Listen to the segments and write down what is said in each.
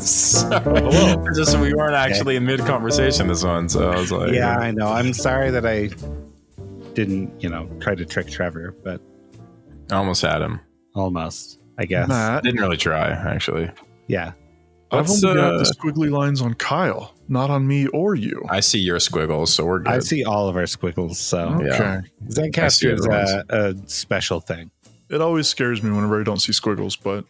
so, just we weren't actually in mid conversation this one, so I was like, yeah, I know. I'm sorry that I didn't, you know, try to trick Trevor, but I almost had him. almost, I guess. Matt, Didn't really try, actually. Yeah. I've Let's, only got uh, the squiggly lines on Kyle, not on me or you. I see your squiggles, so we're good. I see all of our squiggles, so Okay. Yeah. Zencastr is a, a special thing. It always scares me whenever I don't see squiggles, but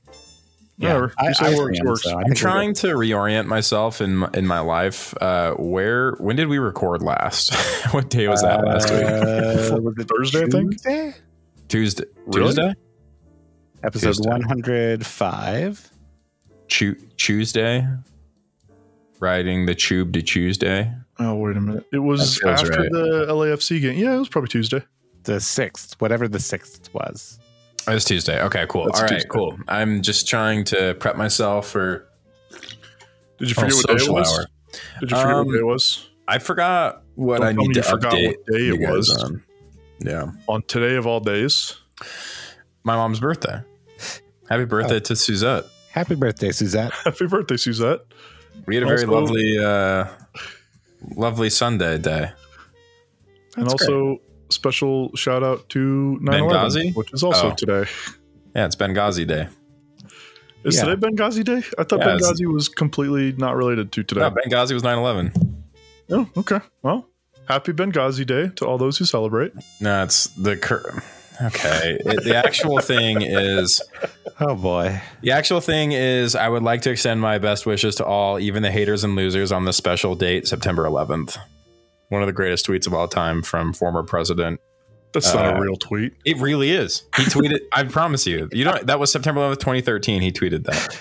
Yeah. whatever. I, I works, am, works. so I I'm trying to reorient myself in my, in my life. Uh, where when did we record last? what day was that last week? Uh, was it Thursday, I think? Tuesday? Tuesday. really? Tuesday. Episode Tuesday. 105. Chu- Tuesday. Riding the tube to Tuesday. Oh, wait a minute. It was after right. the LAFC game. Yeah, it was probably Tuesday. The 6th, whatever the 6th was. Oh, It's Tuesday. Okay, cool. That's All right, Tuesday. cool. I'm just trying to prep myself for Did you oh, forget what day it was? hour. Did you forget Um, what day it was? I forgot what Don't I need to you forgot update what day you it guys was. on. Yeah, On today of all days. my mom's birthday. Happy Oh. birthday to Suzette. Happy birthday, Suzette. Happy birthday, Suzette. We had a very Also- lovely, uh, lovely Sunday day. and That's also special shout out to 9 Benghazi? which is also Oh. today. Yeah, it's Benghazi Day. Is Yeah. today Benghazi Day? I thought Yeah, it's- Benghazi was completely not related to today. No, Benghazi was 9/11. Oh, okay. Well, happy Benghazi Day to all those who celebrate. No, it's the cur- okay. It, the actual thing is Oh, boy. the actual thing is I would like to extend my best wishes to all, even the haters and losers, on the special date, September 11th. One of the greatest tweets of all time from former president. That's not Uh, a real tweet. It really is. He tweeted. I promise you. You know that was September 11th, 2013. He tweeted that.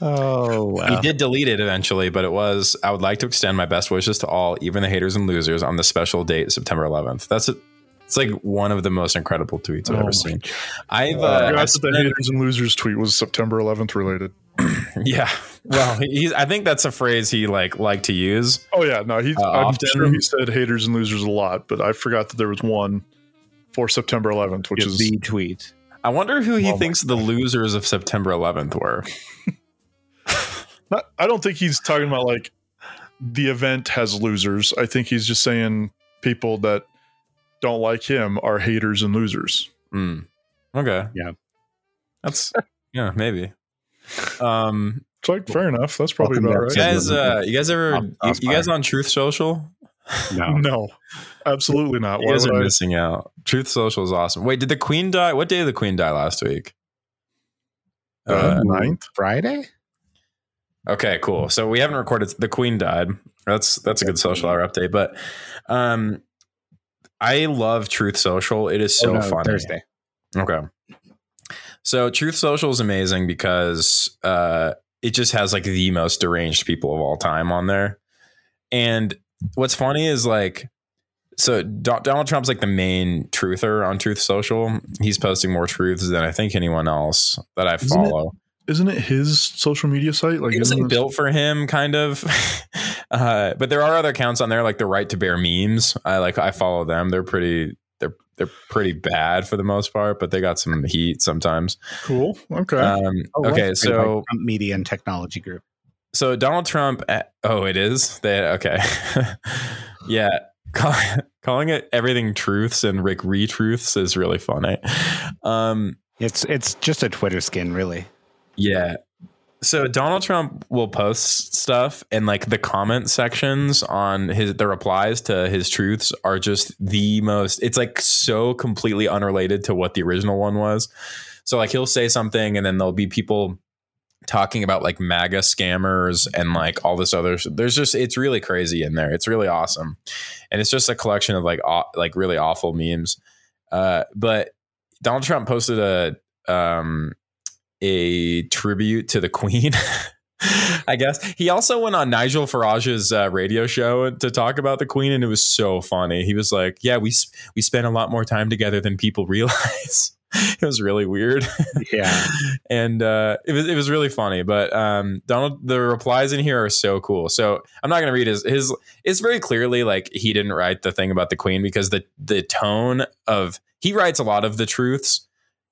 Oh, wow. He did delete it eventually, but it was. I would like to extend my best wishes to all, even the haters and losers, on the special date, September 11th. That's a, It's like one of the most incredible tweets I've Oh ever my seen. I've, Uh, uh, I I've that the haters and losers tweet was September 11th related. yeah. Well, he's. I think that's a phrase he like liked to use. Oh yeah, no, he. Uh, I'm often- sure he said haters and losers a lot, but I forgot that there was one for September 11th, which is the tweet. I wonder who he Oh thinks the losers of September 11th were. not. I don't think he's talking about like the event has losers. I think he's just saying people that don't like him are haters and losers. Hmm. Okay. Yeah. That's yeah, maybe. Um, It's like fair enough. That's probably Welcome about back you right. guys, uh, you guys ever, Um, you, that's you guys on Truth Social? No. No, absolutely not. You Why guys would are I? missing out. Truth Social is awesome. Wait, did the Queen die? What day did the Queen die last week? Uh, Uh, ninth. Friday? Okay, cool. So we haven't recorded. The Queen died. That's that's a good social hour update. But um, I love Truth Social. It is so Oh, no, funny. Thursday. Okay. So Truth Social is amazing because uh, it just has like the most deranged people of all time on there. And what's funny is like, so Do- Donald Trump's like the main truther on Truth Social. He's posting more truths than I think anyone else that I follow. Isn't it his social media site? Like, It was isn't like this- built for him, kind of. uh, but there are other accounts on there, like the Right to Bear memes. I like I follow them. They're pretty. They're they're pretty bad for the most part, but they got some heat sometimes. cool. Okay. Um, Oh, okay, that's great, like so Trump Media and Technology Group. so Donald Trump. eh, Oh, it is. They okay. yeah, call, calling it everything truths and Rick retruths is really funny. Um, It's it's just a Twitter skin, really. Yeah. So Donald Trump will post stuff and like the comment sections on his the replies to his truths are just the most it's like so completely unrelated to what the original one was. So like he'll say something and then there'll be people talking about like MAGA scammers and like all this other there's just it's really crazy in there. It's really awesome. And it's just a collection of like aw- like really awful memes. Uh but Donald Trump posted a um a tribute to the Queen. I guess he also went on Nigel Farage's uh, radio show to talk about the Queen, and it was so funny. He was like, "Yeah, we s- we spent a lot more time together than people realize." it was really weird, Yeah. and uh, it was it was really funny. But um, Donald, the replies in here are so cool. So I'm not going to read his his. It's very clearly like he didn't write the thing about the Queen because the the tone of he writes a lot of the truths.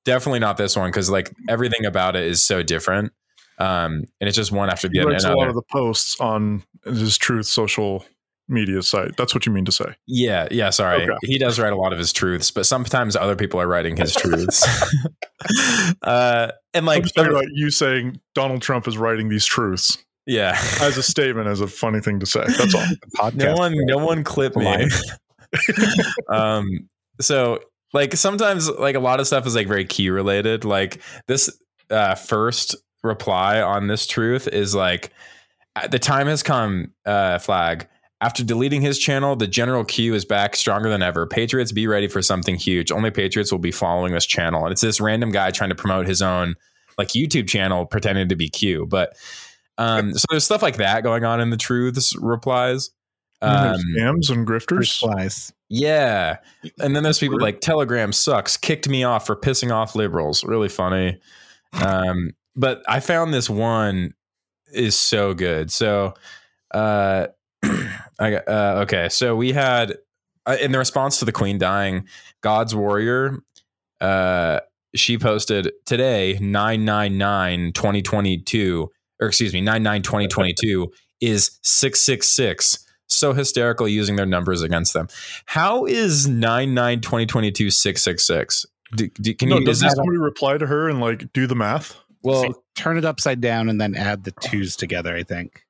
Definitely not this one because like everything about it is so different. Um, and it's just one after the other. a lot of the posts on his Truth social media site. That's what you mean to say. Yeah, yeah, sorry. Okay. He does write a lot of his truths, but sometimes other people are writing his truths. uh and I'm like about you saying Donald Trump is writing these truths yeah. as a statement, as a funny thing to say. That's all. Podcast. No one no one clip me. Um so like sometimes like a lot of stuff is like very Q related. Like this uh first reply on this truth is like "Uh, the time has come uh flag after deleting his channel, the general Q is back stronger than ever. Patriots, be ready for something huge. Only Patriots will be following this channel. And it's this random guy trying to promote his own like YouTube channel pretending to be Q. But um, so there's stuff like that going on in the truths replies. Um, Scams and grifters. Flies. Yeah. And then there's people like Telegram sucks, kicked me off for pissing off liberals. Really funny. Um, but I found this one is so good. So, uh, I got, uh, okay. So we had, uh, in the response to the queen dying, God's warrior, uh, she posted today 999 2022 or excuse me 99 2022 is 666 so hysterical using their numbers against them how is 99 2022 666 do, do, can no, you doesn't that, somebody reply to her and like do the math? well See, turn it upside down and then add the twos together. I think.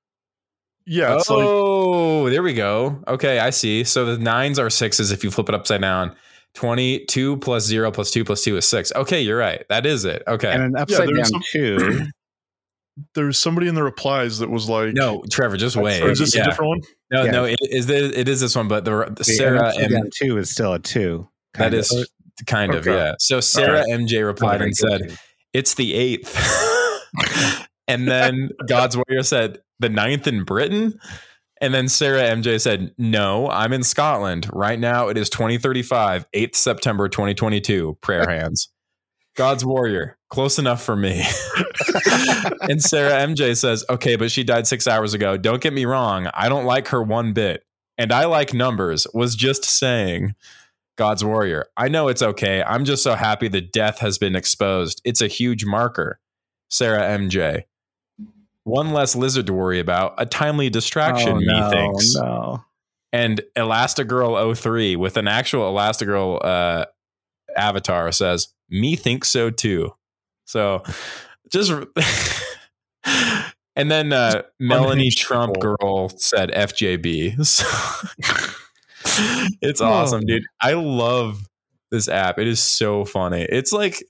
Yeah, it's like oh there we go okay i see so the nines are sixes if you flip it upside down 22 plus 0 plus 2 plus 2 is 6 okay you're right that is it okay And an upside there's down some- two. there's somebody in the replies that was like, no trevor just wait is this Yeah. a different one? No, Yeah. no, it is the, it is this one, but the, the The Sarah M two is still a two. that kind is of. kind of Okay. yeah. So Sarah MJ replied and said, two. "It's the eighth. and then God's warrior said, "The ninth in Britain." And then Sarah MJ said, "No, I'm in Scotland right now. It is 2035, 8th September 2022. Prayer hands." God's warrior, close enough for me. and Sarah MJ says, "Okay, but she died 6 hours ago. Don't get me wrong. I don't like her one bit. And I like numbers. Was just saying." God's warrior. I know it's okay. I'm just so happy the death has been exposed. It's a huge marker. Sarah MJ. One less lizard to worry about. A timely distraction, Oh, no, methinks. No. And Elastigirl 03 with an actual Elastigirl uh, avatar says, Me think so too. So just. and then uh, Melania Trump girl said FJB. So it's Oh. awesome, dude. I love this app. It is so funny. It's like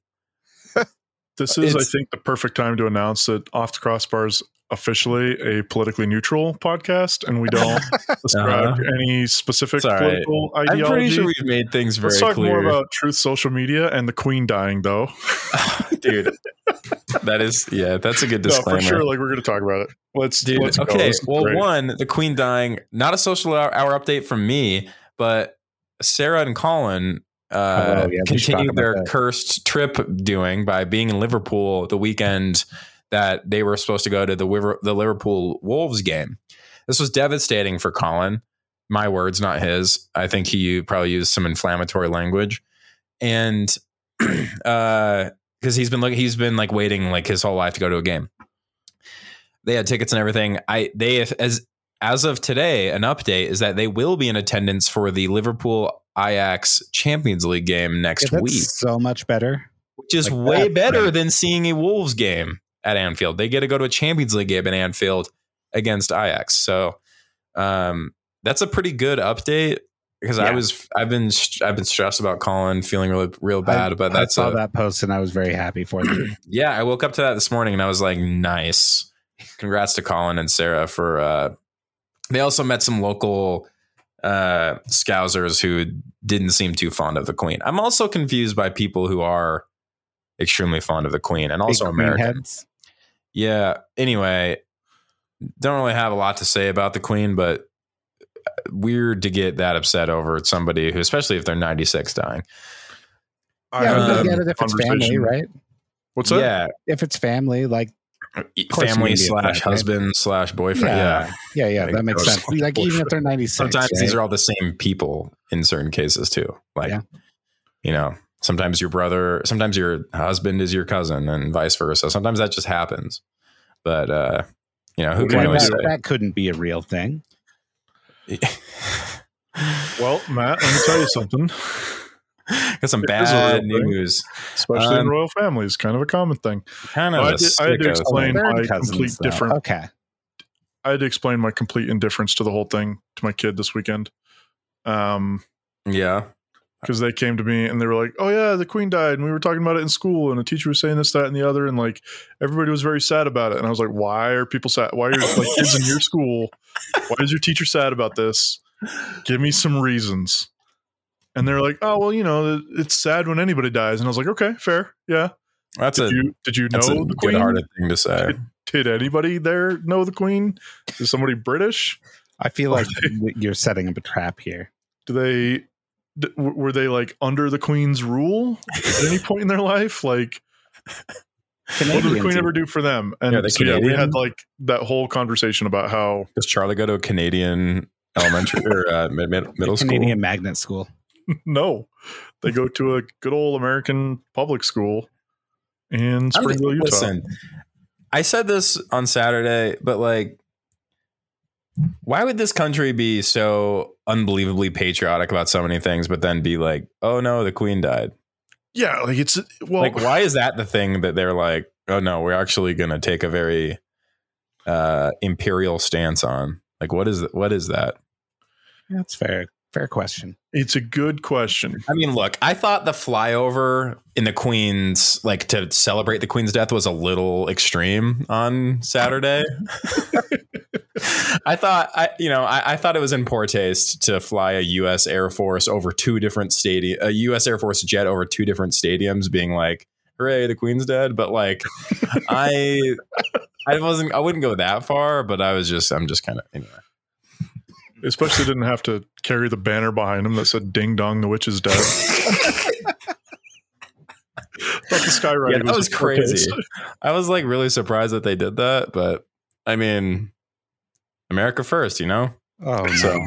This is, I think, the perfect time to announce that Off the Crossbars officially a politically neutral podcast, and we don't ascribe Uh-huh. any specific It's all right. political I'm pretty sure we've made things very clear. Let's talk clear. more about truth social media and the Queen dying, though. dude. That is yeah, that's a good no, disclaimer. for sure. Like we're going to talk about it. Let's, Dude, let's okay. This is Well, great. one, the Queen dying, not a social hour, hour update from me, but Sarah and Colin uh, Oh, yeah, we continued their that. cursed trip doing by being in Liverpool the weekend that they were supposed to go to the the Liverpool Wolves game. This was devastating for Colin. My words, not his. I think he probably used some inflammatory language, and uh, because he's been like he's been like waiting like his whole life to go to a game. They had tickets and everything. I they as as of today, an update is that they will be in attendance for the Liverpool Ajax Champions League game Yeah, next that's week, so much better. which is like way better than seeing a Wolves game at Anfield. They get to go to a Champions League game at Anfield against Ajax. So um, that's a pretty good update because I was I've been I've been stressed about Colin, feeling real real bad, I, but I that's saw a, that post and I was very happy for them. yeah. I woke up to that this morning and I was like, nice. Congrats to Colin and Sarah for. Uh, they also met some local uh, Scousers who didn't seem too fond of the Queen. I'm also confused by people who are extremely fond of the Queen and also Big heads. Yeah. Anyway, don't really have a lot to say about the Queen, but weird to get that upset over somebody who, especially if they're 96 dying. Yeah, um, we get it if it's family, right? What's that? Yeah. If it's family, like Family you need slash that, right? husband slash boyfriend. Yeah. yeah, yeah, yeah, Like that makes sense. Like even if they're ninety six, Sometimes these are all the same people in certain cases too. Like, Yeah. you know, sometimes your brother, sometimes your husband is your cousin and vice versa. Sometimes that just happens. But uh, you know, who Well, can why that, say? that couldn't be a real thing. Well, Matt, let me tell you something. Got some It is a bad news. Especially in Um, royal families, kind of a common thing. Kind of I a did- I had to explain- my cousins, complete though. different- Okay. I had to explain my complete indifference to the whole thing to my kid this weekend. Um, Yeah. Because they came to me and they were like, "Oh yeah, the queen died," and we were talking about it in school, and a teacher was saying this, that, and the other, and like everybody was very sad about it. And I was like, "Why are people sad? Why are like kids in your school? Why is your teacher sad about this? Give me some reasons." And they're like, "Oh well, you know, it's sad when anybody dies." And I was like, "Okay, fair, yeah." That's Did a you did you know that's a the queen? good-hearted thing to say. Did anybody there know the queen? Is somebody British? I feel like you're setting up a trap here. do they d- w- were they like under the queen's rule at any point in their life? Like what did the Canadians queen ever do for them? And Yeah, the so, yeah, we had like that whole conversation about how Does Charlie go to a Canadian elementary or uh, mid, mid, middle school? Canadian magnet school. no. They go to a good old american public school in springville utah. Listen, I said this on Saturday, but like, why would this country be so unbelievably patriotic about so many things, but then be like, "Oh no, the Queen died"? yeah like it's well like, why is that the thing that they're like, "Oh no, we're actually going to take a very uh, imperial stance on"? Like, what is what is that? That's fair. Fair question. it's a good question I mean, look, I thought the flyover in the Queen's, like to celebrate the Queen's death, was a little extreme on Saturday. I thought, I you know, I, I thought it was in poor taste to fly a U.S. Air Force over two different stadium, a U.S. Air Force jet over two different stadiums, being like, "Hooray, the Queen's dead!" But like, I, I wasn't, I wouldn't go that far, but I was just, I'm just kind of anyway. especially didn't have to carry the banner behind him that said ding dong the witch is dead thought the skywriting Yeah, that was in poor taste. crazy. I was like really surprised that they did that, but I mean, America first, you know. Oh no.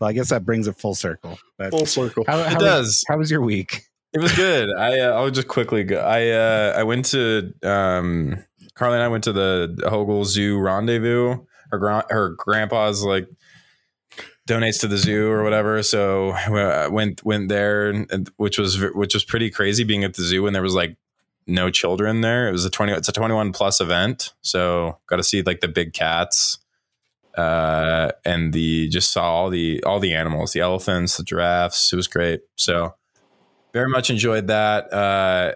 Well, I guess that brings it full circle. But full circle how, how It does. how was your week? It was good. I uh, I'll just quickly go. I uh, I went to um, Carly and I went to the Hogle Zoo rendezvous. Her gra- her grandpa's like donates to the zoo or whatever. So I went went there, and, which was which was pretty crazy being at the zoo when there was like no children there. It was a twenty. It's a twenty one plus event, so got to see like the big cats, uh, and the just saw all the all the animals, the elephants, the giraffes. It was great. So very much enjoyed that. Uh,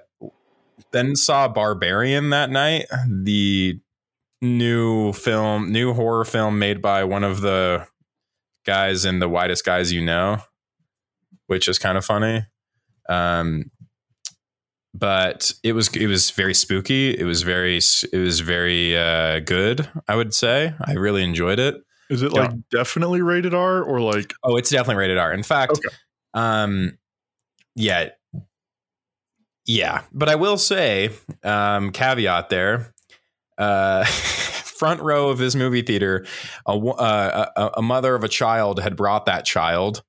then saw Barbarian that night, the new film, new horror film made by one of the guys in the Whitest Guys You Know, which is kind of funny. Um, but it was it was very spooky. It was very it was very uh, good. I would say I really enjoyed it. Is it like definitely rated R or like Oh, it's definitely rated R. In fact, Okay. um, yeah, yeah. But I will say, um, caveat there. Uh, front row of this movie theater, a, uh, a, a mother of a child had brought that child,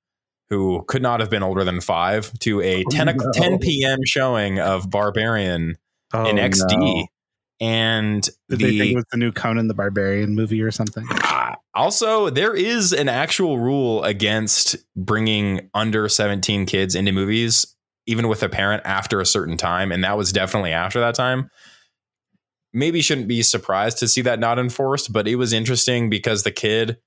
who could not have been older than five, to a 10, o- no. 10 p.m. showing of Barbarian Oh, in XD. no. And Did the they think it was the new Conan the Barbarian movie or something? uh, also, there is an actual rule against bringing under 17 kids into movies, even with a parent after a certain time. And that was definitely after that time. Maybe shouldn't be surprised to see that not enforced, but it was interesting because the kid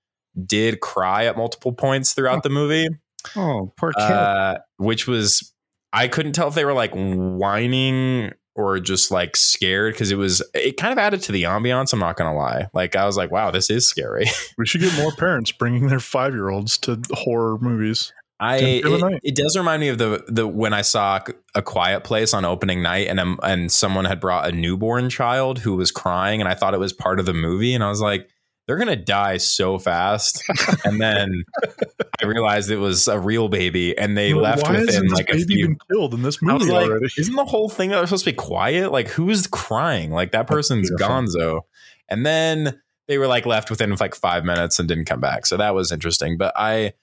did cry at multiple points throughout the movie, Oh, poor kid. uh, which was, I couldn't tell if they were like whining or just like scared because it was, it kind of added to the ambiance. I'm not going to lie. Like, I was like, wow, this is scary. we should get more parents bringing their five year olds to horror movies? I Didn't feel the it, it does remind me of the the when I saw a quiet place on opening night and um, and someone had brought a newborn child who was crying and I thought it was part of the movie and I was like they're gonna die so fast and then I realized it was a real baby and they left within like a baby few. been killed in this movie like, already? isn't the whole thing that was supposed to be quiet? Like, who's crying? Like that person's. Gonzo. And then they were like left within like five minutes and didn't come back. So that was interesting. But I,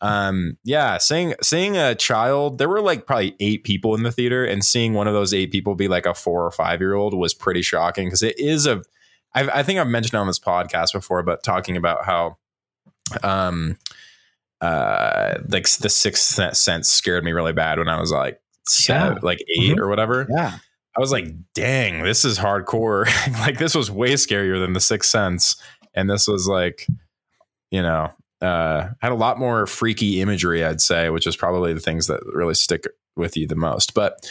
um, yeah, seeing seeing a child, there were like probably eight people in the theater, and seeing one of those eight people be like a four or five year old was pretty shocking because it is a I've, I think I've mentioned on this podcast before, but talking about how, um, uh, like the sixth sense scared me really bad when I was like, seven, Yeah. like 8 Mhm. or whatever. Yeah. I was like, dang, this is hardcore. like this was way scarier than the sixth sense. And this was like, you know, uh, had a lot more freaky imagery, I'd say, which is probably the things that really stick with you the most. But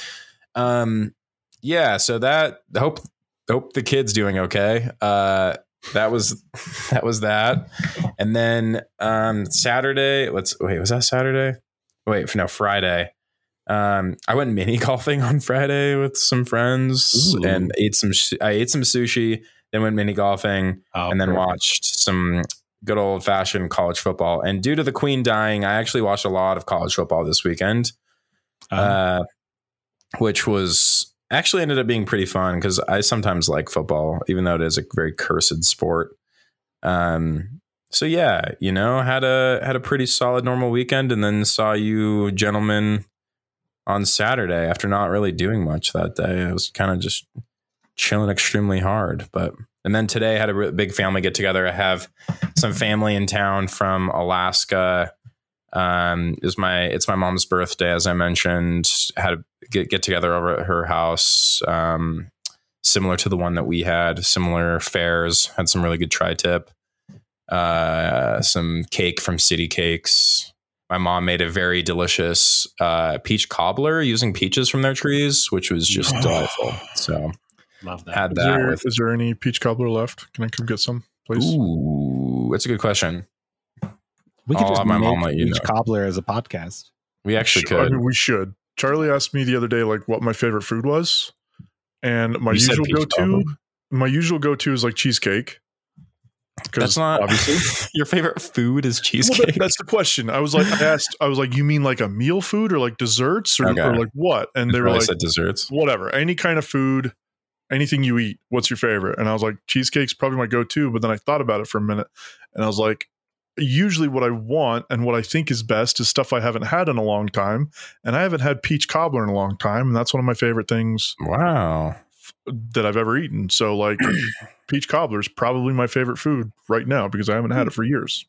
um, yeah, so that hope hope the kid's doing okay. Uh, that was that was that. And then um Saturday, let's wait, was that Saturday? Wait, no, Friday. Um, I went mini golfing on Friday with some friends Ooh. and ate some. I ate some sushi, then went mini golfing, Oh, and then perfect. watched some good old fashioned college football. And due to the Queen dying, I actually watched a lot of college football this weekend, Um, uh, which was actually ended up being pretty fun because I sometimes like football, even though it is a very cursed sport. Um, so yeah, you know, had a had a pretty solid normal weekend, and then saw you gentlemen on Saturday after not really doing much that day. I was kind of just chilling extremely hard, but and then today I had a big family get together. I have some family in town from Alaska. Um, it was my it's my mom's birthday, as I mentioned. Had a get get together over at her house, um, similar to the one that we had. Similar fairs. Had some really good tri tip. Uh, some cake from City Cakes. My mom made a very delicious uh, peach cobbler using peaches from their trees, which was just Oh. delightful. So love that. had Is that there, with is there any peach cobbler left? Can I come get some, please? Ooh, that's a good question. We could I'll just my make mom let you each know. cobbler as a podcast. We actually Sh- I could. mean, we should. Charlie asked me the other day, like, what my favorite food was, and my You usual go-to, cobbler. my usual go-to is like cheesecake. 'Cause That's not obviously. your favorite food is Well, cheesecake. that- that's the question. I was like, I asked, I was like, you mean like a meal food or like desserts or, Okay. or like what? And they were Probably like, said desserts. whatever, any kind of food, anything you eat. What's your favorite? And I was like, cheesecake's probably my go-to. But then I thought about it for a minute, and I was like, usually what I want and what I think is best is stuff I haven't had in a long time, and I haven't had peach cobbler in a long time, and that's one of my favorite things Wow. that I've ever eaten. So like, peach cobbler is probably my favorite food right now because I haven't had it for years.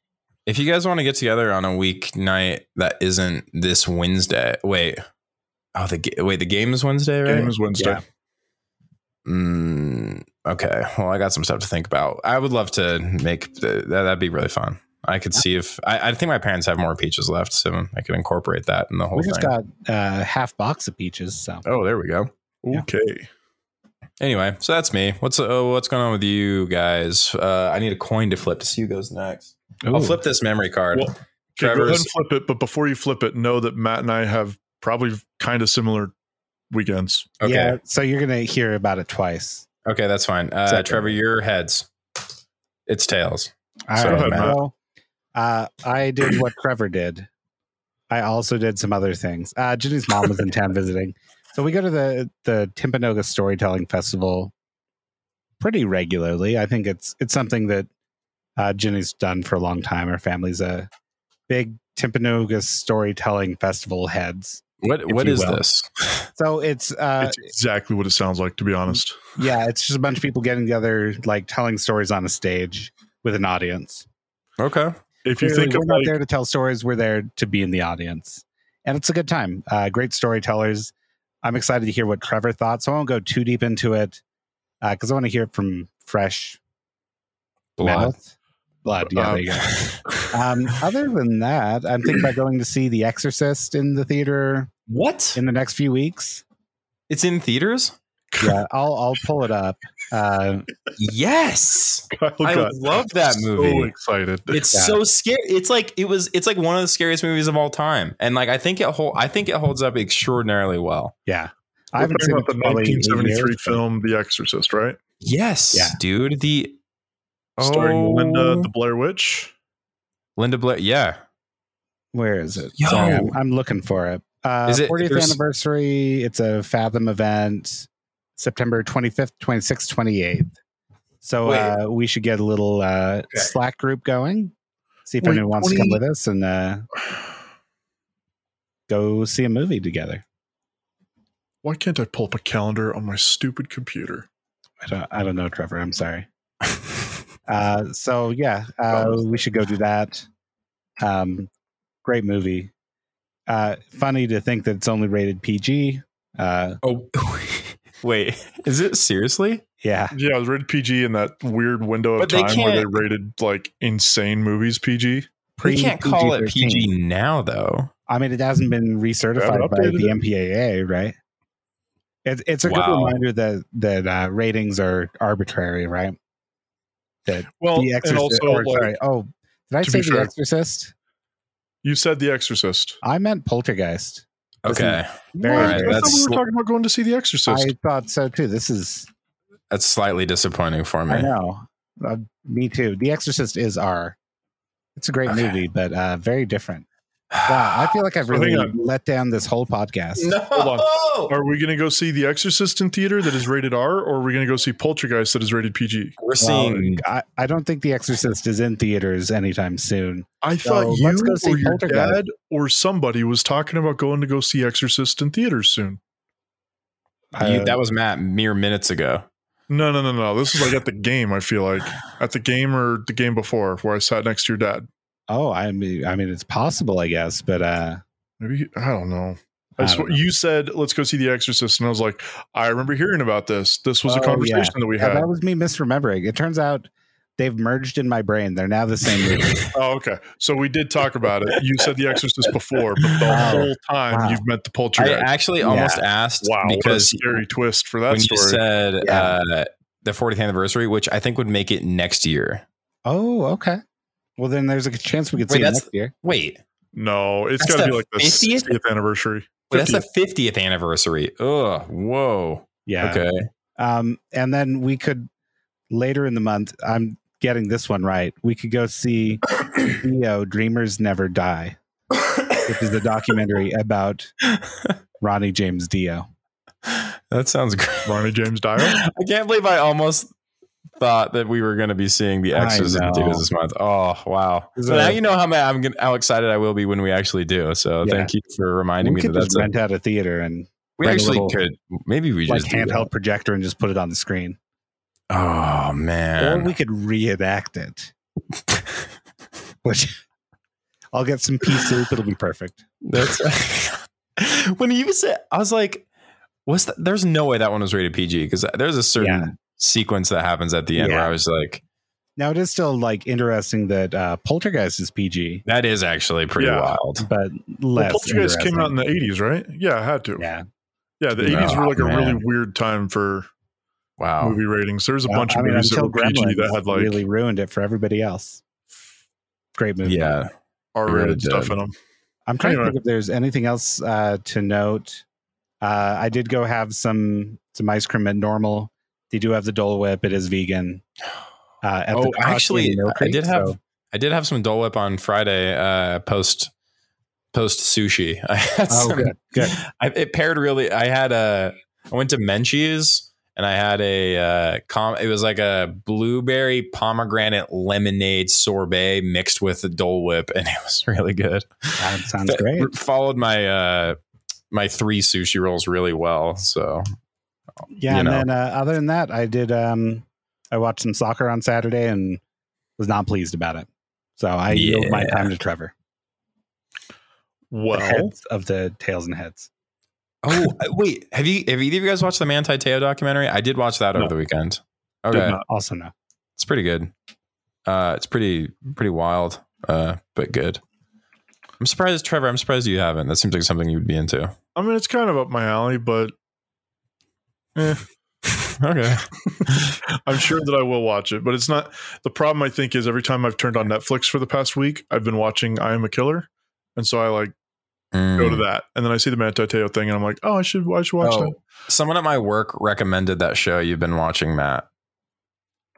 If you guys want to get together on a weeknight that isn't this Wednesday, wait. Oh, the wait, the game is Wednesday, right? Game is Wednesday. Yeah. Mm, okay. Well, I got some stuff to think about. I would love to make the, that. That'd be really fun. I could see if I, I think my parents have more peaches left, so I could incorporate that in the whole We thing. just got uh, half box of peaches. So oh, there we go. Yeah. Okay. Anyway, so that's me. What's oh, what's going on with you guys? Uh, I need a coin to flip to see who goes next. I'll flip this memory card. Well, Okay, go ahead and flip it, but before you flip it, know that Matt and I have probably kind of similar weekends. okay, Yeah, so you're gonna hear about it twice. okay, that's fine. Uh, Second. Trevor, your heads. It's tails. All So, right. Matt. well, uh, I did what Trevor did. I also did some other things. Uh, Jenny's mom was in town visiting, so we go to the the Timpanogos Storytelling Festival pretty regularly. I think it's it's something that uh, Jenny's done for a long time. Her family's a big Timpanogos Storytelling Festival heads. What If what you is will. this? So it's uh, it's exactly what it sounds like, to be honest. yeah, it's just a bunch of people getting together, like telling stories on a stage with an audience. Okay. If you think we're of not like, there to tell stories, we're there to be in the audience. And it's a good time. Uh, great storytellers. I'm excited to hear what Trevor thought. So I won't go too deep into it because I want to hear it from fresh Blood. mouth. Blood. Yeah, Um, there you go. Um, other than that, I'm thinking about going to see The Exorcist in the theater What? in the next few weeks. It's in theaters? Yeah, I'll I'll pull it up. Uh, Yes. Kyle I love that movie. so excited. It's Yeah. so scary. It's like it was. It's like one of the scariest movies of all time, and like I think it hold. I think it holds up extraordinarily well. yeah, I We're haven't seen about the in probably eight 1973 years, but- film The Exorcist, right? Yes, Yeah. dude. The Starring Oh. Linda the Blair Witch. Linda Blair. Yeah, Where is it? Yo. Sorry, I'm, I'm looking for it. Uh, Is it- 40th anniversary. It's a Fathom event, September 25th, 26th, 28th. So uh, we should get a little uh, Slack group going. See if Wait, anyone wants to come with us and uh, go see a movie together. Why can't I pull up a calendar on my stupid computer? I don't, I don't know, Trevor. I'm sorry. Uh, so yeah, uh, we should go do that. Um, great movie. Uh, funny to think that it's only rated PG. Uh, oh, wait, is it seriously? yeah, Yeah, it was rated PG in that weird window of But they time where they rated like insane movies PG. We can't call it PG-13. PG now, though. I mean, it hasn't been recertified by the. MPAA, right? It's it's a good reminder that that uh, ratings are arbitrary, right? That Well, the and Exorcist. also or, like, sorry, oh, did I say the fair- Exorcist? you said The Exorcist. I meant Poltergeist. This is Okay, Very What? Alright, I thought that's we sl- were talking about going to see The Exorcist. I thought so too. This is that's slightly disappointing for me. I know. Uh, me too. The Exorcist is our. It's a great Okay. movie, but uh, very different. Wow, I feel like I've really hang on. let down this whole podcast. No. Hold Are we going to go see The Exorcist in theater that is rated R, or are we going to go see Poltergeist that is rated PG? We're Well, seeing. I, I don't think The Exorcist is in theaters anytime soon. I thought So, let's you go see or your dad or somebody was talking about going to go see Exorcist in theaters soon. you- Uh, that was Matt mere minutes ago. No, no, no, no. This is like at the game. I feel like at the game or the game before, where I sat next to your dad. Oh, I mean, I mean, it's possible, I guess, but uh, Maybe I don't know. I I sw- don't know. you said let's go see The Exorcist, and I was like, I remember hearing about this. This was a Oh, conversation yeah. that we yeah, had. that was me misremembering. It turns out they've merged in my brain. They're now the same movie. Oh, okay. So we did talk about it. You said The Exorcist before, but the Wow. whole time Wow. you've met the I actually Yeah. almost asked wow, what a because scary twist for that when you story. said Yeah. uh, the 40th anniversary, which I think would make it next year. oh, okay. Well, then there's a chance we could Wait, see it next year. Wait, no, it's That's got to be like the 50th? 60th anniversary. wait, that's the 50th anniversary. Ugh, whoa. Yeah. Okay. Um, and then we could later in the month. I'm getting this one right. We could go see Dio Dreamers Never Die, which is a documentary about Ronnie James Dio. that sounds great. Ronnie James Dio. I can't believe I almost thought that we were going to be seeing The X's and know. this month. Oh, wow. So now you know how, I'm gonna, how excited I will be when we actually do. So Yeah. thank you for reminding we me could that that's a, rent out a theater and we actually little, could. Maybe we like just handheld projector and just put it on the screen. Oh or man. we could reenact it. Which I'll get some pea soup. It'll be perfect. That's when you said I was like, what's that? There's no way that one was rated PG because there's a certain Yeah. Sequence that happens at the end where I was like, Now it is still like interesting that uh, Poltergeist is PG, that is actually pretty Yeah. wild. but Well, less. Poltergeist came out in the 80s, right? Yeah, I had to. yeah. Yeah, the Yeah. 80s were like a really weird time for Wow. movie ratings. There's a Well, bunch I of mean, movies that until were PG that had like really ruined it for everybody else. Great movie. Yeah. R-rated really stuff in them. I'm trying Anyway. to think if there's anything else uh, to note. Uh, I did go have some some ice cream at normal. They do have the Dole Whip. It is vegan. Uh, Oh, actually, I did have- so- I did have some Dole Whip on Friday, uh, post post sushi. I had oh, some, good, good. I, it paired really. I had a. I went to Menchie's and I had a. Uh, com, it was like a blueberry pomegranate lemonade sorbet mixed with the Dole Whip, and it was really good. That sounds That great. Followed my uh, my three sushi rolls really well. So Yeah, you and know. then uh, other than that, I did. Um, I watched some soccer on Saturday and was not pleased about it. So I yield my time to Trevor. The Well, heads of the tails and heads. oh uh, wait, have you have either of you guys watched the Manti Te'o documentary? I did watch that over the weekend. Did Okay. Also, no. it's pretty good. Uh, it's pretty pretty wild, uh, but good. I'm surprised, Trevor. I'm surprised you haven't. That seems like something you would be into. I mean, it's kind of up my alley, but eh, okay. I'm sure that I will watch it. But it's not the problem. I think is every time I've turned on Netflix for the past week, I've been watching I Am a Killer, and so I like go to Mm. that, and then I see the Manti Te'o thing, and I'm like, oh, I should I should watch Oh, that. someone at my work recommended that show you've been watching, Matt.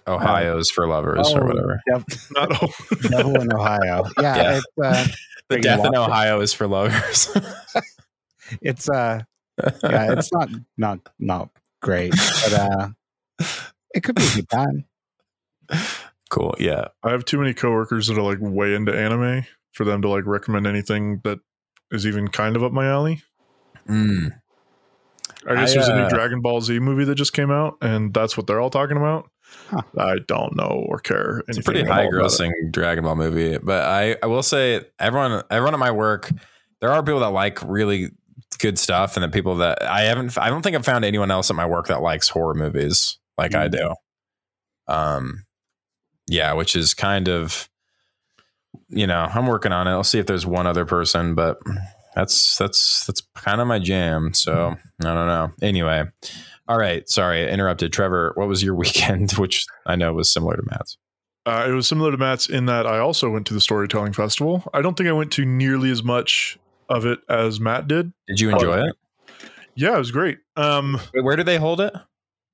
Ohio's for lovers or Oh, whatever. Dev- Not oh, Devil in Ohio. Yeah, Yeah. it's uh, The Death in? Ohio is for lovers. it's uh, yeah, it's not not not great, but uh, it could be a good time. cool. Yeah. I have too many coworkers that are like way into anime for them to like recommend anything that is even kind of up my alley. Mm. I guess I, there's a uh, new Dragon Ball Z movie that just came out, and that's what they're all talking about. Huh. I don't know or care. It's a pretty high grossing Dragon Ball movie, but I, I will say everyone everyone at my work, there are people that like really good stuff, and the people that I haven't I don't think I've found anyone else at my work that likes horror movies like I do. Um, yeah, which is kind of, you know, I'm working on it. I'll see if there's one other person, but that's that's that's kind of my jam. So I don't know. Anyway, all right. Sorry, I interrupted. Trevor, what was your weekend? Which I know was similar to Matt's. Uh, it was similar to Matt's in that I also went to the storytelling festival. I don't think I went to nearly as much of it as Matt did. Did you enjoy it? Yeah, it was great. Um, Wait, where do they hold it?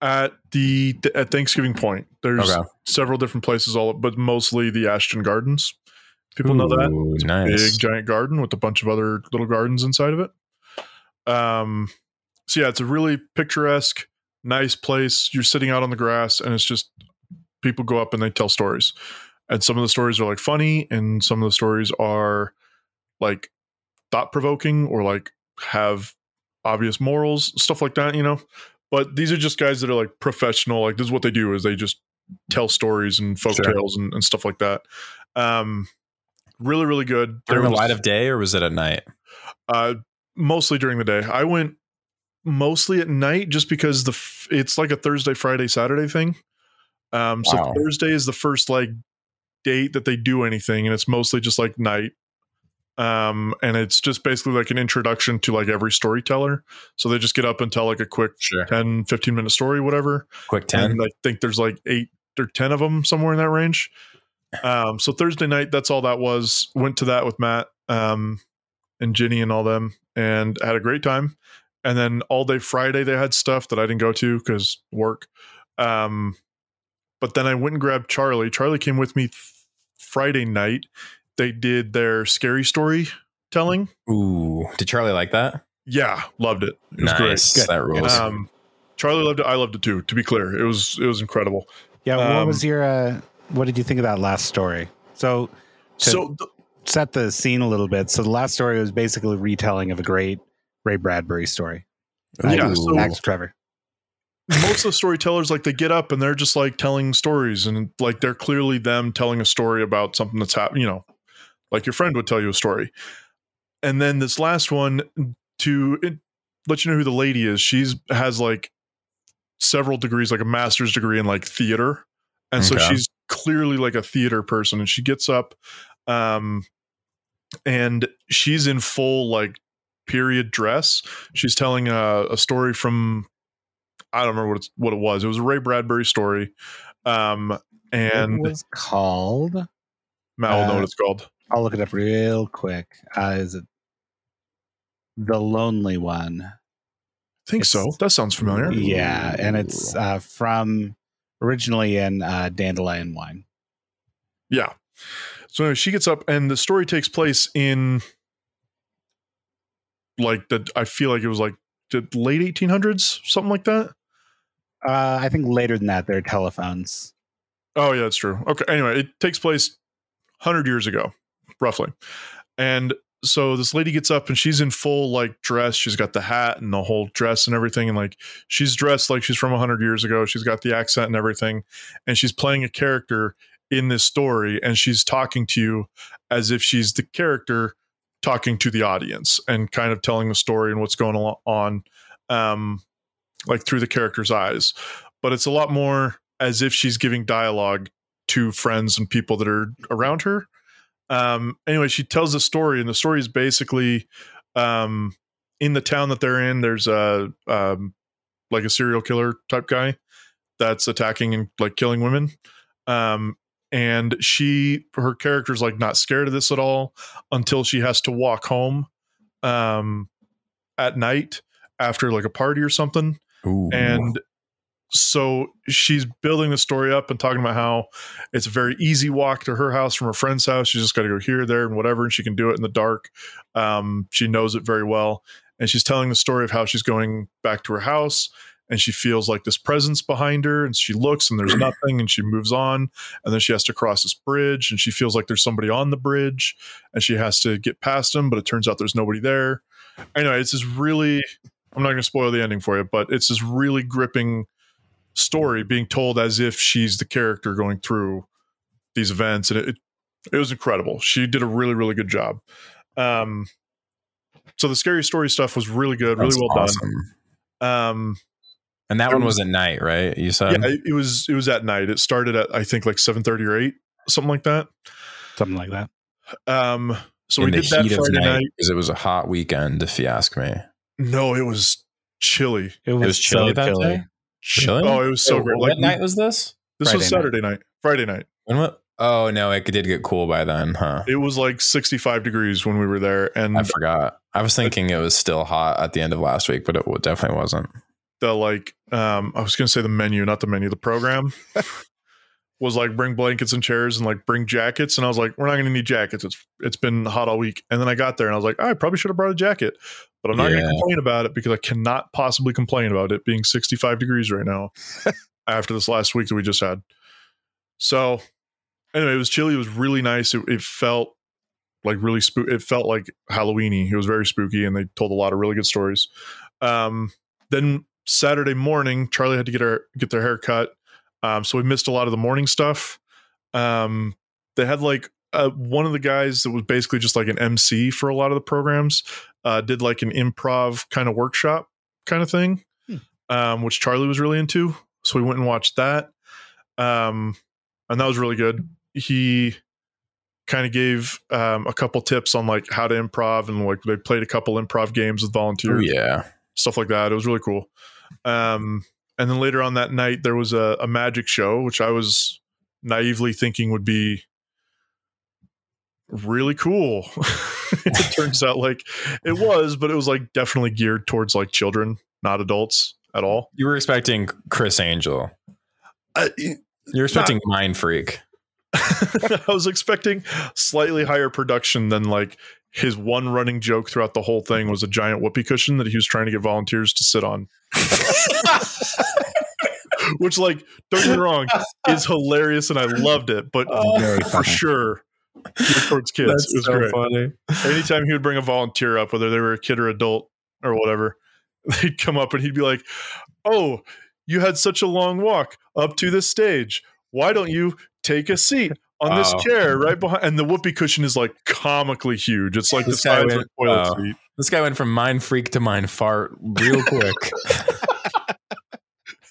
at the at Thanksgiving Point, there's Okay. several different places, all but mostly the Ashton Gardens. People know that Ooh, big giant garden with a bunch of other little gardens inside of it. Um, so yeah, it's a really picturesque, nice place. You're sitting out on the grass, and it's just people go up and they tell stories. And some of the stories are like funny, and some of the stories are like thought provoking or like have obvious morals, stuff like that, you know. But these are just guys that are like professional. Like this is what they do is they just tell stories and folk Sure. tales and, and stuff like that. Um, really, really good. During the was- light of day, or was it at night? uh, mostly during the day. I went mostly at night just because the f- it's like a Thursday, Friday, Saturday thing. Um, so Wow. Thursday is the first like date that they do anything, and it's mostly just like night. Um, and it's just basically like an introduction to like every storyteller. So they just get up and tell like a quick Sure. 10, 15 minute story, whatever. Quick ten. And I think there's like eight or 10 of them somewhere in that range. Um, so Thursday night, that's all that was. Went to that with Matt um, and Ginny and all them and had a great time. And then all day Friday, they had stuff that I didn't go to because work. Um, but then I went and grabbed Charlie. Charlie came with me th- Friday night. They did their scary story telling. Ooh, did Charlie like that? Yeah, loved it. It was nice. Good. That rules. Um, Charlie loved it. I loved it too. To be clear, it was it was incredible. Yeah. what Um, was your? Uh, what did you think of that last story? So to So th- set the scene a little bit. So the last story was basically a retelling of a great Ray Bradbury story. Yeah, so- back to Trevor. most of the storytellers like they get up and they're just like telling stories and like they're clearly them telling a story about something that's happened you know like your friend would tell you a story and then this last one to it, let you know who the lady is she's has like several degrees like a master's degree in like theater and so she's clearly like a theater person and she gets up um and she's in full like period dress she's telling a, a story from I don't remember what it's, what it was. It was a Ray Bradbury story. Um, and it was called. Matt will know uh, what it's called. I'll look it up real quick. Uh, is it the Lonely One? I think so. That sounds familiar. Yeah, and it's uh, from originally in uh, Dandelion Wine. Yeah. So anyway, she gets up, and the story takes place in like the. I feel like it was like the late 1800s, something like that. Uh, I think later than that, there are telephones. Oh yeah, that's true. Okay. Anyway, it takes place hundred years ago, roughly, and so this lady gets up and she's in full like dress. She's got the hat and the whole dress and everything, and like she's dressed like she's from hundred years ago. She's got the accent and everything, and she's playing a character in this story, and she's talking to you as if she's the character talking to the audience and kind of telling the story and what's going on, um, like through the character's eyes. But it's a lot more as if she's giving dialogue to friends and people that are around her. Um, anyway, she tells a story, and the story is basically um, in the town that they're in. There's a um, like a serial killer type guy that's attacking and like killing women. Um, and she, her character's like not scared of this at all until she has to walk home um, at night after like a party or something Ooh. and so she's building the story up and talking about how it's a very easy walk to her house from her friend's house. She's just got to go here, there, and whatever, and she can do it in the dark. Um, she knows it very well, and she's telling the story of how she's going back to her house, and she feels like this presence behind her, and she looks, and there's nothing, and she moves on, and then she has to cross this bridge, and she feels like there's somebody on the bridge, and she has to get past him, but it turns out there's nobody there. Anyway, it's this really I'm not going to spoil the ending for you, but it's this really gripping story being told as if she's the character going through these events, and it it, it was incredible. She did a really really good job. Um, so the scary story stuff was really good, really well awesome. done. Um, And that one was- was at night, right? You said yeah, it, it was it was at night. It started at I think like seven thirty or eight, something like that. Something like that. Um, so in we the did that heat of Friday night night. because it was a hot weekend, if you ask me. No, it was chilly. It was, was chilly so that chilly. day? Really? Oh, it was so Oh, great. What Like night was this? this was Friday night. Saturday night. Friday night. When what? Oh no, it did get cool by then, huh? It was like sixty five degrees when we were there, and I forgot. I was thinking it was still hot at the end of last week, but it definitely wasn't. the like um I was gonna say the menu, not the menu, the program was like bring blankets and chairs and like bring jackets. And I was like, we're not gonna need jackets. It's it's been hot all week. And then I got there and I was like, I probably should have brought a jacket. But I'm not Yeah. gonna complain about it because I cannot possibly complain about it being 65 degrees right now after this last week that we just had. So anyway, it was chilly, it was really nice. It, it felt like really spook it felt like Halloweeny. It was very spooky and they told a lot of really good stories. Um then Saturday morning, Charlie had to get her get their hair cut. Um, so we missed a lot of the morning stuff. Um, they had like uh, one of the guys that was basically just like an MC for a lot of the programs, uh, did like an improv kind of workshop kind of thing, Hmm. um, which Charlie was really into. So we went and watched that. Um, and that was really good. He kind of gave um, a couple tips on like how to improv and like they played a couple improv games with Oh volunteers yeah. stuff like that. It was really cool. Um, and then later on that night, there was a, a magic show, which I was naively thinking would be really cool. it turns out like it was, but it was like definitely geared towards like children, not adults at all. You were expecting Criss Angel. I, You're expecting Mind Freak. I was expecting slightly higher production than like his one running joke throughout the whole thing was a giant whoopee cushion that he was trying to get volunteers to sit on. Which, like, don't get me wrong, is hilarious and I loved it, but oh. Very for funny. sure, geared towards kids. it was great. funny. Anytime he would bring a volunteer up, whether they were a kid or adult or whatever, they'd come up and he'd be like, Oh, you had such a long walk up to this stage. Why don't you take a seat on this chair right behind? And the whoopee cushion is like comically huge. It's like This the guy size of a went- toilet oh. seat. This guy went from Mind Freak to Mind Fart real quick.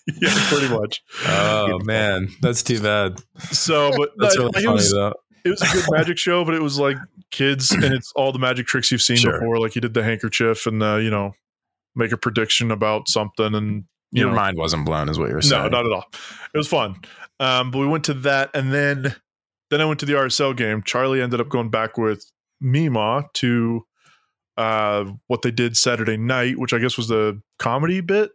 yeah, pretty much. oh man, that's too bad. So, but That's really funny was though. It was a good magic show, but it was like kids and it's all the magic tricks you've seen Sure. before. Like he did the handkerchief and the, you know, make a prediction about something and you Your know, mind wasn't blown, is what you're saying. no, not at all. It was fun. Um, but we went to that and then then I went to the RSL game. Charlie ended up going back with Mima to uh what they did Saturday night, which I guess was the comedy bit.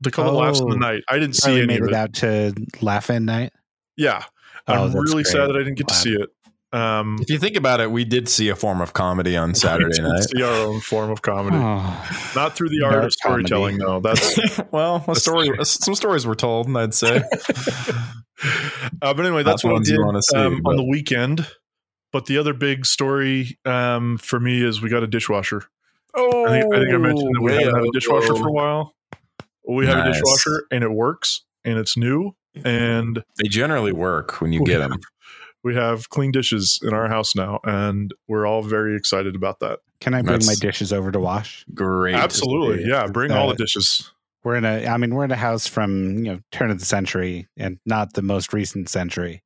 They call it laughs in the Oh. night. I didn't see Charlie any made of it it. out to laugh in night. Yeah. Oh, I'm really great. sad that I didn't get to see it. Um If you think about it, we did see a form of comedy on we Saturday did night. See our own form of comedy. Oh, Not through the art of storytelling, though. That's well, a story, some stories were told, and I'd say. uh, but anyway, that's the what I ones you did see, um, on the weekend. But the other big story um, for me is we got a dishwasher. Oh, I think, I think I mentioned that we haven't had a dishwasher for a while. We have a dishwasher and it works and it's new and They generally work when you get them. we have clean dishes in our house now and we're all very excited about that. can I bring my dishes over to wash? Great. Absolutely. Yeah. Bring all the dishes. We're in a. I mean, we're in a house from you know turn of the century and not the most recent century,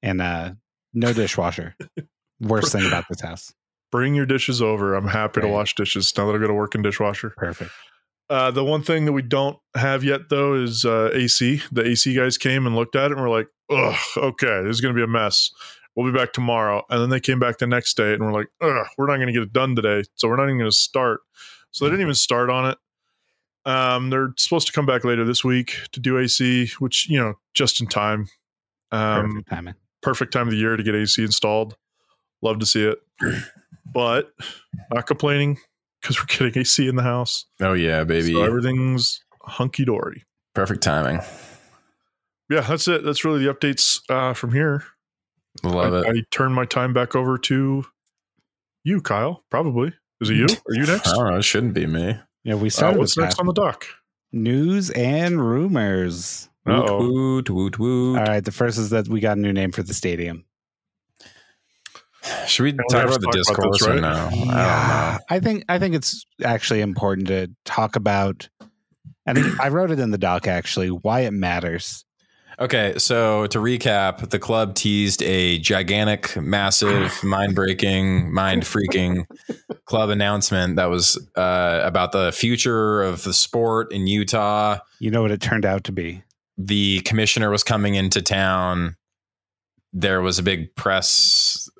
and uh no dishwasher. Worst thing about this house. Bring your dishes over. I'm happy to wash dishes now that I got to work in dishwasher. Perfect. Uh, the one thing that we don't have yet, though, is uh, AC. The AC guys came and looked at it and we're like, ugh, okay, this is going to be a mess. We'll be back tomorrow. And then they came back the next day and we're like, ugh, we're not going to get it done today. So we're not even going to start. So they didn't even start on it. Um, they're supposed to come back later this week to do AC, which, you know, just in time. Um, Perfect timing. perfect time of the year to get AC installed. Love to see it. But not complaining because we're getting AC in the house. Oh yeah, baby. So everything's hunky dory. Perfect timing. Yeah, that's it. That's really the updates uh, from here. Love I, it. I turn my time back over to you, Kyle. Probably is it you? Are you next? I don't know. It shouldn't be me. Yeah, we Uh, what's with next on the dock? news and rumors. Uh-oh. Woot, woot, woot. All right, the first is that we got a new name for the stadium. Should we we talk about the talk about this, discourse or right? no? I don't know. Yeah, I think I think it's actually important to talk about. And I wrote it in the doc actually why it matters. Okay, so to recap, the club teased a gigantic, massive, mind breaking, mind freaking club announcement that was uh, about the future of the sport in Utah. You know what it turned out to be. The commissioner was coming into town. There was a big press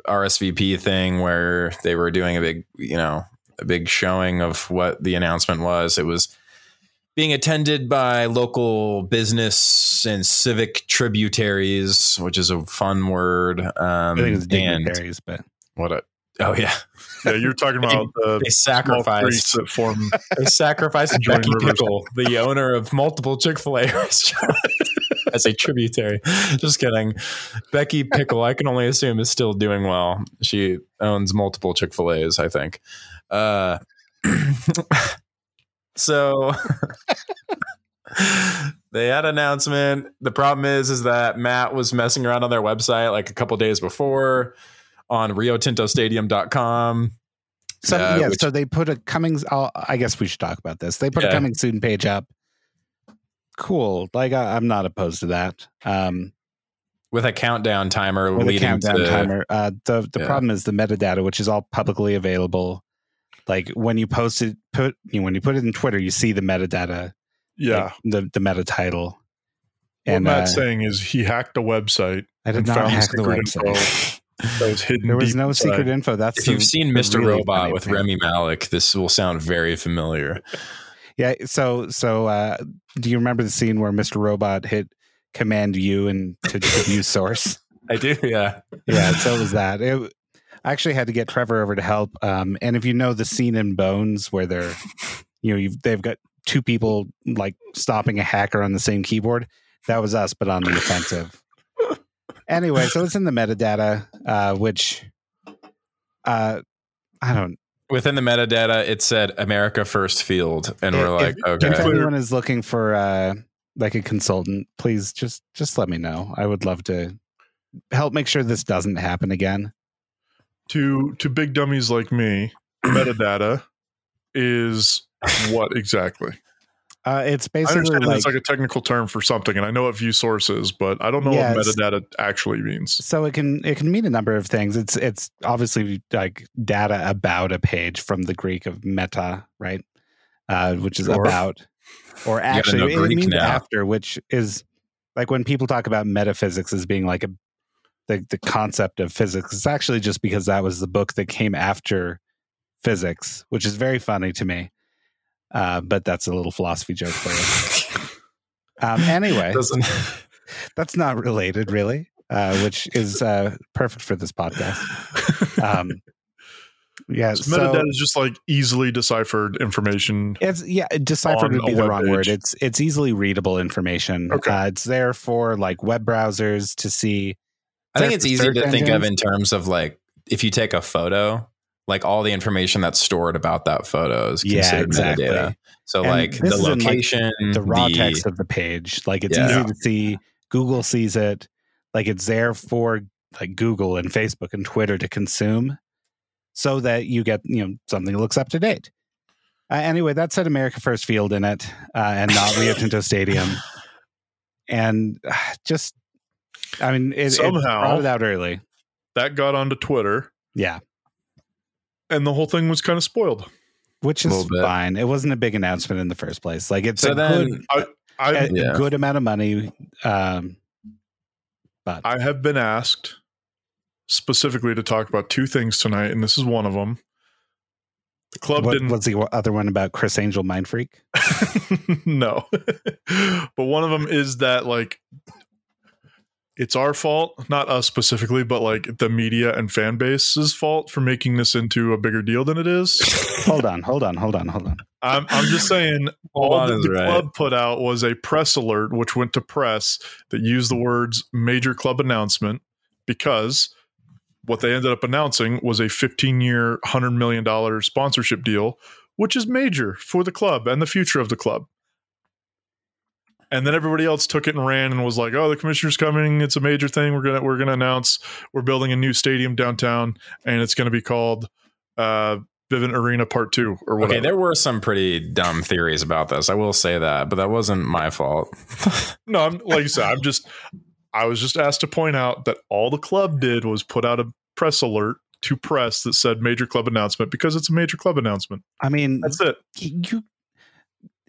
RSVP thing where they were doing a big, you know, a big showing of what the announcement was. It was being attended by local business and civic tributaries, which is a fun word. Um, I think it's dignitaries, but what a oh yeah, Yeah, you're talking about the they sacrificed that form. they sacrificed Becky rivers. Pickle, the owner of multiple Chick Fil A restaurants, as a tributary. Just kidding. Becky Pickle, I can only assume is still doing well. She owns multiple Chick Fil A's, I think. Uh, so they had an announcement. The problem is, is that Matt was messing around on their website like a couple days before on riotintostadium.com. so Uh, yeah. which- so they put a coming. I'll, I guess we should talk about this. They put a Yeah. coming soon page up. Cool. Like I, I'm not opposed to that. Um, with a countdown timer with a countdown to timer. Uh, the the Yeah. problem is the metadata, which is all publicly available. Like when you post it, put you know, when you put it in Twitter, you see the metadata. Yeah. like, the the meta title. What And Matt's uh, saying is he hacked a website I did and not found hack the secret website. info that was hidden. There was no inside. secret info. That's If you've seen Mr. really Robot with thing. Rami Malek, this will sound very familiar. Yeah. So so uh, do you remember the scene where Mr. Robot hit Command U and to, to view source? I do, yeah. yeah, so it was that. It, I actually had to get Trevor over to help. Um, and if you know the scene in Bones where they're, you know, you've, they've got two people like stopping a hacker on the same keyboard, that was us, but on the offensive. Anyway, so it's in the metadata, uh, which, uh, I don't. Within the metadata, it said America First Field, and we're like, if, okay. If anyone is looking for uh, like a consultant, please just just let me know. I would love to help make sure this doesn't happen again. To to big dummies like me, metadata is what exactly? Uh, it's I basically understand like it's like a technical term for something, and I know what view source is, but I don't know Yes. what metadata actually means. so it can it can mean a number of things it's it's obviously like data about a page from the greek of meta right uh which is Sure. about or actually it means now. after which is like when people talk about metaphysics as being like a the, the concept of physics it's actually just because that was the book that came after physics which is very funny to me uh but that's a little philosophy joke for you. Um anyway Doesn't- that's not related really uh, which is uh, perfect for this podcast. Um, yeah So so metadata is just like easily deciphered information. it's yeah deciphered would be the web wrong word. it's it's easily readable information. Okay. uh, it's there for like web browsers to see. I think it's for easy to search think of in terms of like if you take a photo, like all the information that's stored about that photo is yeah considered exactly. Metadata. So And like the is in, like, location, the raw the- text of the page. Like it's Yeah. easy to see. Google sees it. Like it's there for like google and facebook and twitter to consume so that you get you know something that looks up to date. Uh, anyway that said america first field in it uh, and not rio tinto stadium. And uh, just i mean it, it Somehow- brought it out early. That got onto Twitter, yeah and the whole thing was kind of spoiled. which is fine it wasn't a big announcement in the first place like it's So a then- good I I, a, a Yeah. good amount of money um but I have been asked specifically to talk about two things tonight, and this is one of them. The club what, didn't what's the other one about Criss Angel Mind Freak? no. but one of them is that like it's our fault, not us specifically, but like the media and fan base's fault for making this into a bigger deal than it is. hold on, hold on, hold on, hold on. I'm, I'm just saying all on that is the right. club put out was a press alert which went to press that used the words major club announcement because what they ended up announcing was a 15 year $100 million sponsorship deal which is major for the club and the future of the club and then everybody else took it and ran and was like, "Oh, the commissioner's coming! It's a major thing. We're gonna we're gonna announce we're building a new stadium downtown, and it's gonna be called uh, Vivint Arena Part Two or whatever." Okay, there were some pretty dumb theories about this. I will say that, but that wasn't my fault. no, I'm like you said, I'm just I was just asked to point out that all the club did was put out a press alert to press that said major club announcement because it's a major club announcement. I mean, That's it. you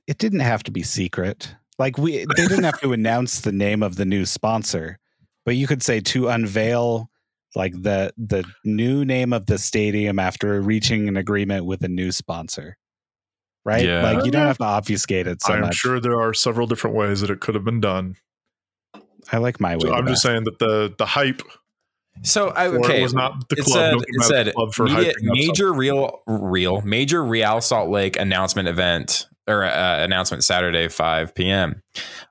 it didn't have to be secret. Like we they didn't have to announce the name of the new sponsor, but you could say to unveil like the the new name of the stadium after reaching an agreement with a new sponsor. Right? Yeah. Like you don't have to obfuscate it so I'm much. sure there are several different ways that it could have been done. I like my way. So I'm just saying that the the hype So I okay. it was not the it club. said, it get the said club for media- hyping up something. major real real major Real Salt Lake announcement event or uh, announcement Saturday 5 p.m.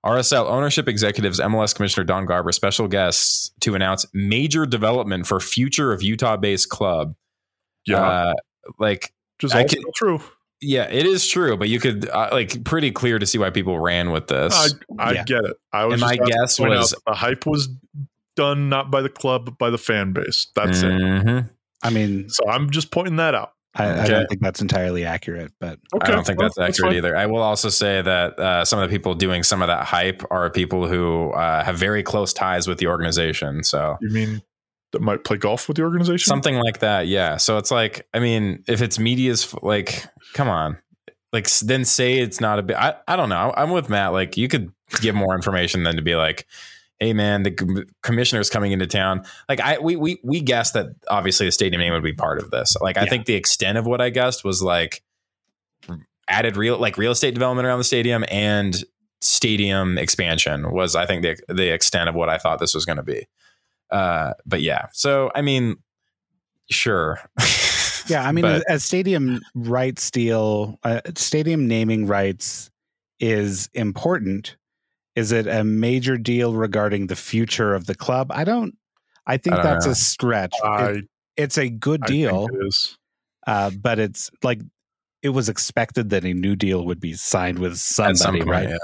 RSL ownership executives MLS Commissioner Don Garber special guests to announce major development for future of Utah based club. Yeah, Uh, like just I also can- true. yeah, it is true, but you could uh, like pretty clear to see why people ran with this. I, I Yeah. get it. I was And my guess point out was- that the hype was done not by the club but by the fan base. That's it. Mhm. I mean, So I'm just pointing that out. I, I don't think that's entirely accurate, but I don't think well, that's accurate fine. either. I will also say that uh, some of the people doing some of that hype are people who uh, have very close ties with the organization. So You mean that might play golf with the organization? something like that, yeah. So it's like, I mean, if it's media's like, come on, like then say it's not a bit. I, I don't know. I'm with Matt. Like you could give more information than to be like, hey man, the com- commissioner's coming into town. Like I we we we guessed that obviously the stadium name would be part of this. Like I Yeah. think the extent of what I guessed was like added real like real estate development around the stadium and stadium expansion was I think the the extent of what I thought this was going to be. Uh, but yeah, so I mean, sure. Yeah, I mean, But- as stadium rights deal, uh, stadium naming rights is important. Is it a major deal regarding the future of the club? I don't. I think I don't that's know. a stretch. It- it's a good deal, think it is. uh, but it's like it was expected that a new deal would be signed with At some point, right? yeah.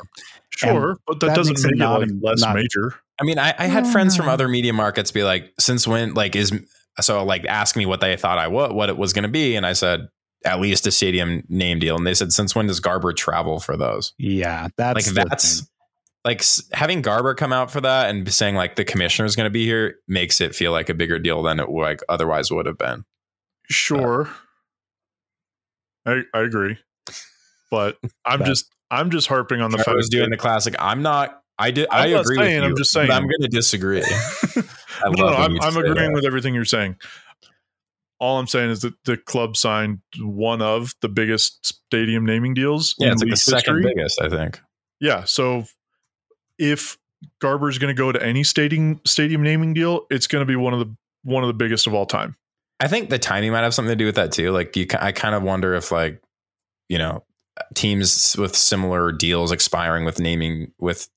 Sure, but that, that doesn't makes it make it not like less not- major. I mean, I, I had friends from other media markets be like, since when, like, is so like ask me what they thought I what what it was going to be, and I said at least a stadium name deal, and they said since when does Garber travel for those? Yeah, that's like that's thing. Like having Garber come out for that and saying like the commissioner is going to be here makes it feel like a bigger deal than it like otherwise would have been. Sure, I I agree, but I'm just I'm just harping on the I fact was doing that- the classic. I'm not. I did. I'm I agree saying, with you. I'm just saying. But I'm going to disagree. I no, no, I'm, I'm agreeing that. with everything you're saying. All I'm saying is that the club signed one of the biggest stadium naming deals. Yeah, it's like the league second biggest, I think. Yeah, so if Garber's going to go to any stadium stadium naming deal, it's going to be one of the one of the biggest of all time. I think the timing might have something to do with that too. Like you, I kind of wonder if like, you know, teams with similar deals expiring with naming with,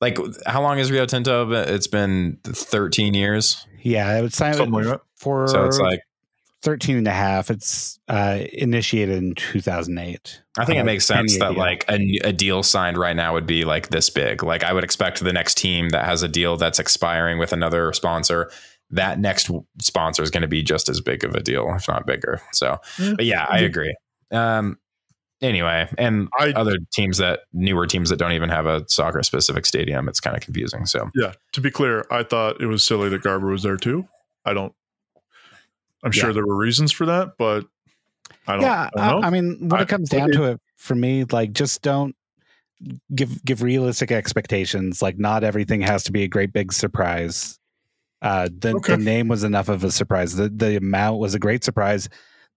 like, how long is Rio Tinto? It's been 13 years. Yeah, I would sign like that. for So it's like, 13 and a half. It's uh, initiated in 2008. I think it Uh, makes sense that ago. like a, a deal signed right now would be like this big. Like I would expect the next team that has a deal that's expiring with another sponsor, that next sponsor is going to be just as big of a deal, if not bigger. So, Yeah. but yeah, I agree. Um, anyway, and I other teams that newer teams that don't even have a soccer specific stadium, it's kind of confusing. So yeah, to be clear, I thought it was silly that Garber was there too. I don't. I'm sure Yeah. there were reasons for that, but I don't. yeah, I. I, I mean, when it comes down to it, for me, like just don't give give realistic expectations. Like, not everything has to be a great big surprise. Uh, the, Okay. the name was enough of a surprise. The the amount was a great surprise.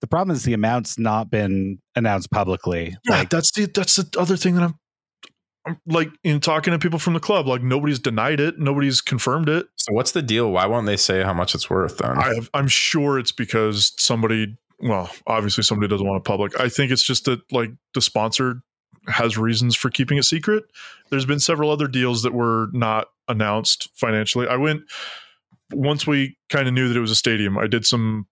The problem is the amount's not been announced publicly. yeah, Like, that's the that's the other thing that I'm. Like in talking to people from the club, like nobody's denied it, nobody's confirmed it. so what's the deal? Why won't they say how much it's worth then? I have, I'm sure it's because somebody, well, obviously somebody doesn't want it public. I think it's just that like the sponsor has reasons for keeping it secret. There's been several other deals that were not announced financially. I went once we kind of knew that it was a stadium. I did some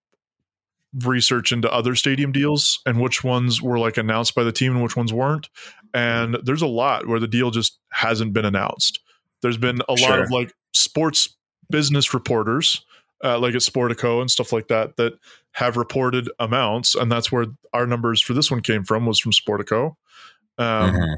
research into other stadium deals and which ones were like announced by the team and which ones weren't. And there's a lot where the deal just hasn't been announced. There's been a lot of like sports business reporters, uh, like at Sportico and stuff like that, that have reported amounts, and that's where our numbers for this one came from was from Sportico. Um, Mhm.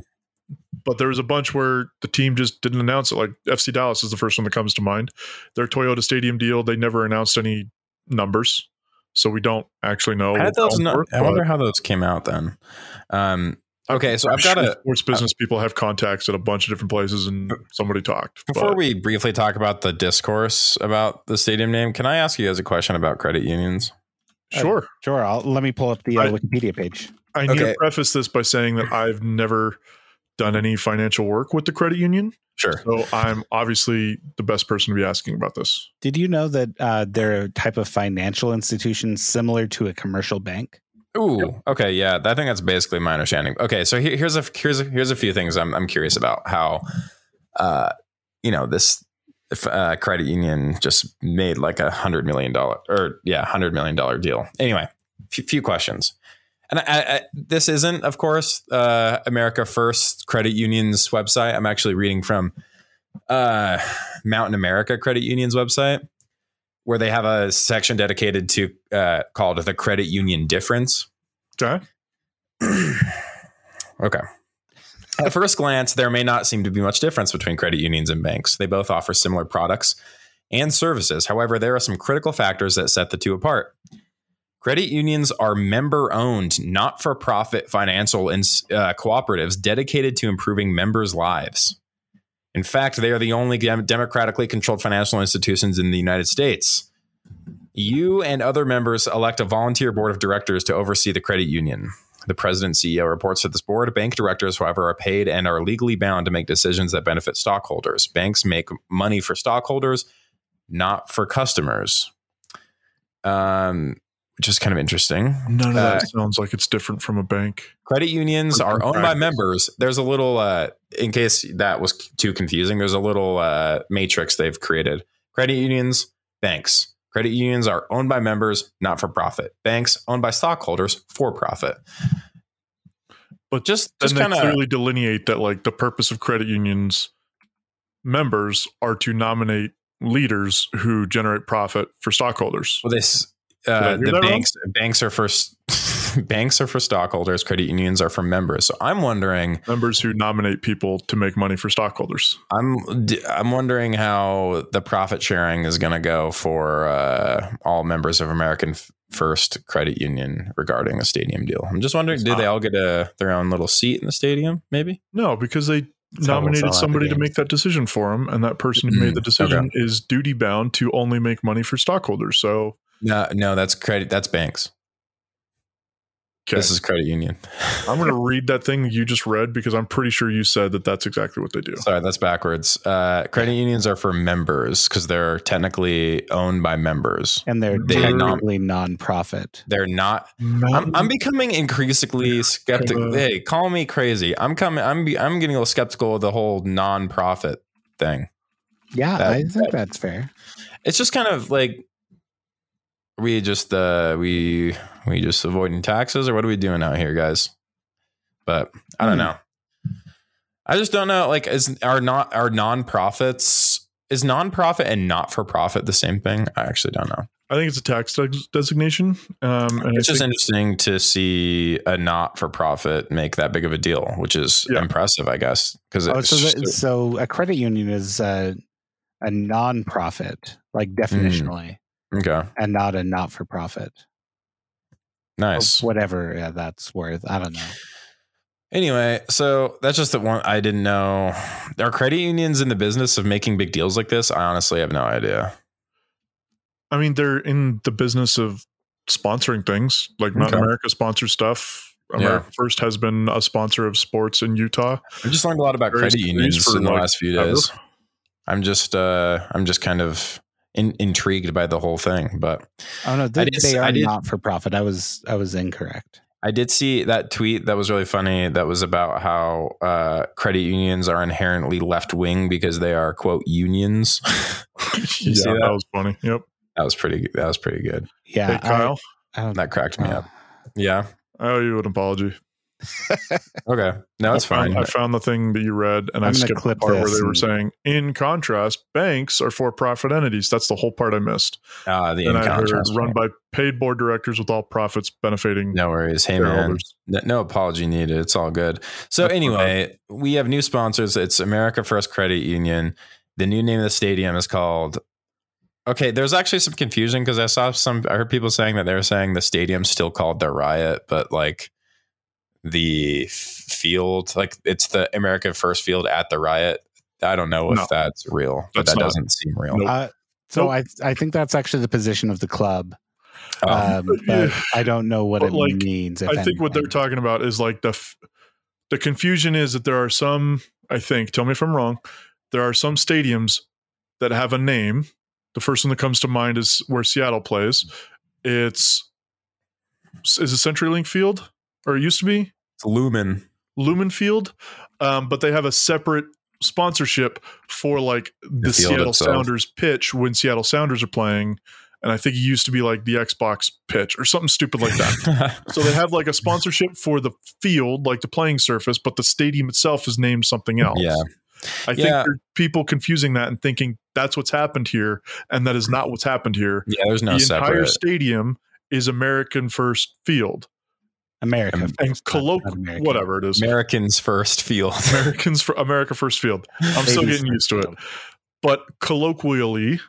But there was a bunch where the team just didn't announce it. Like FC Dallas is the first one that comes to mind. Their Toyota Stadium deal, they never announced any numbers, so we don't actually know. How those not, worth, I wonder how those came out then. Um, okay, so I'm I've got sure a sports business people have contacts at a bunch of different places, and somebody talked. Before but- we briefly talk about the discourse about the stadium name, can I ask you guys a question about credit unions? sure, Sure. I'll, let me pull up the uh, I- Wikipedia page. I need Okay. to preface this by saying that I've never done any financial work with the credit union, Sure. so I'm obviously the best person to be asking about this. Did you know that uh, they're a type of financial institution similar to a commercial bank? Ooh, okay, yeah, I think that's basically my understanding. Okay, so here, here's a here's a, here's a few things I'm I'm curious about how, uh, you know, this if, uh, credit union just made like a hundred million dollar or yeah, hundred million dollar deal. Anyway, few, few questions, and I, I, this isn't, of course, uh, America First Credit Union's website. I'm actually reading from uh, Mountain America Credit Union's website where they have a section dedicated to uh, called the credit union difference. Okay, Okay. At first glance, there may not seem to be much difference between credit unions and banks. They both offer similar products and services. However, there are some critical factors that set the two apart. Credit unions are member owned, not for profit financial uh, cooperatives dedicated to improving members' lives. In fact, they are the only dem- democratically controlled financial institutions in the United States. You and other members elect a volunteer board of directors to oversee the credit union. The president CEO reports to this board. Bank directors, however, are paid and are legally bound to make decisions that benefit stockholders. Banks make money for stockholders, not for customers. Um, which is kind of interesting. none of Uh, that sounds like it's different from a bank. Credit unions are owned by members. There's a little, uh, in case that was too confusing, there's a little uh, matrix they've created. Credit unions, banks. Credit unions are owned by members, not for profit. Banks owned by stockholders, for profit. But Just, just kind of clearly delineate that like the purpose of credit unions members are to nominate leaders who generate profit for stockholders. Well, this uh, the that wrong? banks banks are for banks are for stockholders. Credit unions are for members. So I'm wondering, Members who nominate people to make money for stockholders. I'm I'm wondering how the profit sharing is going to go for uh, all members of American First Credit Union regarding a stadium deal. I'm just wondering, It's do they all get a, their own little seat in the stadium? Maybe. No, because they That's nominated the somebody to make that decision for them, and that person who made the Mm, decision is duty bound to only make money for stockholders. So, No, no, that's credit. That's banks. okay, This is credit union. I'm going to read that thing you just read because I'm pretty sure you said that that's exactly what they do. Sorry, that's backwards. Uh, credit unions are for members because they're technically owned by members. And they're They had nom- technically nonprofit. They're not. I'm, I'm becoming increasingly skeptical. Hey, call me crazy. I'm coming. I'm. be- I'm getting a little skeptical of the whole non-profit thing. Yeah, That- I think that's fair. It's just kind of like we just uh we we just avoiding taxes or what are we doing out here, guys? But I don't Hmm. know. I just don't know. Like, is are not are nonprofits is nonprofit and not for profit the same thing? I actually don't know. I think it's a tax des- designation. Um, and It's I just think, interesting to see a not for profit make that big of a deal, which is Yeah. impressive, I guess. Because Oh, so, that, so a credit union is uh, a, a nonprofit, like definitionally, okay, and not a not for profit. nice. Whatever yeah, that's worth. I don't know. Anyway, so that's just the one I didn't know. Are credit unions in the business of making big deals like this? I honestly have no idea. I mean, they're in the business of sponsoring things. Like Mountain Okay. America sponsors stuff. Yeah. America First has been a sponsor of sports in Utah. I just learned a lot about Various credit unions in the like, last few ever. days. I'm just, uh, I'm just kind of in, intrigued by the whole thing. But Oh no, they, did- they I are did- not for profit. I was I was incorrect. I did see that tweet that was really funny. That was about how uh, credit unions are inherently left wing because they are quote unions. yeah, see that? that? was funny. Yep. that was pretty. That was pretty good. Yeah, hey, Kyle. I don't. That cracked me uh, up. Yeah. I owe you an apology. Okay. No, it's fine. I found the thing that you read, and i I'm gonna skipped the clip part where they were saying, in contrast, banks are for-profit entities. That's the whole part I missed. Ah, the and in I heard contrast run by paid board directors with all profits benefiting No worries. Hey man. shareholders. No apology needed. It's all good. So That's anyway, we have new sponsors. It's America First Credit Union. The new name of the stadium is called. Okay, there's actually some confusion because I saw some. I heard people saying that they were saying the stadium's still called the Riot, but like the field, like it's the America First Field at the Riot. I don't know if No. that's real, but That's that not. doesn't seem real. Nope. Uh, so I I think that's actually the position of the club. Um, Um, but Yeah. I don't know what But, it like, means. If I think what they're talking about is like the f- the confusion is that there are some. I think. Tell me if I'm wrong. There are some stadiums that have a name. The first one that comes to mind is where Seattle plays. It's is it CenturyLink Field or it used to be it's Lumen. Lumen Field, um, but they have a separate sponsorship for like the, The Seattle itself. Sounders pitch when Seattle Sounders are playing. And I think it used to be like the Xbox pitch or something stupid like that. So they have like a sponsorship for the field, like the playing surface, but the stadium itself is named something else. Yeah. I think Yeah. are people confusing that and thinking that's what's happened here, and that is not what's happened here. yeah, there's no the entire stadium is American First Field America and- and first, colloquial, not American. whatever it is, Americans First Field. Americans for America First Field. I'm still getting used to it, but colloquially,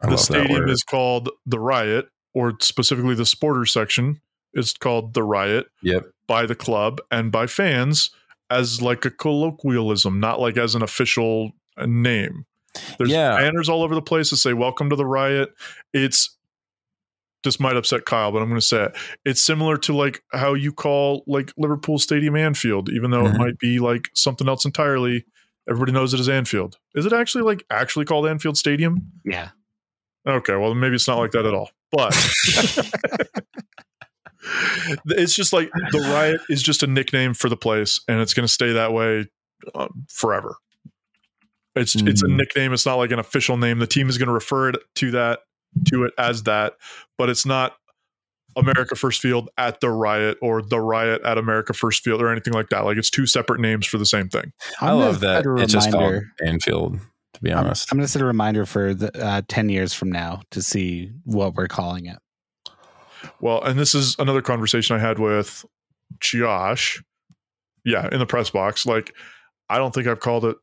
I the stadium is called the Riot, or specifically the Sporter section is called the Riot. Yep. by the club and by fans as like a colloquialism, not like as an official name. There's Yeah. banners all over the place that say "Welcome to the Riot." It's this might upset Kyle, but I'm going to say it. It's similar to like how you call like Liverpool Stadium Anfield, even though Mhm. it might be like something else entirely. Everybody knows it as Anfield. Is it actually like actually called Anfield Stadium? Yeah. Okay, well maybe it's not like that at all. But it's just like the riot is just a nickname for the place, and it's going to stay that way uh, forever. It's it's a Mhm. nickname. It's not like an official name. The team is going to refer it to that to it as that, but it's not America First Field at the riot or the riot at America First Field or anything like that. Like it's two separate names for the same thing. I I'm gonna love that. set a It's just called Anfield, to be I'm, honest. I'm going to set a reminder for the, uh, 10 years from now to see what we're calling it. Well, and this is another conversation I had with Josh. Yeah, in the press box. Like, I don't think I've called it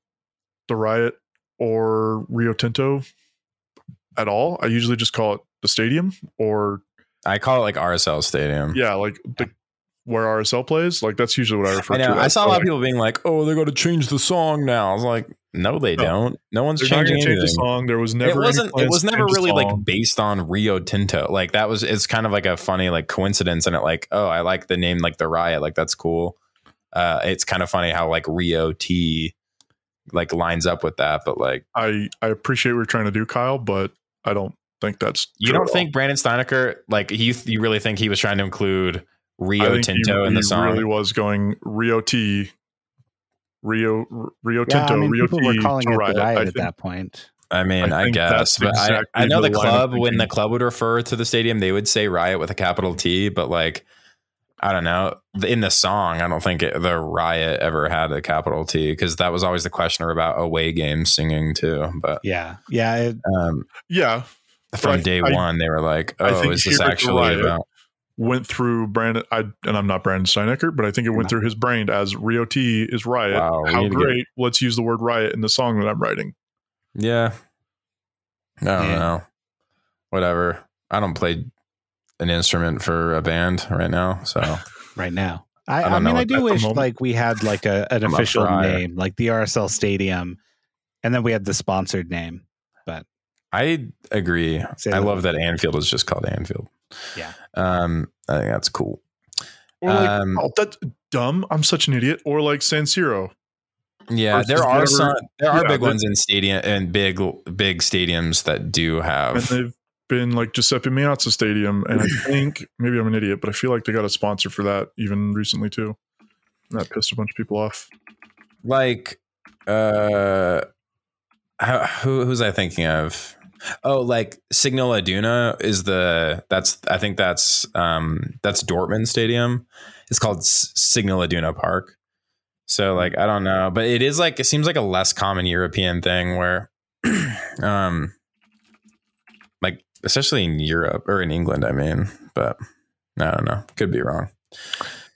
the riot or Rio Tinto at all. I usually just call it the stadium or I call it like RSL Stadium. yeah, like the where RSL plays. Like that's usually what I refer I know. to. I saw a lot of people being like, "Oh, they're going to change the song now." I was like, "No, they No. don't. No one's They're changing change the song. There was never. it wasn't. It was never really like based on Rio Tinto. Like that was. It's kind of like a funny like coincidence, and it like, oh, I like the name like the Riot. Like that's cool. Uh, it's kind of funny how like Rio T like lines up with that, but like I I appreciate what you're trying to do, Kyle, but I don't think that's. you don't at all. think Brandon Steinecker like he you really think he was trying to include Rio Tinto he, in the he song? really was going Rio T, Rio Rio Yeah, Tinto, I mean, Rio people T were calling to it Riot. the riot I at think that point. I mean, I I, guess, but I, exactly I know the the club when the club would refer to the stadium, they would say riot with a capital T, but like I don't know in the song, I don't think it, the riot ever had a capital T because that was always the questioner about away games singing too. But Yeah. Yeah. It, um, yeah, from I- day I- one, they were like, "Oh, think is this Here at the actually Riot- about?" went through Brandon. I and I'm not Brandon Steinecker, but I think it went through his brain as Rio T is riot. Wow, How need to get- great! Let's use the word riot in the song that I'm writing. Yeah, I don't Yeah. know. Whatever. I don't play an instrument for a band right now, so right now. I, I I, mean, I do wish moment. like we had like a, an I'm official name, like the RSL Stadium, and then we had the sponsored name. But I agree. Say I love that Anfield is just called Anfield. Yeah. Um, I think that's cool. Or like, Um, oh, that's dumb. I'm such an idiot. Or like San Siro. Yeah, versus there are whatever- some there are yeah, big ones in stadium and big big stadiums that do and have been like Giuseppe Meazza Stadium, and I think maybe I'm an idiot, but I feel like they got a sponsor for that even recently too. And that pissed a bunch of people off. like uh how, who who's I thinking of? Oh, like Signal Iduna is the that's I think that's um that's Dortmund Stadium. It's called S- Signal Iduna Park. So like I don't know, but it is like it seems like a less common European thing where um especially in Europe or in England, I mean, but I don't know. Could be wrong.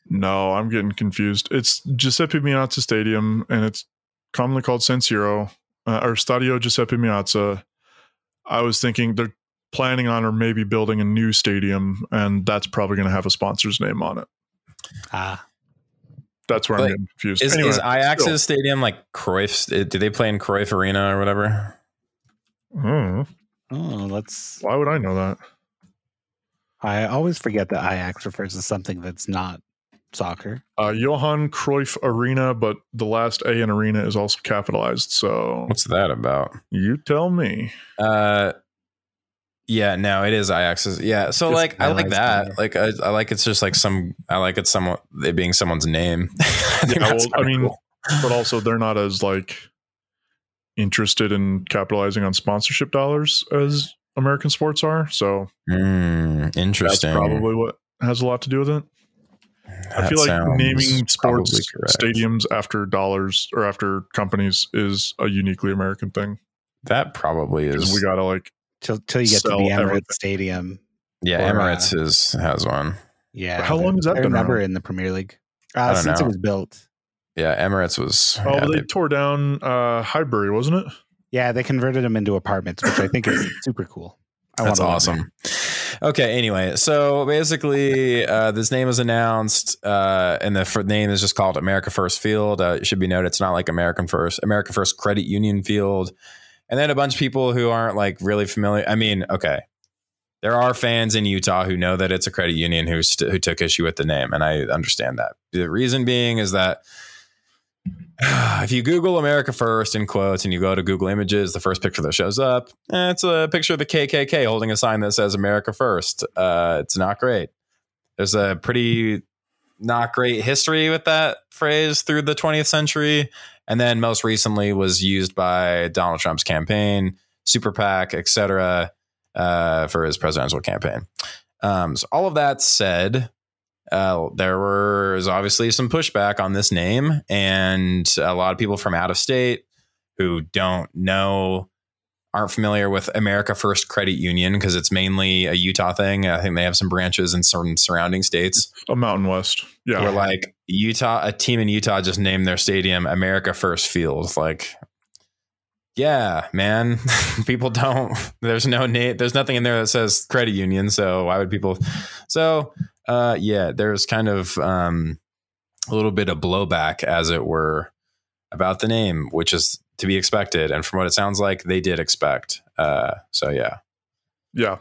No, I'm getting confused. It's Giuseppe Meazza Stadium, and it's commonly called San Siro uh, or Stadio Giuseppe Meazza. I was thinking they're planning on or maybe building a new stadium, and that's probably going to have a sponsor's name on it. Ah, That's where Like, I'm getting confused. Is, anyway, is Ajax's still. stadium like Cruyff? Do they play in Cruyff Arena or whatever? Hmm, oh, let's. why would I know that? I always forget that Ajax refers to something that's not soccer. Uh, Johan Cruyff Arena, but the last A in arena is also capitalized. So What's that about? you tell me. Uh, yeah, no, it is Ajax's. Yeah, so Just like I like realized that. Like I, I like it's just like some. I like it someone it being someone's name. I Yeah, well, I mean, cool. but also they're not as like interested in capitalizing on sponsorship dollars as American sports are. So that's interesting. probably what has a lot to do with it. I feel like naming sports stadiums after dollars or after companies is a uniquely American thing. That probably is. We gotta like Till till you get to Sell the Emirates everything. Stadium. yeah, or, uh, Emirates is has one. Yeah. How long has that they're been never around? in the Premier League I uh, don't since know. it was built. Yeah, Emirates was. oh, yeah, they, they- tore down uh Highbury, wasn't it? Yeah, they converted them into apartments, which I think is super cool. I That's wanna live there. awesome. Okay, anyway, so basically, uh, this name was announced, uh, and the f- name is just called America First Field. Uh, it should be noted, it's not like American First, America First Credit Union Field. And then a bunch of people who aren't like really familiar. I mean, okay, there are fans in Utah who know that it's a credit union who st- who took issue with the name, and I understand that. The reason being is that if you Google America First in quotes and you go to Google Images, the first picture that shows up, eh, it's a picture of the KKK holding a sign that says America First. Uh, it's not great. There's a pretty not great history with that phrase through the 20th century. And then most recently was used by Donald Trump's campaign, Super PAC, et cetera, uh, for his presidential campaign. Um, so all of that said, uh, there was obviously some pushback on this name, and a lot of people from out of state who don't know, aren't familiar with America First Credit Union because it's mainly a Utah thing. I think they have some branches in certain surrounding states. A Mountain West. Yeah. Where like Utah, a team in Utah just named their stadium America First Field. Like, yeah, man, people don't. There's no name. There's nothing in there that says credit union. So why would people? So uh, yeah, there's kind of um, a little bit of blowback, as it were, about the name, which is to be expected. And from what it sounds like, they did expect. Uh, so yeah. yeah.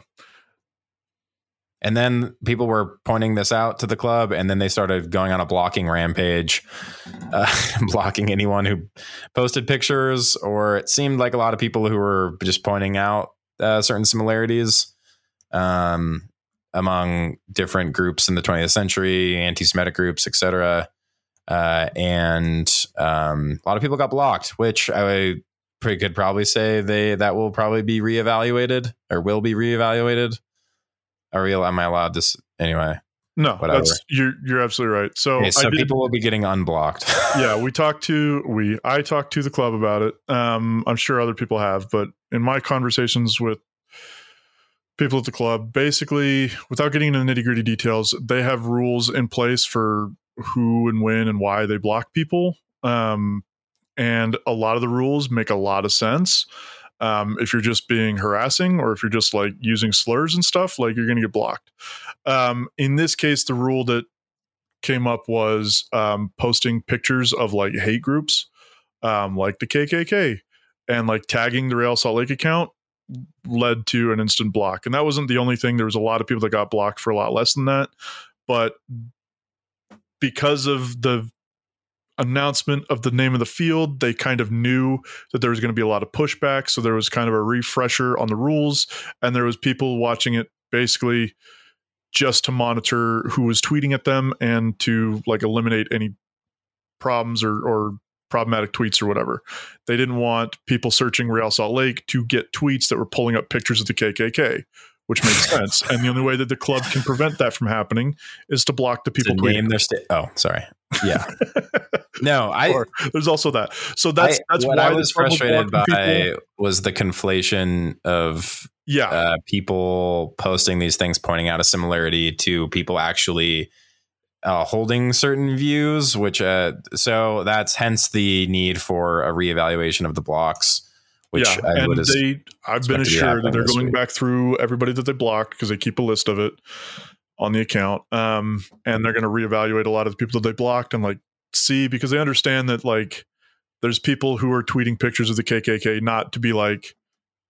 And then people were pointing this out to the club, and then they started going on a blocking rampage, uh, blocking anyone who posted pictures, or it seemed like a lot of people who were just pointing out uh, certain similarities um, among different groups in the 20th century, anti-Semitic groups, etc. Uh, and um, a lot of people got blocked, which I pretty could probably say they that will probably be reevaluated or will be reevaluated. Are we? Am I allowed this anyway? No, Whatever. that's you're you're absolutely right. So, Okay, so did, people will be getting unblocked. yeah, we talked to we I talked to the club about it. Um, I'm sure other people have, but in my conversations with people at the club, basically, without getting into the nitty gritty details, they have rules in place for who and when and why they block people. Um, and a lot of the rules make a lot of sense. Um, if you're just being harassing or if you're just like using slurs and stuff, like you're going to get blocked. Um, in this case, the rule that came up was um, posting pictures of like hate groups, um, like the KKK, and like tagging the Real Salt Lake account led to an instant block. And that wasn't the only thing. There was a lot of people that got blocked for a lot less than that. But because of the announcement of the name of the field, they kind of knew that there was going to be a lot of pushback. So there was kind of a refresher on the rules, and there was people watching it basically just to monitor who was tweeting at them and to like eliminate any problems or, or problematic tweets or whatever. They didn't want people searching Real Salt Lake to get tweets that were pulling up pictures of the KKK, which makes sense. And the only way that the club can prevent that from happening is to block the people to name their state. Oh, sorry. Yeah. no, I. Or there's also that. So that's I- that's what why I was frustrated by people. was the conflation of Yeah, uh, people posting these things, pointing out a similarity to people actually uh, holding certain views. Which uh, so that's hence the need for a reevaluation of the blocks. Which yeah, I and they, I've been expect to be assured that they're going week. back through everybody that they blocked because they keep a list of it on the account, um, and they're going to reevaluate a lot of the people that they blocked and like see because they understand that like there's people who are tweeting pictures of the KKK not to be like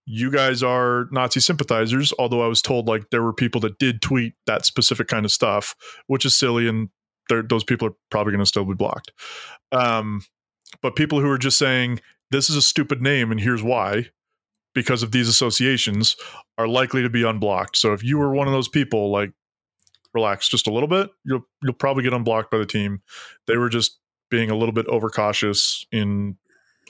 you guys are Nazi sympathizers. Although I was told like there were people that did tweet that specific kind of stuff, which is silly, and those people are probably going to still be blocked. Um, but people who are just saying this is a stupid name and here's why because of these associations are likely to be unblocked so if you were one of those people like relax just a little bit you'll you'll probably get unblocked by the team they were just being a little bit overcautious in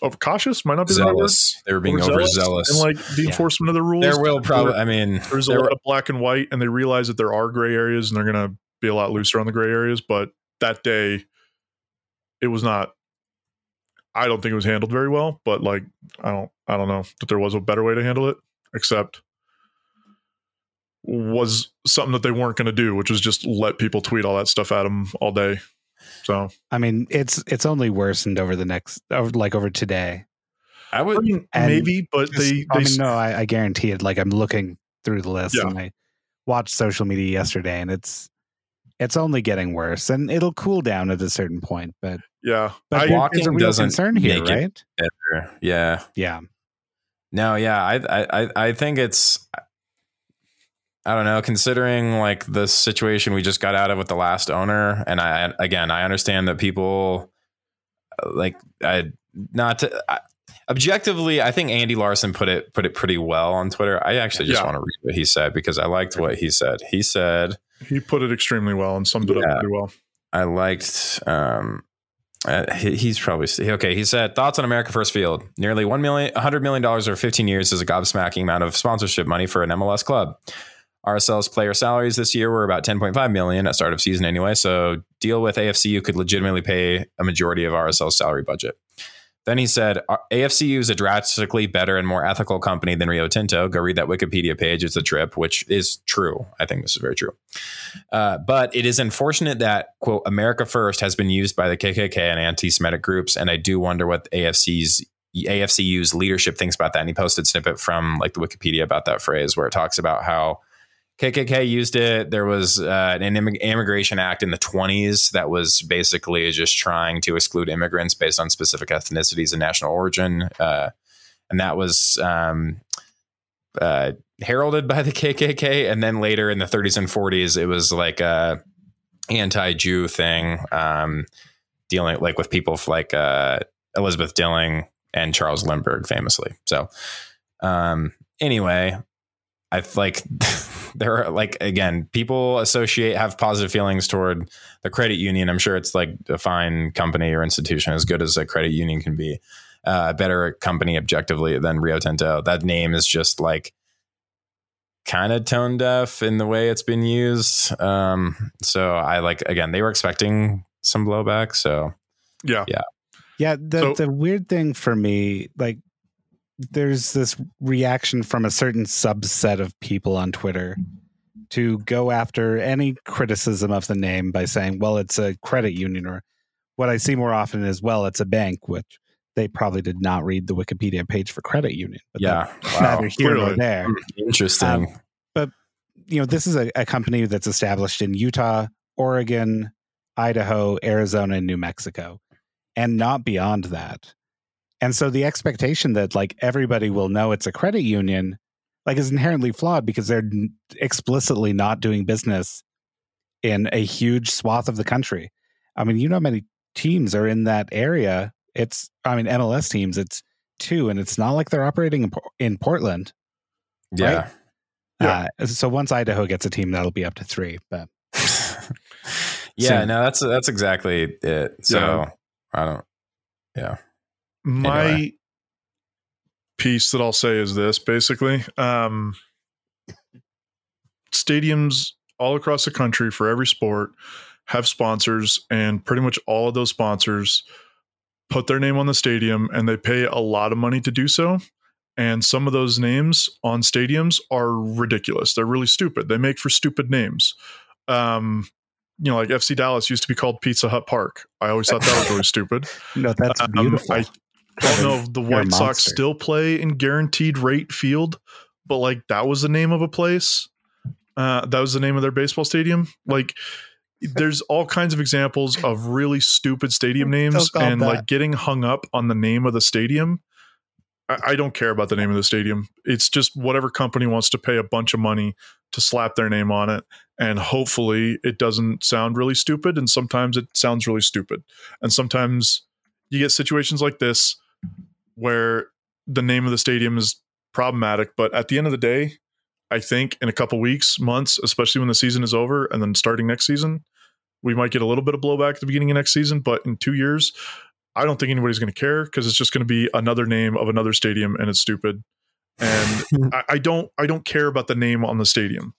overcautious might not be the right zealous. They were being Overzealous overzealous. in like the Yeah. enforcement of the rules there will probably. I mean, there's a there lot of black and white and they realize that there are gray areas and they're going to be a lot looser on the gray areas but that day it was not i don't think it was handled very well but like i don't i don't know that there was a better way to handle it except was something that they weren't going to do which was just let people tweet all that stuff at them all day so I mean, it's it's only worsened over the next, over, like over today. I I would. mean, And maybe but Just- they, I they mean, no, I, I guarantee it. Like I'm looking through the list, Yeah. and I watched social media yesterday, and it's it's only getting worse, and it'll cool down at a certain point. But yeah but I, walking there's a real doesn't concern here, make it right? better. Yeah. Yeah, No, yeah, I, I, I- I think it's, I don't know, considering like the situation we just got out of with the last owner, and I, again, I understand that people, uh, like, I not to, I, objectively, I think Andy Larson put it put it pretty well on Twitter. I actually just Yeah. want to read what he said because I liked what he said. He said, he put it extremely well and summed it Yeah. up pretty well I liked. Um, uh, he, he's probably okay. He said thoughts on America First Field. Nearly one million, hundred million dollars over fifteen years is a gobsmacking amount of sponsorship money for an MLS club. RSL's player salaries this year were about ten point five million at start of season anyway. So deal with AFCU could legitimately pay a majority of RSL's salary budget. Then he said "Our- AFCU is a drastically better and more ethical company than Rio Tinto. Go read that Wikipedia page. It's a trip, which is true. I think this is very true. Uh, but it is unfortunate that quote America First has been used by the KKK and anti-Semitic groups, and I do wonder what AFC's AFCU's leadership thinks about that. And he posted snippet from like the Wikipedia about that phrase where it talks about how KKK used it. There was uh, an immigration act in the 20s that was basically just trying to exclude immigrants based on specific ethnicities and national origin, uh, and that was um, uh, heralded by the KKK. And then later in the 30s and 40s, it was like a anti-Jew thing, um, dealing like with people like uh, Elizabeth Dilling and Charles Lindbergh, famously. So, um, anyway, I like there are like again, people associate have positive feelings toward the credit union. I'm sure it's like a fine company or institution, as good as a credit union can be. Uh, a better company objectively than Rio Tinto. That name is just like kind of tone deaf in the way it's been used. Um, so I like again, they were expecting some blowback. So yeah, yeah yeah. The So- the weird thing for me, like, there's this reaction from a certain subset of people on Twitter to go after any criticism of the name by saying, "Well, it's a credit union," or what I see more often is, "Well, it's a bank," which they probably did not read the Wikipedia page for credit union. But yeah, wow. neither here nor there. Hmm, interesting. Um, but you know, this is a, a company that's established in Utah, Oregon, Idaho, Arizona, and New Mexico, and not beyond that. And so the expectation that like everybody will know it's a credit union, like is inherently flawed because they're explicitly not doing business in a huge swath of the country. I mean, you know how many teams are in that area. It's, I mean, MLS teams, it's two, and it's not like they're operating in, in Portland. yeah. Yeah. Uh, so once Idaho gets a team, that'll be up to three. But yeah, So- no, that's that's exactly it. So Yeah. I don't. Yeah. My Anyway. piece that I'll say is this basically um, stadiums all across the country for every sport have sponsors, and pretty much all of those sponsors put their name on the stadium and they pay a lot of money to do so. And some of those names on stadiums are ridiculous. They're really stupid. They make for stupid names. Um, you know, like FC Dallas used to be called Pizza Hut Park. I always thought that was really stupid. No, that's Um, beautiful. I don't know if the White Sox still play in guaranteed rate field, but like that was the name of a place. Uh, that was the name of their baseball stadium. Like there's all kinds of examples of really stupid stadium names and that. like getting hung up on the name of the stadium. I, I don't care about the name of the stadium. It's just whatever company wants to pay a bunch of money to slap their name on it. And hopefully it doesn't sound really stupid. And sometimes it sounds really stupid. And sometimes you get situations like this where the name of the stadium is problematic. But at the end of the day, I think in a couple weeks, months, especially when the season is over and then starting next season, we might get a little bit of blowback at the beginning of next season. But in two years, I don't think anybody's going to care because it's just going to be another name of another stadium and it's stupid. And I, I don't, I don't care about the name on the stadium.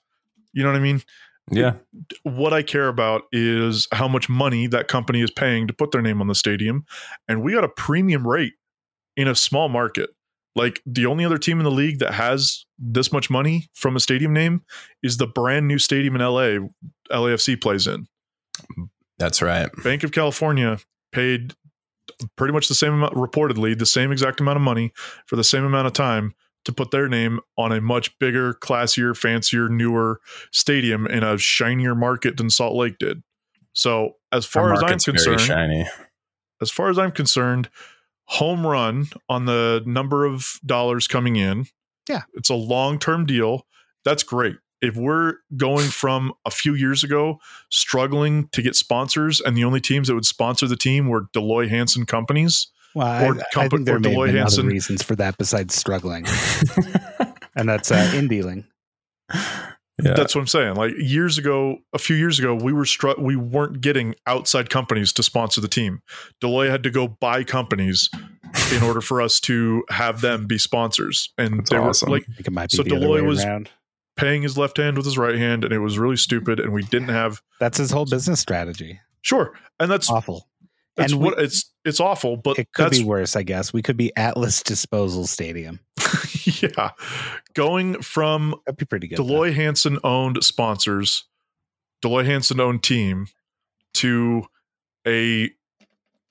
You know what I mean? Yeah. what I care about is how much money that company is paying to put their name on the stadium. And we got a premium rate in a small market. Like the only other team in the league that has this much money from a stadium name is the brand new stadium in LA, LAFC plays in. That's right. Bank of California paid pretty much the same amount, reportedly, the same exact amount of money for the same amount of time to put their name on a much bigger, classier, fancier, newer stadium in a shinier market than Salt Lake did. So, as far Our as I'm concerned, shiny. as far as I'm concerned, home run on the number of dollars coming in. Yeah. It's a long term deal. That's great. If we're going from a few years ago struggling to get sponsors, and the only teams that would sponsor the team were Dell Loy Hansen companies, well, I, or I compa- think there or may have other reasons for that besides struggling, and that's uh, in dealing. yeah. that's what I'm saying. Like years ago, a few years ago, we were stru- we weren't getting outside companies to sponsor the team. Dell Loy had to go buy companies in order for us to have them be sponsors, and That's they awesome. were like it might be So the other Dell Loy was- around. paying his left hand with his right hand, and it was really stupid. And we didn't have That's his whole business strategy. sure, and that's Awful. That's and we- what it's it's awful, but It could be worse, I guess. We could be Atlas Disposal Stadium. yeah, going from That'd be pretty good. Dell Loy Hansen owned sponsors, Dell Loy Hansen owned team, to a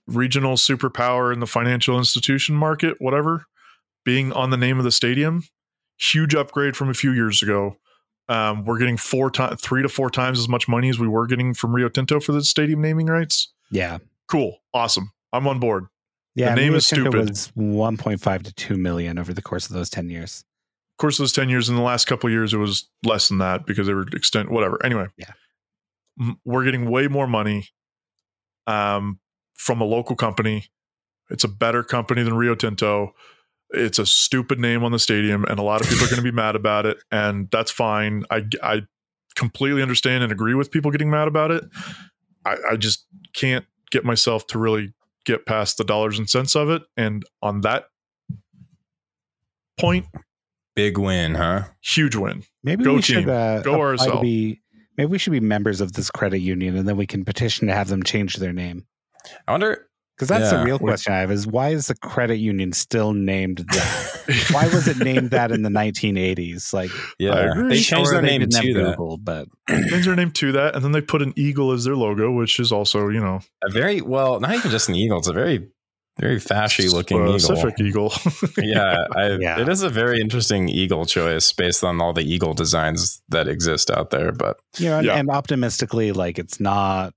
regional superpower in the financial institution market, whatever, being on the name of the stadium, huge upgrade from a few years ago. Um, we're getting four times, three to four times as much money as we were getting from Rio Tinto for the stadium naming rights. Yeah. Cool, awesome. I'm on board. Yeah. The name is stupid. was 1.5 to 2 million over the course of those 10 years. Of course, those 10 years in the last couple of years, it was less than that because they were extent, whatever. Anyway, Yeah. We're getting way more money um, from a local company. It's a better company than Rio Tinto. It's a stupid name on the stadium, and a lot of people are going to be mad about it, and that's fine. I, I completely understand and agree with people getting mad about it. I, I just can't get myself to really get past the dollars and cents of it. And on that point, Big win, huh? huge win. Maybe Go we team. should uh, Go apply to RSL. be maybe we should be members of this credit union and then we can petition to have them change their name. I wonder. Because that's the real question I have is why is the credit union still named that? why was it named that in the 1980s? Like Yeah, agree. they changed their name to that. Google, but changed their name to that, and then they put an eagle as their logo, which is also, you know, A very well, not even just an eagle. It's a very, very fashy looking eagle. Pacific eagle. yeah, I, Yeah. it is a very interesting eagle choice based on all the eagle designs that exist out there. But you know, and, Yeah. and optimistically, like it's not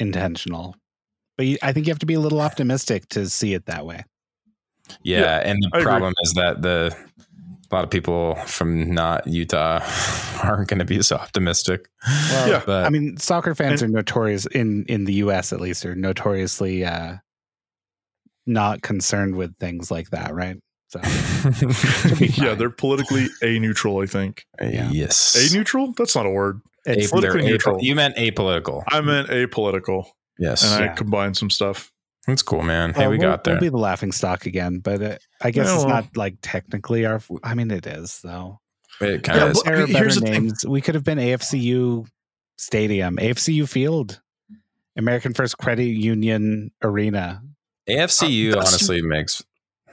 intentional. But you, I think you have to be a little optimistic to see it that way. yeah, Yeah, and the I agree. problem is that the a lot of people from not Utah aren't going to be so optimistic. Well, Yeah. but I mean, soccer fans are notorious in in the U.S. at least are notoriously uh, not concerned with things like that, right? So yeah, they're politically a neutral, I think. Yeah. yes, A neutral? That's not a word. it's, A- they're politically apo- neutral. You meant apolitical. I meant apolitical, yes, and Yeah. I combined some stuff. That's cool, man. Hey, Well, we we'll- got there. We'll be the laughing stock again, but uh, I guess Yeah, it's not like technically our. I mean, it is though. it kind Yeah, of is. but- There are here's better the names. We could have been AFCU Stadium, AFCU Field, American First Credit Union Arena. AFCU that's- honestly makes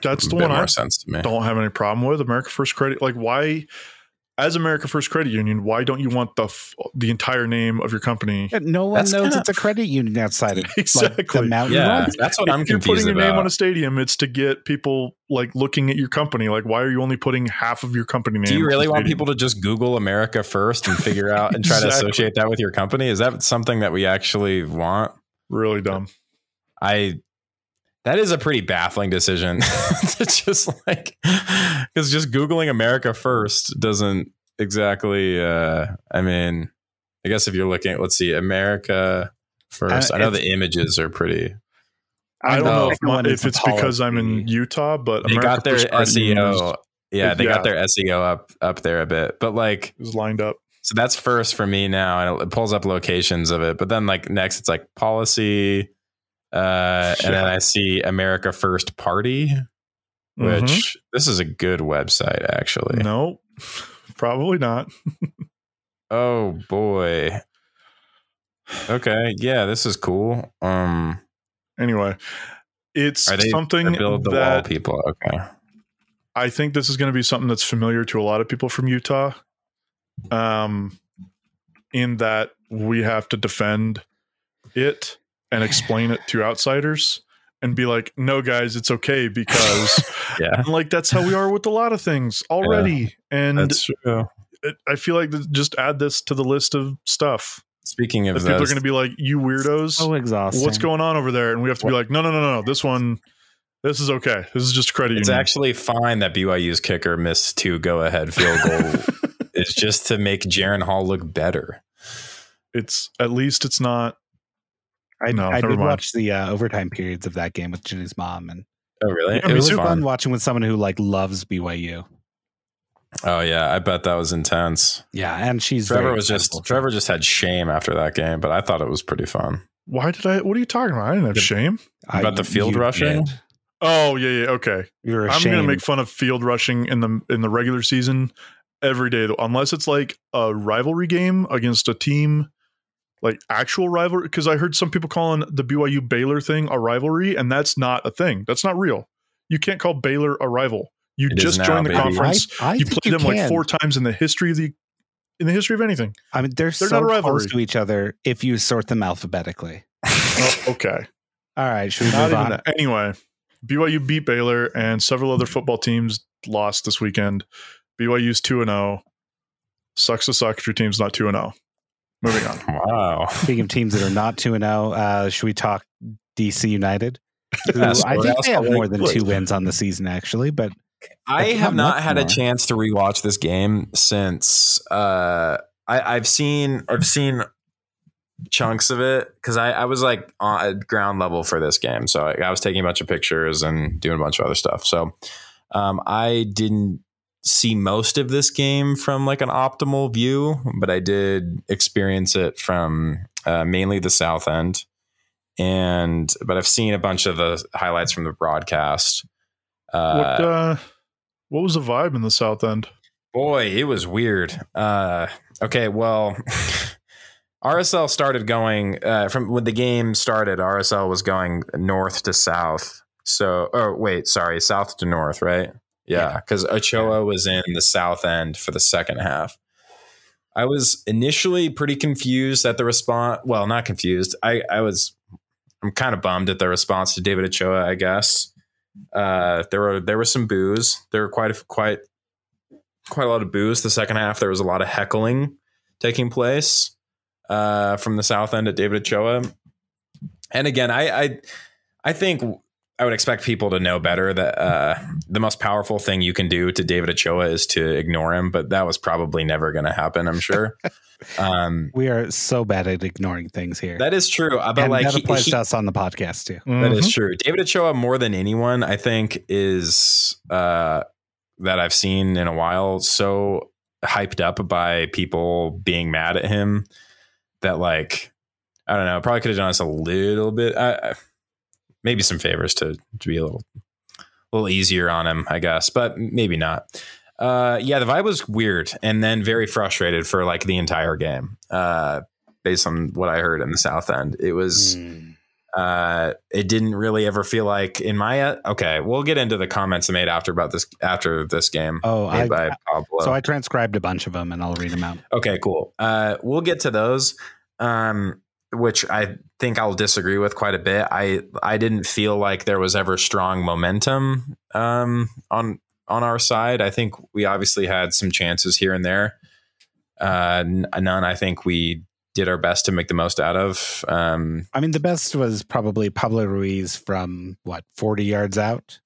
That's a the bit one more I sense to me. don't have any problem with. American First Credit, like why, as America First Credit Union, why don't you want the f- the entire name of your company? Yeah, No one That's knows kinda- it's a credit union outside of like, Exactly. the mountain. Yeah, Road. that's what I'm if you're confused putting your name on a stadium, it's to get people like looking at your company. Like, why are you only putting half of your company name? Do you really want people to just Google America first and figure out and try to associate that with your company? Is that something that we actually want? really dumb? I that is a pretty baffling decision to just like because just googling America first doesn't exactly. uh I mean, I guess if you're looking, at, let's see, America first. Uh, I know the images are pretty. I don't know know if, my, if it's because I'm in. Utah, but They America got their SEO. Yeah, they yeah. got their SEO up up there a bit, but like is, is lined up. So that's first for me now, and it pulls up locations of it. But then like next, it's like policy, uh, and then I see America First Party, which Mhm. this is a good website actually. no, probably not. Oh boy. Okay, yeah, this is cool. Um, Anyway, it's they something build the wall that people? Okay, I think this is going to be something that's familiar to a lot of people from Utah. Um, in that we have to defend it and explain it to outsiders and be like, no, guys, it's okay because, yeah, and, like, that's how we are with a lot of things already. and that's true. it, I feel like th- just add this to the list of stuff Speaking that of people are going to be like, you weirdos, So exhausting. what's going on over there? And we have to be like, no, no, no, no, no, this one, this is okay. This is just credit it's union. actually fine that BYU's kicker missed two go ahead field goal. it's just to make Jaren Hall look better. it's at least it's not I, No, I did mind. watch the uh, overtime periods of that game with Ginny's mom, and Oh, really? Yeah, it me was fun. fun. watching with someone who like loves BYU. Oh yeah, I bet that was intense. Yeah, and she's Trevor was just excitable. Trevor just had shame after that game, but I thought it was pretty fun. Why did I? What are you talking about? I didn't have The- shame. I- about the field rushing? did. Oh yeah, yeah. Okay, You were I'm ashamed. gonna make fun of field rushing in the in the regular season every day, unless it's like a rivalry game against a team, like actual rivalry. Because I heard some people calling the BYU Baylor thing a rivalry, and that's not a thing. That's not real. You can't call Baylor a rival. You It is just now, joined the baby. conference. I, I you think played them like four times in the history of the in the history of anything. I mean, they're, They're so not a rivalry. close to each other if you sort them alphabetically. Oh, okay. All right, should we Not move on? that. Anyway, BYU beat Baylor and several other football teams lost this weekend. BYU's 2 and 0. Sucks to suck if your team's not 2 and 0. Moving on. Wow. Speaking of teams that are not two and zero, uh, should we talk DC United? Who Yes, I think else they have more than good? two wins on the season, actually. But I It's have not not much had a chance to rewatch this game since uh, I, I've seen I've seen chunks of it because I, I was like on at ground level for this game, so I, I was taking a bunch of pictures and doing a bunch of other stuff. So um, I didn't see most of this game from like an optimal view, but I did experience it from uh, mainly the south end. And but I've seen a bunch of the highlights from the broadcast. Uh, what uh what was the vibe in the south end? Boy, it was weird. Uh, okay, well, RSL started going uh, from when the game started. RSL was going north to south. So, oh wait, sorry, south to north, right? Yeah, because Ochoa was in the south end for the second half. I was initially pretty confused at the response. Well, not confused. I, I was. I'm kind of bummed at the response to David Ochoa. I guess uh, there were there were some boos. There were quite a, quite quite a lot of boos the second half. There was a lot of heckling taking place uh, from the south end at David Ochoa. And again, I, I I think I would expect people to know better that uh, the most powerful thing you can do to David Ochoa is to ignore him. But that was probably never going to happen. I'm sure. um, we are so bad at ignoring things here. that is true. Uh, But and like that he- applies he- to us on the podcast too. that is Mhm. true. David Ochoa, more than anyone, I think, is uh, that I've seen in a while, so hyped up by people being mad at him that, like, I don't know, probably could have done us a little bit. I, I- maybe some favors to to be a little a little easier on him, I guess, but maybe not. Uh, yeah, the vibe was weird, and then very frustrated for like the entire game. Uh, based on what I heard in the South End, it was. Mm. Uh, it didn't really ever feel like in my okay. We'll get into the comments I made after about this after this game. Oh, I, by Pablo. so I transcribed a bunch of them and I'll read them out. Okay, cool. Uh, we'll get to those, um, which I think I'll disagree with quite a bit. I I didn't feel like there was ever strong momentum um, on on our side. I think we obviously had some chances here and there. Uh, none. I think we did our best to make the most out of. Um, I mean, the best was probably Pablo Ruiz from what forty yards out.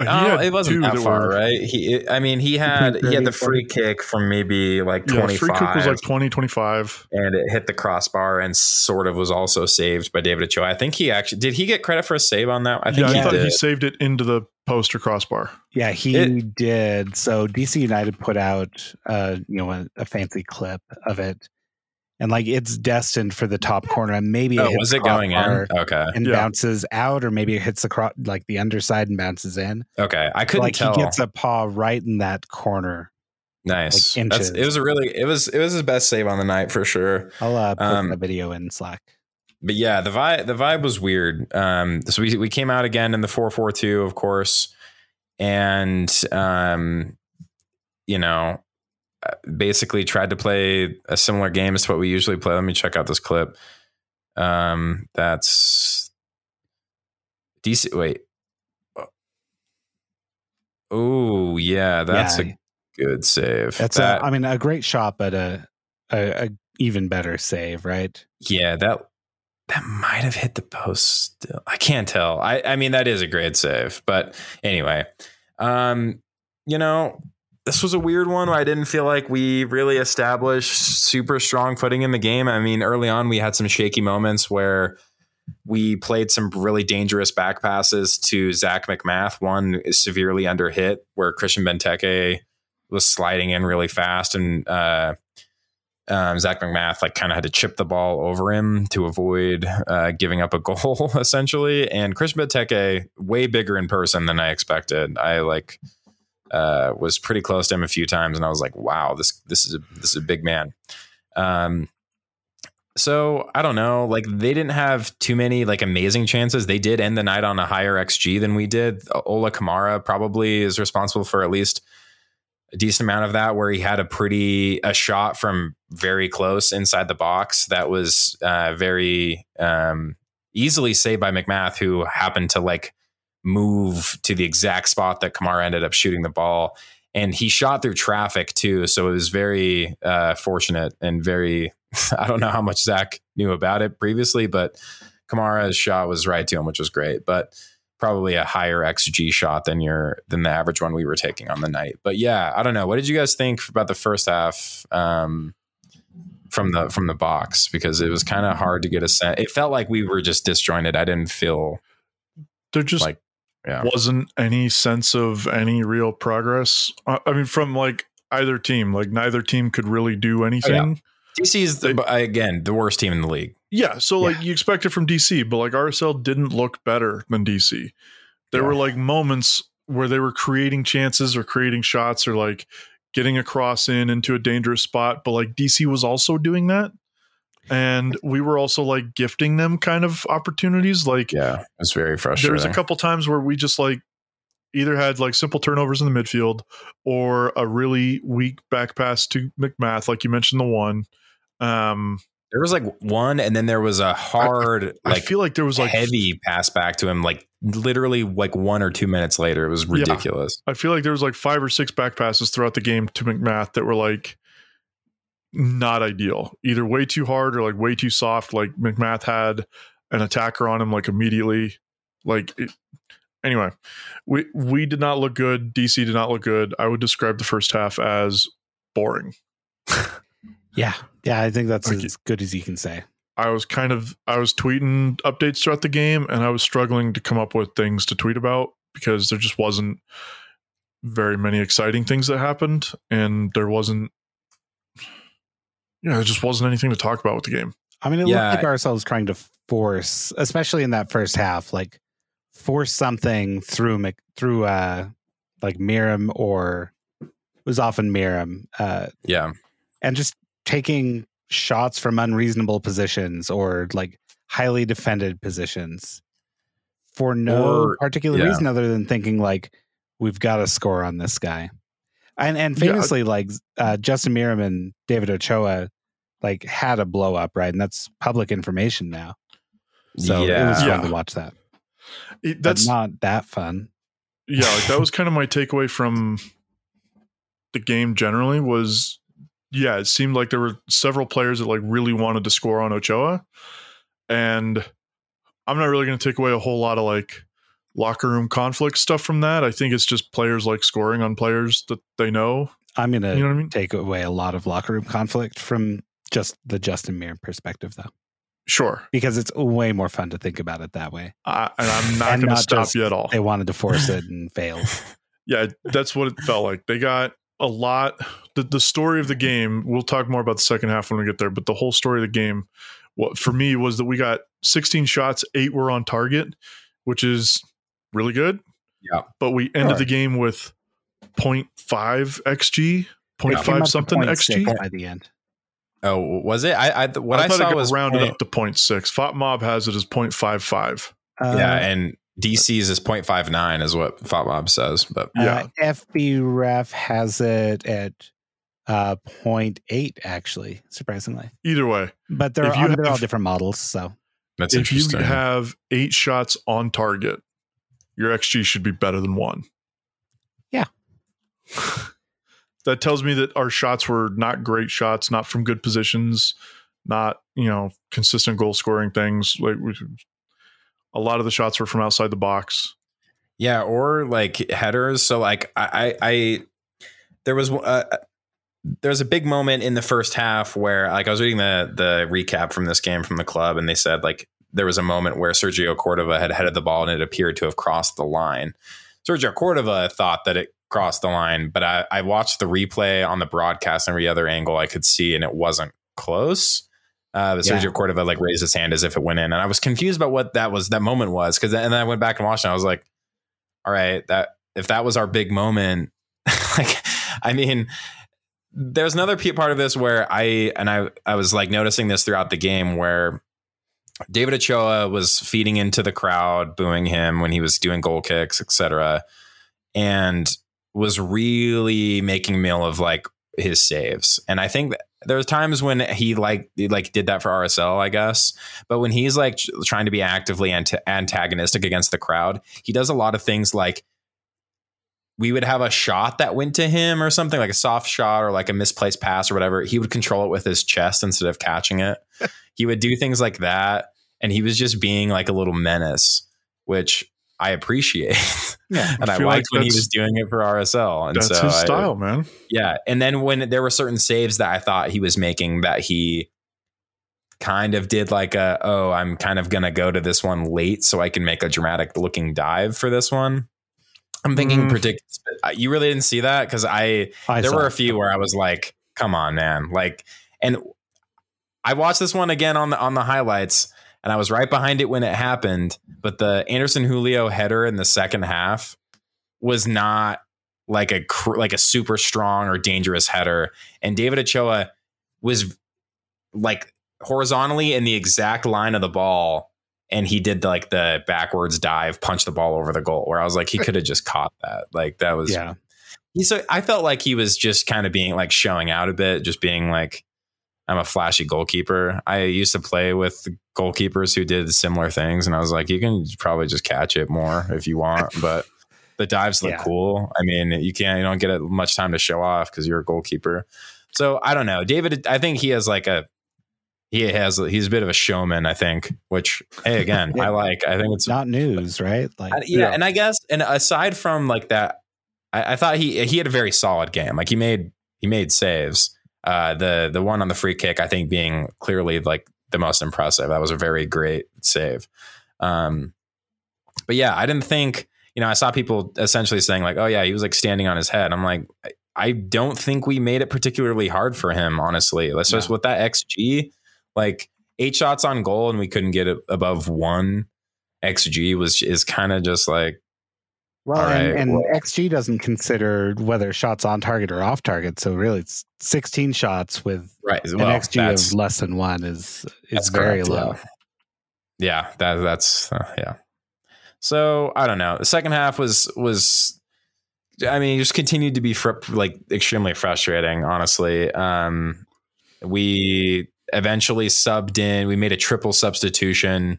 He oh, it wasn't that that far, were- right? He, I mean, he had he had the free kick from maybe like Yeah, twenty free kick was like 20, 25. and it hit the crossbar and sort of was also saved by David Ochoa. I think he actually did. He get credit for a save on that. I think yeah, he I thought did. he saved it into the post or crossbar. Yeah, he It- did. So DC United put out, uh, you know, a, a fancy clip of it, and like it's destined for the top corner, and maybe it oh, hits was the it going in? crossbar Okay, and Yeah. bounces out, or maybe it hits the cro- like the underside and bounces in. okay. I couldn't like tell. he gets a paw right in that corner. nice. like, That's, inches. it was a really. It was. It was his best save on the night for sure. I'll uh, put Um, the video in Slack. But yeah, the vibe. The vibe was weird. Um, so we we came out again in the four four two, of course, and um, you know, basically tried to play a similar game as what we usually play. Let me check out this clip. Um, that's DC. Wait. Oh yeah, that's Yeah. a good save. That's that, a, I mean, a great shot, but a, a, a even better save, right? yeah, that that might have hit the post. Still. I can't tell. I I mean, that is a great save, but anyway, um, you know, this was a weird one. Where I didn't feel like we really established super strong footing in the game. I mean, early on we had some shaky moments where we played some really dangerous back passes to Zac MacMath. One is severely under hit where Christian Benteke was sliding in really fast and uh, um, Zac MacMath like kind of had to chip the ball over him to avoid uh, giving up a goal essentially. And Christian Benteke way bigger in person than I expected. I like uh, was pretty close to him a few times, and I was like, wow, this this is a, this is a big man. Um, so I don't know. Like they didn't have too many like amazing chances. They did end the night on a higher xG than we did. Ola Kamara probably is responsible for at least a decent amount of that, where he had a pretty a shot from very close inside the box that was uh, very um, easily saved by MacMath, who happened to like move to the exact spot that Kamara ended up shooting the ball. And he shot through traffic too. So it was very uh, fortunate and very, I don't know how much Zac knew about it previously, but Kamara's shot was right to him, which was great. But probably a higher XG shot than your than the average one we were taking on the night. But yeah, I don't know. What did you guys think about the first half um, from the from the box? Because it was kind of hard to get a sense. It felt like we were just disjointed. I didn't feel There just Like, yeah. wasn't any sense of any real progress. I mean, from like either team, like neither team could really do oh, anything. DC's the, again the worst team in the league. Yeah, so like you expect it from DC, but like RSL didn't look better than DC. There Yeah. were like moments where they were creating chances or creating shots or like getting a cross in into a dangerous spot, but like DC was also doing that. And we were also like gifting them kind of opportunities. Like Yeah, it's very frustrating. there was a couple times where we just like either had like simple turnovers in the midfield or a really weak back pass to MacMath, like you mentioned the one. Um there was like one, and then there was a hard, like, I like feel like there was like heavy pass back to him, like literally like one or two minutes later. It was Yeah. ridiculous. I feel like there was like five or six back passes throughout the game to MacMath that were like not ideal. Either way too hard or like way too soft. Like MacMath had an attacker on him like immediately. Like it, anyway, we we did not look good. DC did not look good. I would describe the first half as boring. Yeah, yeah. I think that's Okay. as good as you can say. I was kind of I was tweeting updates throughout the game and I was struggling to come up with things to tweet about because there just wasn't very many exciting things that happened and there wasn't yeah, there just wasn't anything to talk about with the game. I mean, it Yeah. looked like ourselves trying to force, especially in that first half, like force something through Mc, through uh like Meram or it was often Meram uh Yeah. and just taking shots from unreasonable positions or like highly defended positions for no Or- particular yeah. reason other than thinking like we've got to score on this guy. And and Yeah. famously like uh Justin Meram and David Ochoa like had a blow up, right? And that's public information now. So it was Yeah. fun Yeah. to watch that. It- That's that's not that fun. yeah like that was kind of my takeaway from the game generally was yeah it seemed like there were several players that like really wanted to score on ochoa and i'm not really going to take away a whole lot of like locker room conflict stuff from that i think it's just players like scoring on players that they know I'm gonna you know i mean take away a lot of locker room conflict from just the Justin Meram perspective though. sure Because it's way more fun to think about it that way. I, and i'm not going to stop just you at all They wanted to force it and failed. yeah that's what it felt like they got a lot the, the story of the game we'll talk more about the second half when we get there but the whole story of the game what for me was that we got 16 shots eight were on target which is really good Yeah. but we ended Sure. the game with 0.5 xg It came 0.5 up something xg by the end. Oh, was it? I, I what I, thought saw it was rounded point- up to 0.6 FotMob has it as 0.55 Uh, yeah, and DC's is 0.59 is what FotMob says, but yeah. uh, FBref has it at uh, 0.8 actually, surprisingly. either way But they're, If you all, they're all different models, so that's if you interesting. have eight shots on target your xg should be better than one Yeah. that tells me that our shots were not great shots not from good positions not you know consistent goal scoring things like we, a lot of the shots were from outside the box Yeah, or like headers. So like I, I, I there was uh, there was a big moment in the first half where like I was reading the the recap from this game from the club, and they said like there was a moment where Sergio Cordova had headed the ball and it appeared to have crossed the line. Sergio Cordova thought that it crossed the line, but I, I watched the replay on the broadcast and every other angle I could see, and it wasn't close. Uh, but Yeah. Sergio Cordova like raised his hand as if it went in, and I was confused about what that was. That moment was because, and then I went back and watched, and I was like, all right, that if that was our big moment, like, I mean, there's another part of this where I and I I was like noticing this throughout the game where David Ochoa was feeding into the crowd, booing him when he was doing goal kicks, etc., and was really making meal of like his saves. And I think that there's times when he like he like did that for RSL, I guess. But when he's like tr- trying to be actively ant- antagonistic against the crowd, he does a lot of things like we would have a shot that went to him or something like a soft shot or like a misplaced pass or whatever. He would control it with his chest instead of catching it. he would do things like that. And he was just being like a little menace, which I appreciate. yeah. and I I, liked like when he was doing it for RSL. And that's so his I- style man yeah. And then when there were certain saves that I thought he was making that he kind of did like a, oh, I'm kind of going to go to this one late so I can make a dramatic looking dive for this one. I'm thinking Mm. predict. You really didn't see that because I I there were a it. few where I was like, come on, man. Like, and I watched this one again on the on the highlights, and I was right behind it when it happened. But the Anderson Julio header in the second half was not like a like a super strong or dangerous header, and David Ochoa was like horizontally in the exact line of the ball. And he did like the backwards dive, punch the ball over the goal. Where I was like, he could have just caught that. Like that was Yeah. he so I felt like he was just kind of being like showing out a bit, just being like, I'm a flashy goalkeeper. I used to play with goalkeepers who did similar things, and I was like, you can probably just catch it more if you want, but the dives look Yeah. cool. I mean, you can't, you don't get much time to show off because you're a goalkeeper. So I don't know, David. I think he has like a he has he's a bit of a showman. I think, which hey, again, Yeah. I like. I think it's Not news, right? Like I- yeah, Yeah. and I guess, and aside from like that, I, I thought he he had a very solid game. Like he made he made saves. Uh, the the one on the free kick, I think, being clearly like the most impressive. That was a very great save. Um, but yeah, I didn't think. You know, I saw people essentially saying like, "Oh yeah, he was like standing on his head." I'm like, I- I don't think we made it particularly hard for him. Honestly, let's just with that xG, like eight shots on goal, and we couldn't get it above one XG was is kind of just like Well, and, and well- XG doesn't consider whether shots on target or off target. So really, it's 16 shots with right. an Well, XG of less than one is is very correct, low. yeah. yeah, that that's uh, yeah. So I don't know. The second half was was, I mean, just continued to be fr- like extremely frustrating. Honestly, um, we eventually subbed in. We made a triple substitution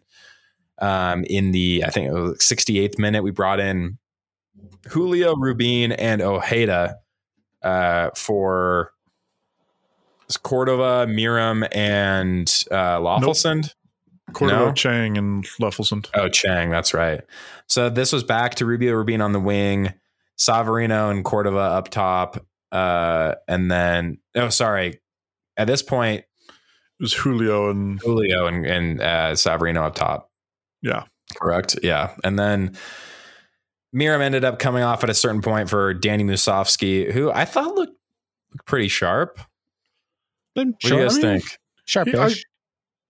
um, in the I think it was 68th minute. We brought in Julio Rubin and Ojeda uh, for Cordova, Meram, and uh, Löffelsend. Cordova, No? Chang, and Löffelsend. Oh, Chang, that's right. So this was back to Rubio Rubin on the wing, Savarino and Cordova up top, uh, and then oh, sorry. At this point, was Julio and Julio and, and uh, Savarino up top. Yeah. correct. Yeah, and then Meram ended up coming off at a certain point for Danny Musovski, who I thought looked, looked pretty sharp. But What sure, do you guys I mean, think? Sharpish.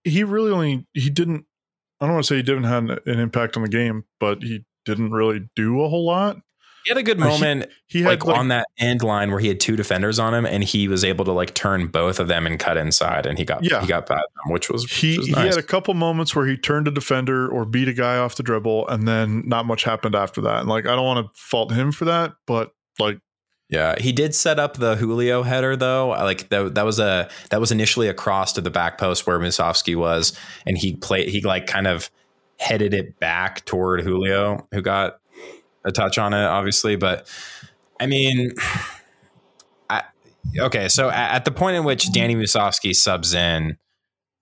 he really only he didn't. I don't want to say he didn't have an impact on the game, but he didn't really do a whole lot. He had a good Uh, he- moment He had like, like, on that end line where he had two defenders on him, and he was able to like turn both of them and cut inside, and he got Yeah. he got by them, which was he which was he had a couple moments where he turned a defender or beat a guy off the dribble, and then not much happened after that. And like I don't want to fault him for that, but like yeah, he did set up the Julio header though. Like that that was a that was initially a cross to the back post where Musovski was, and he played he like kind of headed it back toward Julio, who got a touch on it, obviously. But I mean, I, okay, so a- at the point in which Danny Musovski subs in,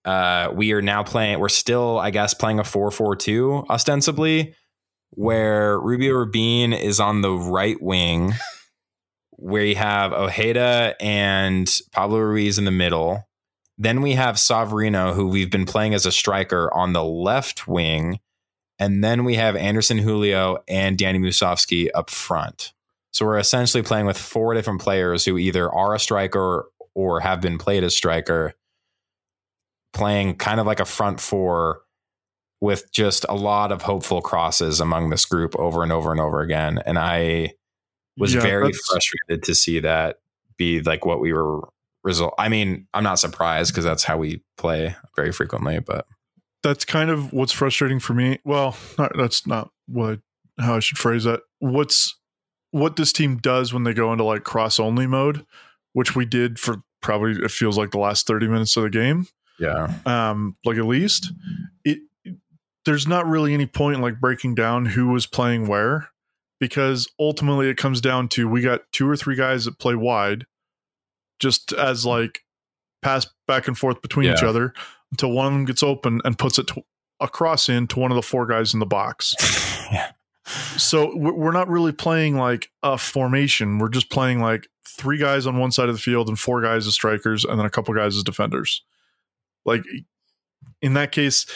uh, we are now playing. We're still, I guess, playing a four-four-two ostensibly, where Rubio Rubin is on the right wing, where you have Ojeda and Pablo Ruiz in the middle. Then we have Savarino, who we've been playing as a striker on the left wing. And then we have Anderson Julio and Danny Musovski up front. So we're essentially playing with four different players who either are a striker or have been played as striker, playing kind of like a front four with just a lot of hopeful crosses among this group over and over and over again. And I was yeah, very frustrated to see that be like what we were result. I mean, I'm not surprised because that's how we play very frequently, but that's kind of what's frustrating for me. Well, not, that's not what how I should phrase that. What's what this team does when they go into like cross only mode, which we did for probably it feels like the last 30 minutes of the game. yeah. Um, like at least it there's not really any point in like breaking down who was playing where because ultimately it comes down to we got two or three guys that play wide just as like pass back and forth between each other until one of them gets open and puts it to, across in to one of the four guys in the box. yeah. So we're we're not really playing like a formation. We're just playing like three guys on one side of the field and four guys as strikers, and then a couple guys as defenders. Like in that case,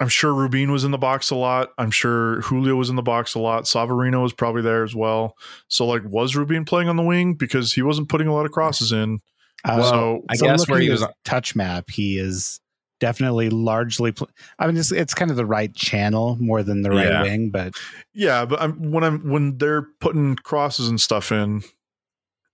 I'm sure Rubin was in the box a lot. I'm sure Julio was in the box a lot. Savarino was probably there as well. So like, was Rubin playing on the wing because he wasn't putting a lot of crosses in? Uh, Well, so I so guess where he was touch map, he is definitely largely. Pl- I mean, it's, it's kind of the right channel more than the right Yeah. wing, but yeah, but I'm when I'm when they're putting crosses and stuff in,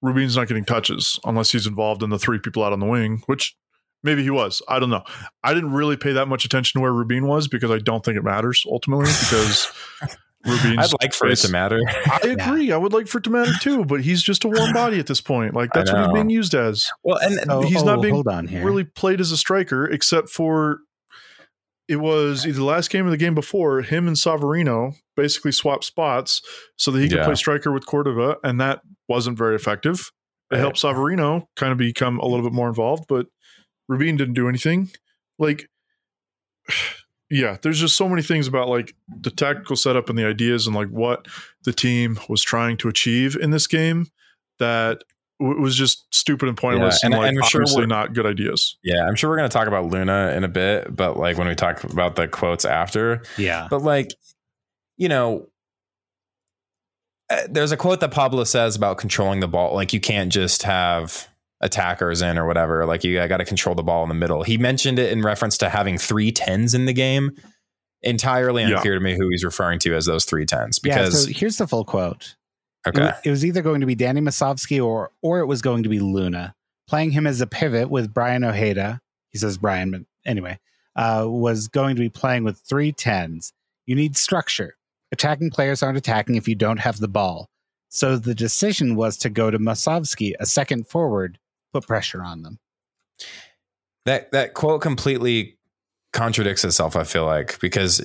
Rubin's not getting touches unless he's involved in the three people out on the wing, which maybe he was. I don't know. I didn't really pay that much attention to where Rubin was because I don't think it matters ultimately because Rubin's I'd like for it to matter. I agree. I would like for it to matter too, but he's just a warm body at this point. Like that's what he's being used as. well, and oh, he's not oh, being hold on here. Really played as a striker, except for it was either the last game or the game before. Him and Savarino basically swapped spots so that he could Yeah. play striker with Cordova, and that wasn't very effective. It Right. helped Savarino kind of become a little bit more involved, but Rubin didn't do anything. Like, yeah, there's just so many things about like the tactical setup and the ideas and like what the team was trying to achieve in this game that w- was just stupid and pointless Yeah, and, and- like and I'm sure obviously not good ideas. yeah, I'm sure we're going to talk about Luna in a bit, but like when we talk about the quotes after, yeah, but like, you know, uh, there's a quote that Pablo says about controlling the ball. Like you can't just have attackers in or whatever. Like you I got to control the ball in the middle. He mentioned it in reference to having three tens in the game. entirely Yeah. unclear to me who he's referring to as those three tens yeah. because So here's the full quote. It okay wa- It, was either going to be Danny Musovski or or it was going to be Luna. Playing him as a pivot with Brian Ojeda, he says Brian, but anyway, uh, was going to be playing with three tens. You need structure. Attacking players aren't attacking if you don't have the ball. So the decision was to go to Masovsky, a second forward, put pressure on them. that that quote completely contradicts itself. I feel like because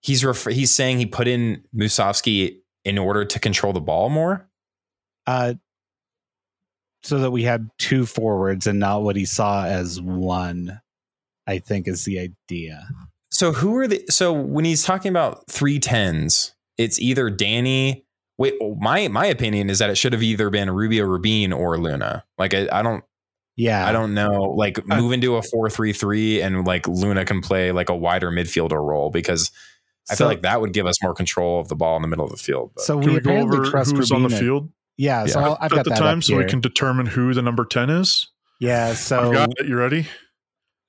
he's refer- he's saying he put in Musovski in order to control the ball more. Uh, so that we had two forwards and not what he saw as one, I think is the idea. So who are the so when he's talking about three tens, it's either Danny. Wait, oh, my my opinion is that it should have either been Rubio Rubin or Luna. Like I, I don't Yeah. I don't know. Like I- move into a four three three and like Luna can play like a wider midfielder role because I So- feel like that would give us more control of the ball in the middle of the field. But So Can we, we go over trust who's on the field Yeah, so Yeah. I'll, I've at got the that time up so we can determine who the number 10 is? Yeah, so I got it. You ready?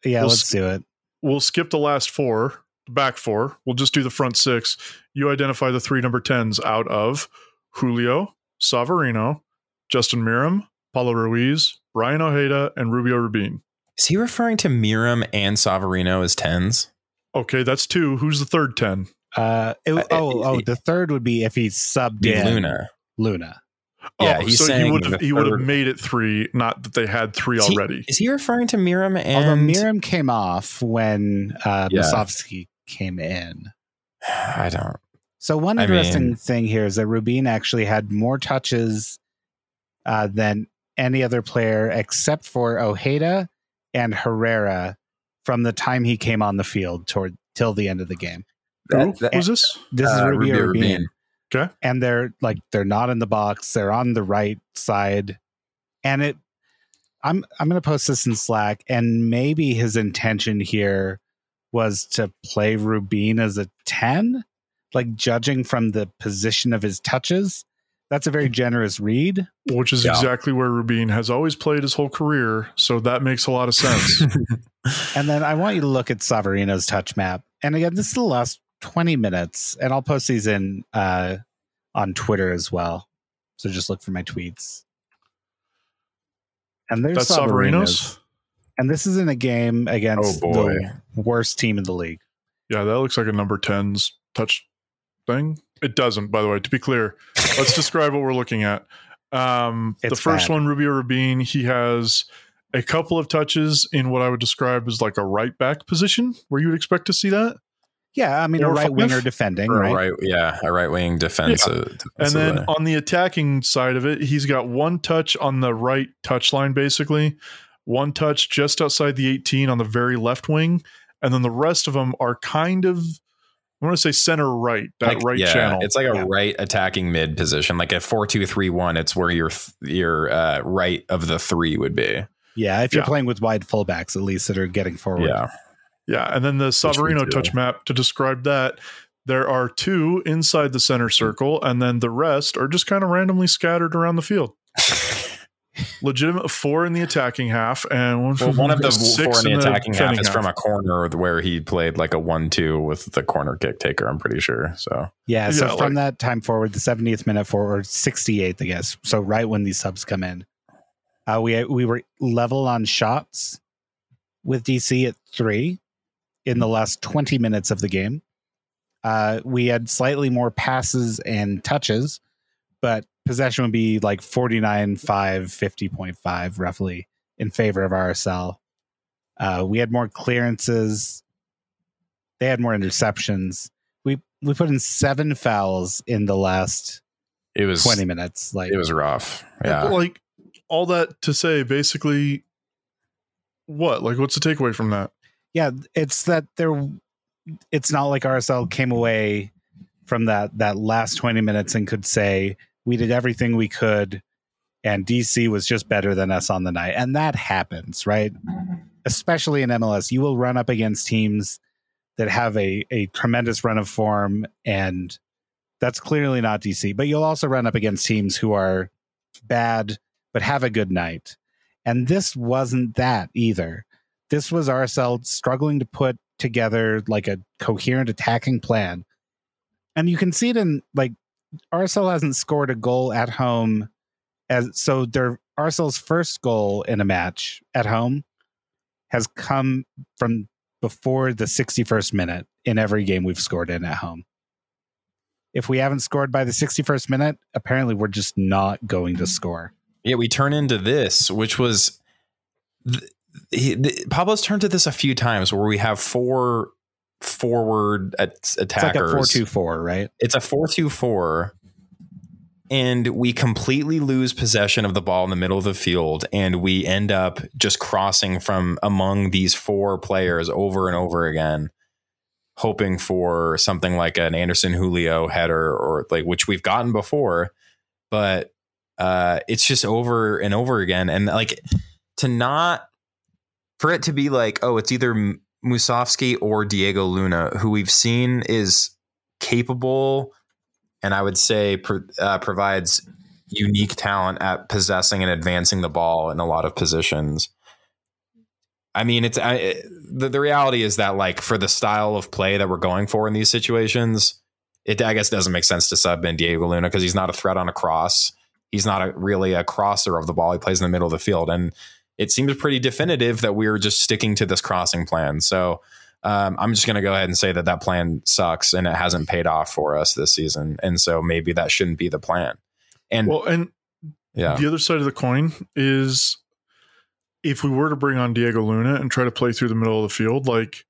yeah, we'll let's s- do it. We'll skip the last four, the back four. We'll just do the front six. You identify the three number 10s out of Julio, Savarino, Justin Meram, Pablo Ruiz, Braian Ojeda, and Rubio Rubin. is he referring to Meram and Savarino as tens? Okay, that's two. Who's the third 10? Uh, it- Uh, oh, oh, it- the third would be if he subbed Be in Luna. Luna. Yeah, oh, he's so he would have he would have made it three, not that they had three Is he- already. Is he referring to Meram and Although and Meram came off when uh, Yeah. Musovski came in. I don't. So one I interesting mean- thing here is that Rubin actually had more touches uh, than any other player except for Ojeda and Herrera from the time he came on the field toward till the end of the game. Who that- was this? This is Uh, Rubio Rubio Rubin. Rubin. Okay. and they're like they're not in the box they're on the right side and it i'm i'm going to post this in slack and maybe his intention here was to play rubin as a 10 like judging from the position of his touches that's a very generous read Which is Yeah. exactly where Rubin has always played his whole career. So that makes a lot of sense. and then i want you to look at savarino's touch map and again this is the last 20 minutes and i'll post these in uh on twitter as well so just look for my tweets and there's That's Savarino's. Savarino's. And this is in a game against Oh, boy. the worst team in the league. Yeah, that looks like a number 10's touch thing. It doesn't, by the way, to be clear. Let's describe what we're looking at. Um, the first bad. one, Rubio Rubin, he has a couple of touches in what I would describe as like a right back position where you would expect to see that. Yeah, I mean, a right five. winger defending, right? right, yeah, a right wing defensive. And then defensive- on the attacking side of it, he's got one touch on the right touch line, basically, one touch just outside the 18 on the very left wing. And then the rest of them are kind of, I want to say center right, that Like, right yeah, channel. It's like a Yeah. right attacking mid position, like a four two three one. It's where your your uh, right of the three would be. Yeah, if you're Yeah. playing with wide fullbacks, at least that are getting forward. Yeah, Yeah, and then the we Savarino touch map to describe that. There are two inside the center circle, and then the rest are just kind of randomly scattered around the field. Legitimate four in the attacking half, and one, well, one of the six four in the attacking half defending is from a corner where he played like a one two with the corner kick taker. I'm pretty sure. So Yeah, so Yeah, from that time forward, the 70th minute forward, 68th, I guess. So right when these subs come in, uh, we we were level on shots with DC at three in the last 20 minutes of the game. Uh, we had slightly more passes and touches, but possession would be like 49 5 50.5 roughly in favor of RSL. Uh, we had more clearances. They had more interceptions. We we put in seven fouls in the last it was 20 minutes. Like it was rough. Yeah, like all that to say, basically, what? Like, what's the takeaway from that? yeah, it's that there it's not like RSL came away from that that last 20 minutes and could say we did everything we could and DC was just better than us on the night. And that happens, right? Mm-hmm. Especially in MLS, you will run up against teams that have a a tremendous run of form and that's clearly not DC, but you'll also run up against teams who are bad but have a good night. And this wasn't that either. This was RSL struggling to put together like a coherent attacking plan. And you can see it in like RSL hasn't scored a goal at home as so their RSL's first goal in a match at home has come from before the 61st minute in every game we've scored in at home. If we haven't scored by the 61st minute, apparently we're just not going to score. Yeah, we turn into this, which was th- he, Pablo's turned to this a few times where we have four forward at- It's like a attackers. 4-2-4, right? It's a 4-2-4 and we completely lose possession of the ball in the middle of the field and we end up just crossing from among these four players over and over again hoping for something like an Anderson Julio header or like which we've gotten before but uh it's just over and over again and like to not for it to be like oh it's either Musovski or Diego Luna who we've seen is capable and I would say uh, provides unique talent at possessing and advancing the ball in a lot of positions. I mean, it's I, the the reality is that like for the style of play that we're going for in these situations, it I guess doesn't make sense to sub in Diego Luna because he's not a threat on a cross. He's not a, really a crosser of the ball. He plays in the middle of the field, and it seems pretty definitive that we're just sticking to this crossing plan. So um, I'm just going to go ahead and say that that plan sucks and it hasn't paid off for us this season. And so maybe that shouldn't be the plan. And Well, and yeah, the other side of the coin is if we were to bring on Diego Luna and try to play through the middle of the field, like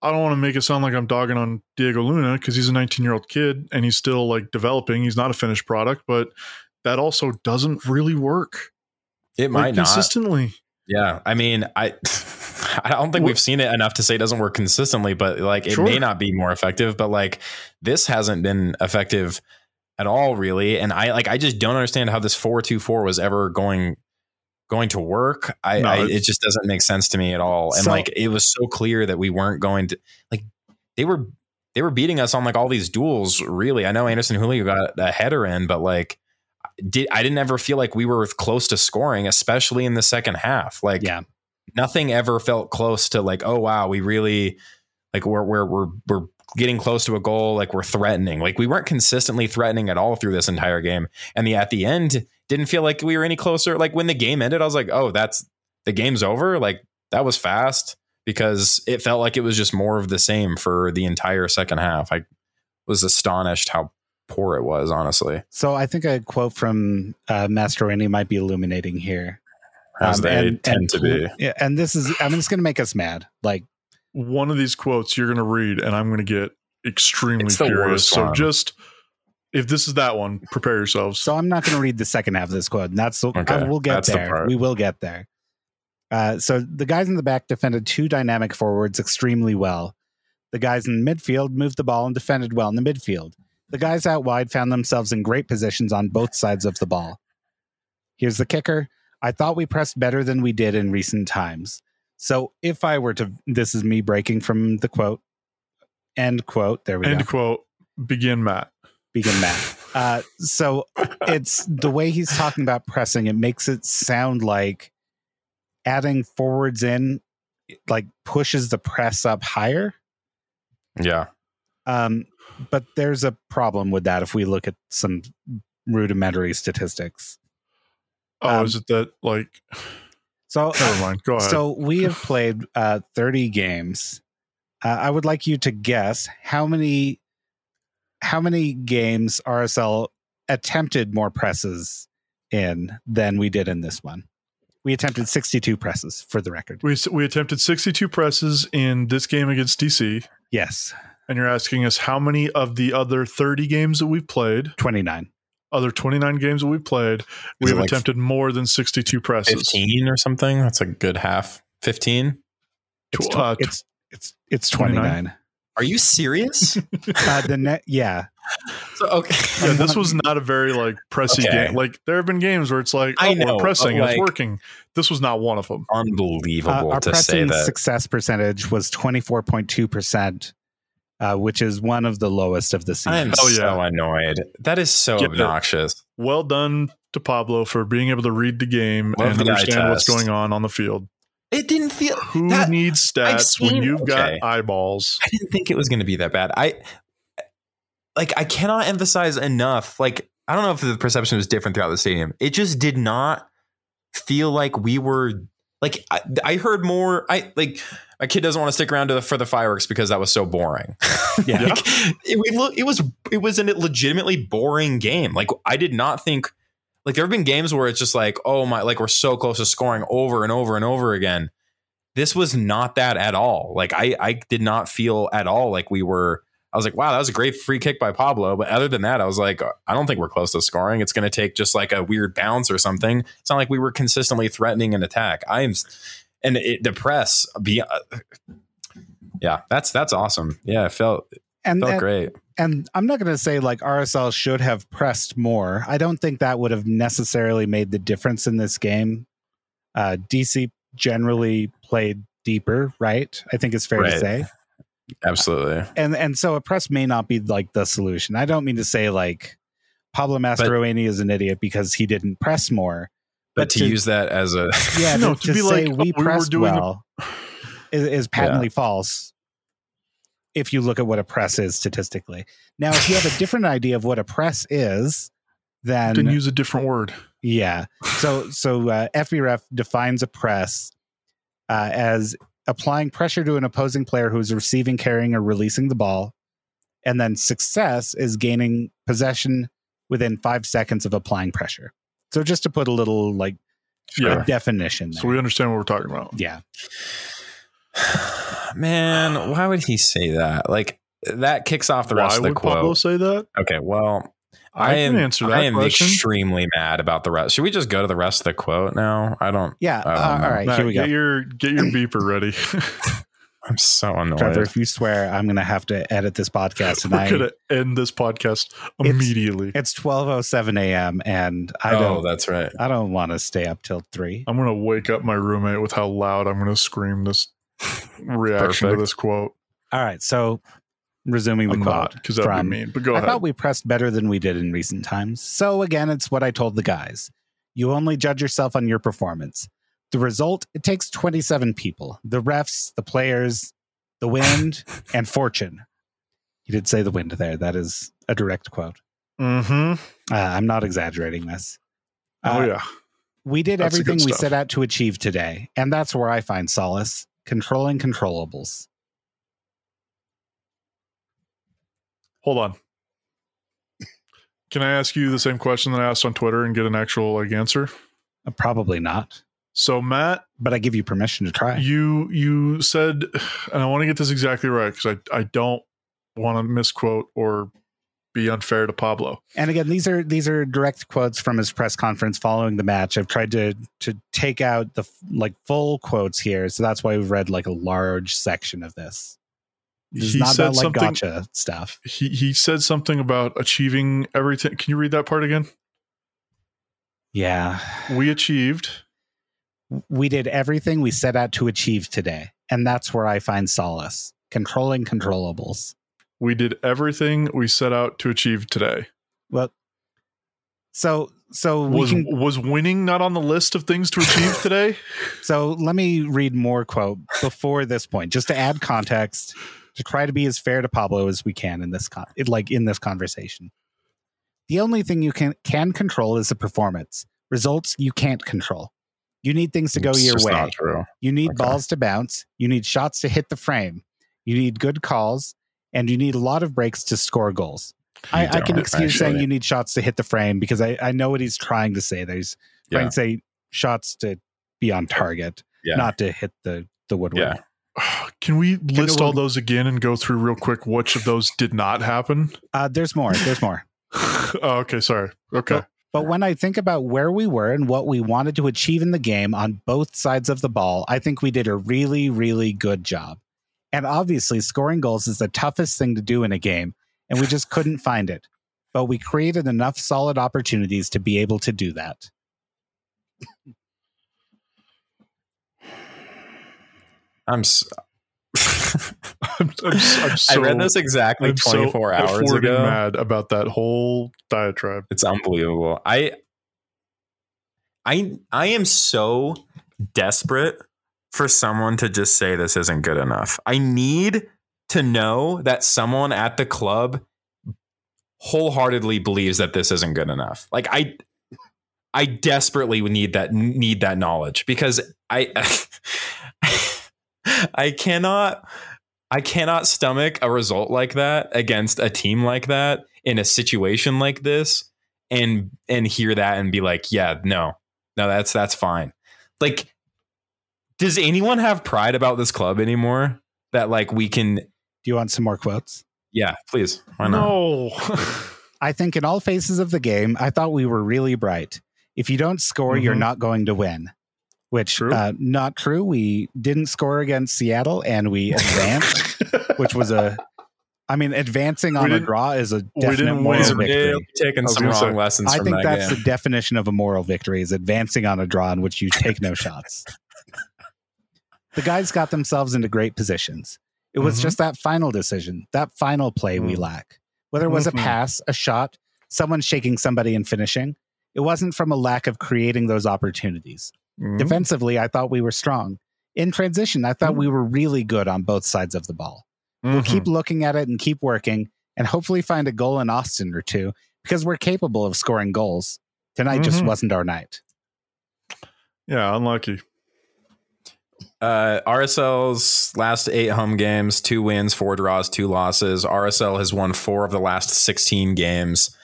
I don't want to make it sound like I'm dogging on Diego Luna because he's a 19 year old kid and he's still like developing. He's not a finished product, but that also doesn't really work it might not. consistently. Yeah, I mean, I I don't think we've seen it enough to say it doesn't work consistently, but like it Sure. may not be more effective, but like this hasn't been effective at all really and I like I just don't understand how this 424 was ever going going to work. I, No, I it just doesn't make sense to me at all. And So- like it was so clear that we weren't going to like they were they were beating us on like all these duels really. I know Anderson Julio got a header in, but like did I didn't ever feel like we were close to scoring, especially in the second half. Like Yeah. nothing ever felt close to like, oh wow, we really like we're we're we're we're getting close to a goal, like we're threatening. Like we weren't consistently threatening at all through this entire game. And the at the end didn't feel like we were any closer. Like when the game ended, I was like, oh, that's the game's over. Like that was fast because it felt like it was just more of the same for the entire second half. I was astonished how poor it was, honestly. So I think a quote from uh, Mastroeni might be illuminating here. As Um, they and- tend and- to be. Yeah, and this is I mean it's going to make us mad. Like One of these quotes you're going to read, and I'm going to get extremely furious. So one. just if this is that one, prepare yourselves. so I'm not going to read the second half of this quote. And that's Okay, I will get that's there. part. We will get there. Uh, so the guys in the back defended two dynamic forwards extremely well. The guys in midfield moved the ball and defended well in the midfield. The guys out wide found themselves in great positions on both sides of the ball. Here's the kicker. I thought we pressed better than we did in recent times. So if I were to, this is me breaking from the quote, end quote. There we End go. End quote. Begin, Matt. Begin Matt. Uh, so it's the way he's talking about pressing. It makes it sound like adding forwards in, like pushes the press up higher. Yeah. Um, but there's a problem with that if we look at some rudimentary statistics. Oh, Um, is it that like? So Never mind. Go ahead. So we have played uh, 30 games. Uh, I would like you to guess how many how many games RSL attempted more presses in than we did in this one. We attempted 62 presses for the record. we we attempted 62 presses in this game against DC, Yes, and you're asking us how many of the other 30 games that we've played, 29. other 29 games that we've played, Is we've like attempted more than 62 presses. 15 or something. That's a good half. 15. It's Tw- tw- uh, it's it's it's 29? 29. Are you serious? Uh, the net yeah. so, okay. Yeah, this was not a very like pressy Okay. game. Like there have been games where it's like, oh, I know, we're pressing, but, and it's working. This was not one of them. Uh, Unbelievable our to say pressing that. success percentage was 24.2%, uh, which is one of the lowest of the season. I'm Oh, so yeah. annoyed. That is so Yeah. obnoxious. Well done to Pablo for being able to read the game Love and the understand what's going on on the field. It it didn't feel. Who that- needs I've stats when you've okay. got eyeballs? I didn't think it was going to be that bad. I like I cannot emphasize enough. Like I don't know if the perception was different throughout the stadium. It just did not feel like we were like I, I heard more. I like my kid doesn't want to stick around to the, for the fireworks because that was so boring. Yeah. Like, it, look, it was it was a legitimately boring game. Like I did not think like there have been games where it's just like oh my like we're so close to scoring over and over and over again. This was not that at all. Like I I did not feel at all like we were. I was like, wow, that was a great free kick by Pablo. But other than that, I was like, I don't think we're close to scoring. It's going to take just like a weird bounce or something. It's not like we were consistently threatening an attack. I am, and it, the press, be, uh, yeah, that's that's awesome. Yeah, it felt And, felt and, great. and I'm not going to say like RSL should have pressed more. I don't think that would have necessarily made the difference in this game. Uh, DC generally played deeper, right? I think it's fair to say. Absolutely. And and so a press may not be like the solution. I don't mean to say like Pablo Mastroeni is an idiot because he didn't press more. But, But to, to- use that as a Yeah, No, to, to to be say like, we oh, we were pressed doing a- well is, is patently false if you look at what a press is statistically. Now, if you have a different idea of what a press is, then Then use a different word. yeah. So so uh, FBref defines a press uh, as applying pressure to an opposing player who is receiving, carrying, or releasing the ball, and then success is gaining possession within five seconds of applying pressure. So just to put a little like Yeah. definition. So we understand what we're talking about. yeah. man. Why would he say that? Like that kicks off the Why rest of the would quote. Pablo say that? Okay, well, I, I, can am answer that I am question. extremely mad about the rest. Should we just go to the rest of the quote now? I don't. Yeah. I don't uh, all right. Matt, here we go. get your get your beeper ready. I'm so annoyed. Trevor, if you swear, I'm going to have to edit this podcast We're tonight. gonna end this podcast immediately. It's 12:07 a.m. and I oh, don't that's right. I don't want to stay up till 3. I'm gonna wake up my roommate with how loud I'm gonna scream this reaction Perfect. to this quote. All right. So resuming the I'm quote because that'd from- be mean. But go I ahead. thought we pressed better than we did in recent times. So again, it's what I told the guys. You only judge yourself on your performance. The result, it takes 27 people. The refs, the players, the wind, and fortune. You did say the wind there. That is a direct quote. mm-hmm. Uh, I'm not exaggerating this. Oh Uh, yeah. We did That's everything we set out to achieve today, and that's where I find solace controlling controllables. Hold on. Can I ask you the same question that I asked on Twitter and get an actual like answer? Uh, Probably not, So Matt, but I give you permission to try. you you said, and I want to get this exactly right because I I don't want to misquote or be unfair to Pablo. And again, these are these are direct quotes from his press conference following the match. I've tried to to take out the like full quotes here, so that's why we've read like a large section of this. It's He not said about like something. gotcha stuff. He he said something about achieving everything. Can you read that part again? Yeah, We achieved. We did everything we set out to achieve today, and that's where I find solace. Controlling controllables. We did everything we set out to achieve today. Well, so so Was can was winning not on the list of things to achieve today? So let me read more quote before this point, just to add context, to try to be as fair to Pablo as we can in this con- like in this conversation. The only thing you can can control is the performance. Results you can't control. You need things to go It's your just way. Not true. You need Okay. balls to bounce. You need shots to hit the frame. You need good calls, and you need a lot of breaks to score goals. I, I can don't, excuse saying actually. you need shots to hit the frame because I, I know what he's trying to say. There's trying Yeah. to say shots to be on target, Yeah. not to hit the the woodwork. Yeah. Can we list we- all those again and go through real quick which of those did not happen? Uh, there's more. There's more. oh, okay, sorry. Okay. But when I think about where we were and what we wanted to achieve in the game on both sides of the ball, I think we did a really, really good job. And obviously, scoring goals is the toughest thing to do in a game, and we just couldn't find it. But we created enough solid opportunities to be able to do that. I'm. s I'm, I'm, I'm so, I read this exactly I'm so 24 hours ago. mad about that whole diatribe. It's unbelievable. I I I am so desperate for someone to just say this isn't good enough. I need to know that someone at the club wholeheartedly believes that this isn't good enough. Like I I desperately need that need that knowledge because I I cannot I cannot stomach a result like that against a team like that in a situation like this and and hear that and be like, yeah, no. No, that's that's fine. Like does anyone have pride about this club anymore? That like we can Do you want some more quotes? Yeah, please. Why not? No. I think in all phases of the game, I thought we were really bright. If you don't score, you're Mhm. not going to win. Which True. uh, not true. We didn't score against Seattle, and we advanced, which was a. I mean, advancing on a draw is a we definite didn't moral victory. taking some wrong lessons I from think that that's game. the definition of a moral victory: is advancing on a draw in which you take no shots. The guys got themselves into great positions. It was Mhm. just that final decision, that final play we Mm. lack. Whether it was Mhm. a pass, a shot, someone shaking somebody and finishing, it wasn't from a lack of creating those opportunities. Mhm. Defensively, I thought we were strong. In transition, I thought Mhm. we were really good on both sides of the ball. We'll Mhm. keep looking at it and keep working and hopefully find a goal in Austin or two because we're capable of scoring goals. Tonight just Mhm. wasn't our night. Yeah, unlucky. Uh, RSL's last eight home games, two wins, four draws, two losses. RSL has won four of the last 16 games.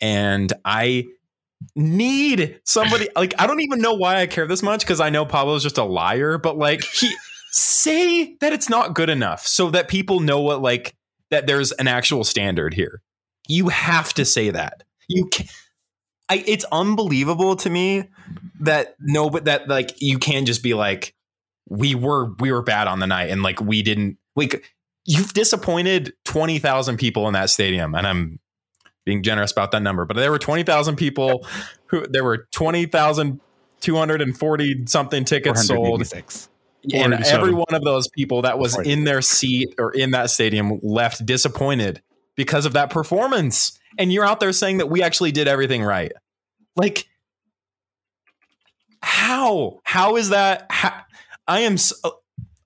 And I need somebody, like, I don't even know why I care this much because I know Pablo's just a liar, but like, he say that it's not good enough so that people know what, like, that there's an actual standard here. You have to say that. You can I, it's unbelievable to me that no, but that like you can just be like, we were we were bad on the night and like we didn't like you've disappointed 20,000 people in that stadium and I'm being generous about that number but there were 20,000 people who there were 20,240 something tickets sold. 486. and every one of those people that was in their seat or in that stadium left disappointed because of that performance. And you're out there saying that we actually did everything right. Like how? How is that? How, i am so,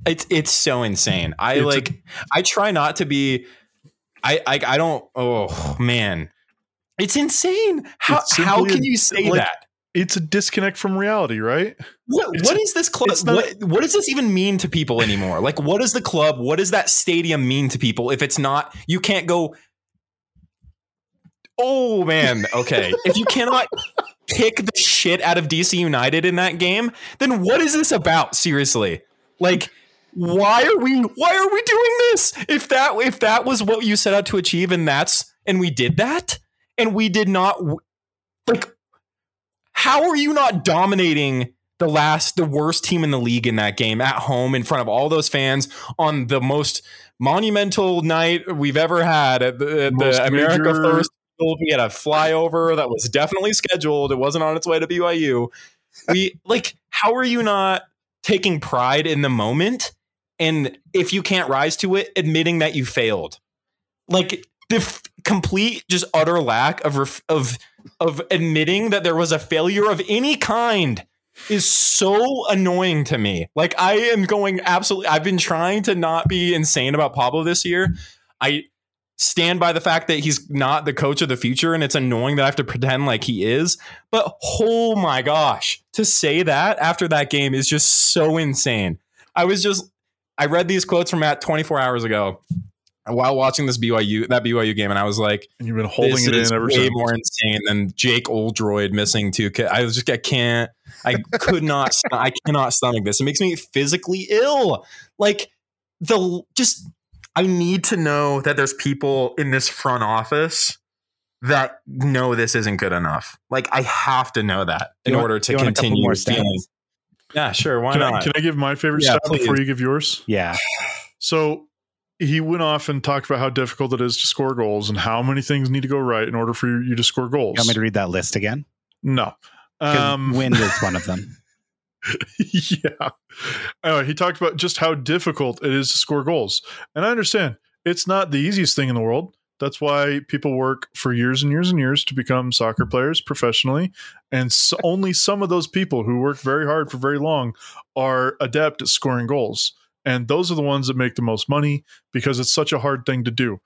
it's it's so insane. I It's like i try not to be i i, I don't oh man it's insane how It's how can you say like, that It's a disconnect from reality, right? what, It's- what is this club? What, what does this even mean to people anymore? Like, what does the club, what does that stadium mean to people if it's not, you can't go, oh man, okay. if you cannot kick the shit out of DC United in that game, then what is this about? Seriously. Like, why are we why are we doing this? If that if that was what you set out to achieve and that's and we did that and we did not like how are you not dominating the last the worst team in the league in that game at home in front of all those fans on the most monumental night we've ever had at the, at the America major- First We had a flyover that was definitely scheduled. It wasn't on its way to BYU. We like how are you not taking pride in the moment and if you can't rise to it admitting that you failed. Like the f- complete just utter lack of ref- of of admitting that there was a failure of any kind is so annoying to me. Like I am going absolutely I've been trying to not be insane about Pablo this year. I stand by the fact that he's not the coach of the future and it's annoying that I have to pretend like he is. But oh my gosh, to say that after that game is just so insane. I was just I read these quotes from Matt 24 hours ago while watching this BYU that BYU game and I was like And you've been holding this it is in ever way since. more insane than Jake Oldroyd missing two. Ki- I was just I can't. I could not. I cannot stomach this. It makes me physically ill. Like the just. I need to know that there's people in this front office that know this isn't good enough. Like I have to know that in want- order to you want a couple continue more feeling. Yeah, sure. Why Can not? I, can I give my favorite Yeah, stat please. before you give yours? Yeah. So he went off and talked about how difficult it is to score goals and how many things need to go right in order for you to score goals. You want me to read that list again? No. Um, wind is one of them. yeah. Anyway, he talked about just how difficult it is to score goals. And I understand it's not the easiest thing in the world. That's why people work for years and years and years to become soccer players professionally. And so only some of those people who work very hard for very long are adept at scoring goals. And those are the ones that make the most money because it's such a hard thing to do.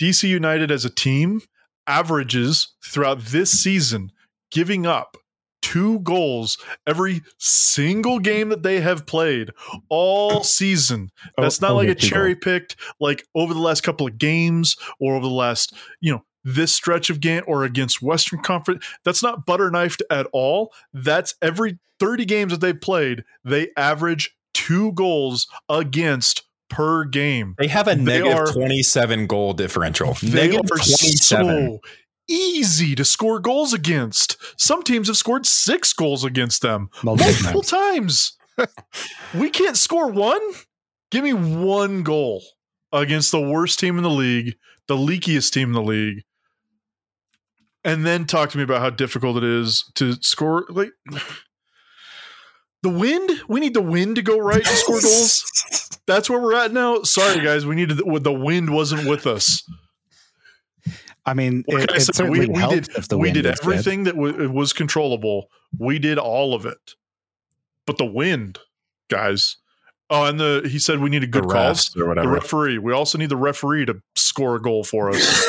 DC United as a team averages throughout this season giving up two goals every single game that they have played all season. That's not Oh, like a cherry picked like over the last couple of games or over the last, you know, this stretch of game or against Western Conference. That's not butter knifed at all. That's every 30 games that they've played, they average two goals against per game. They have a They negative are- 27 goal differential. They Negative are 27. so easy to score goals against. Some teams have scored six goals against them Multiple multiple times. times. we can't score one. Give me one goal against the worst team in the league, the leakiest team in the league, and then talk to me about how difficult it is to score. Like the wind, we need the wind to go right to score goals. That's where we're at now. Sorry, guys, we needed the, the wind wasn't with us. I mean, it, I it certainly we, we did if the we wind did is good. everything that w- was controllable. We did all of it, but the wind, guys. Oh, and the he said we need a good call refs or The referee. We also need the referee to score a goal for us.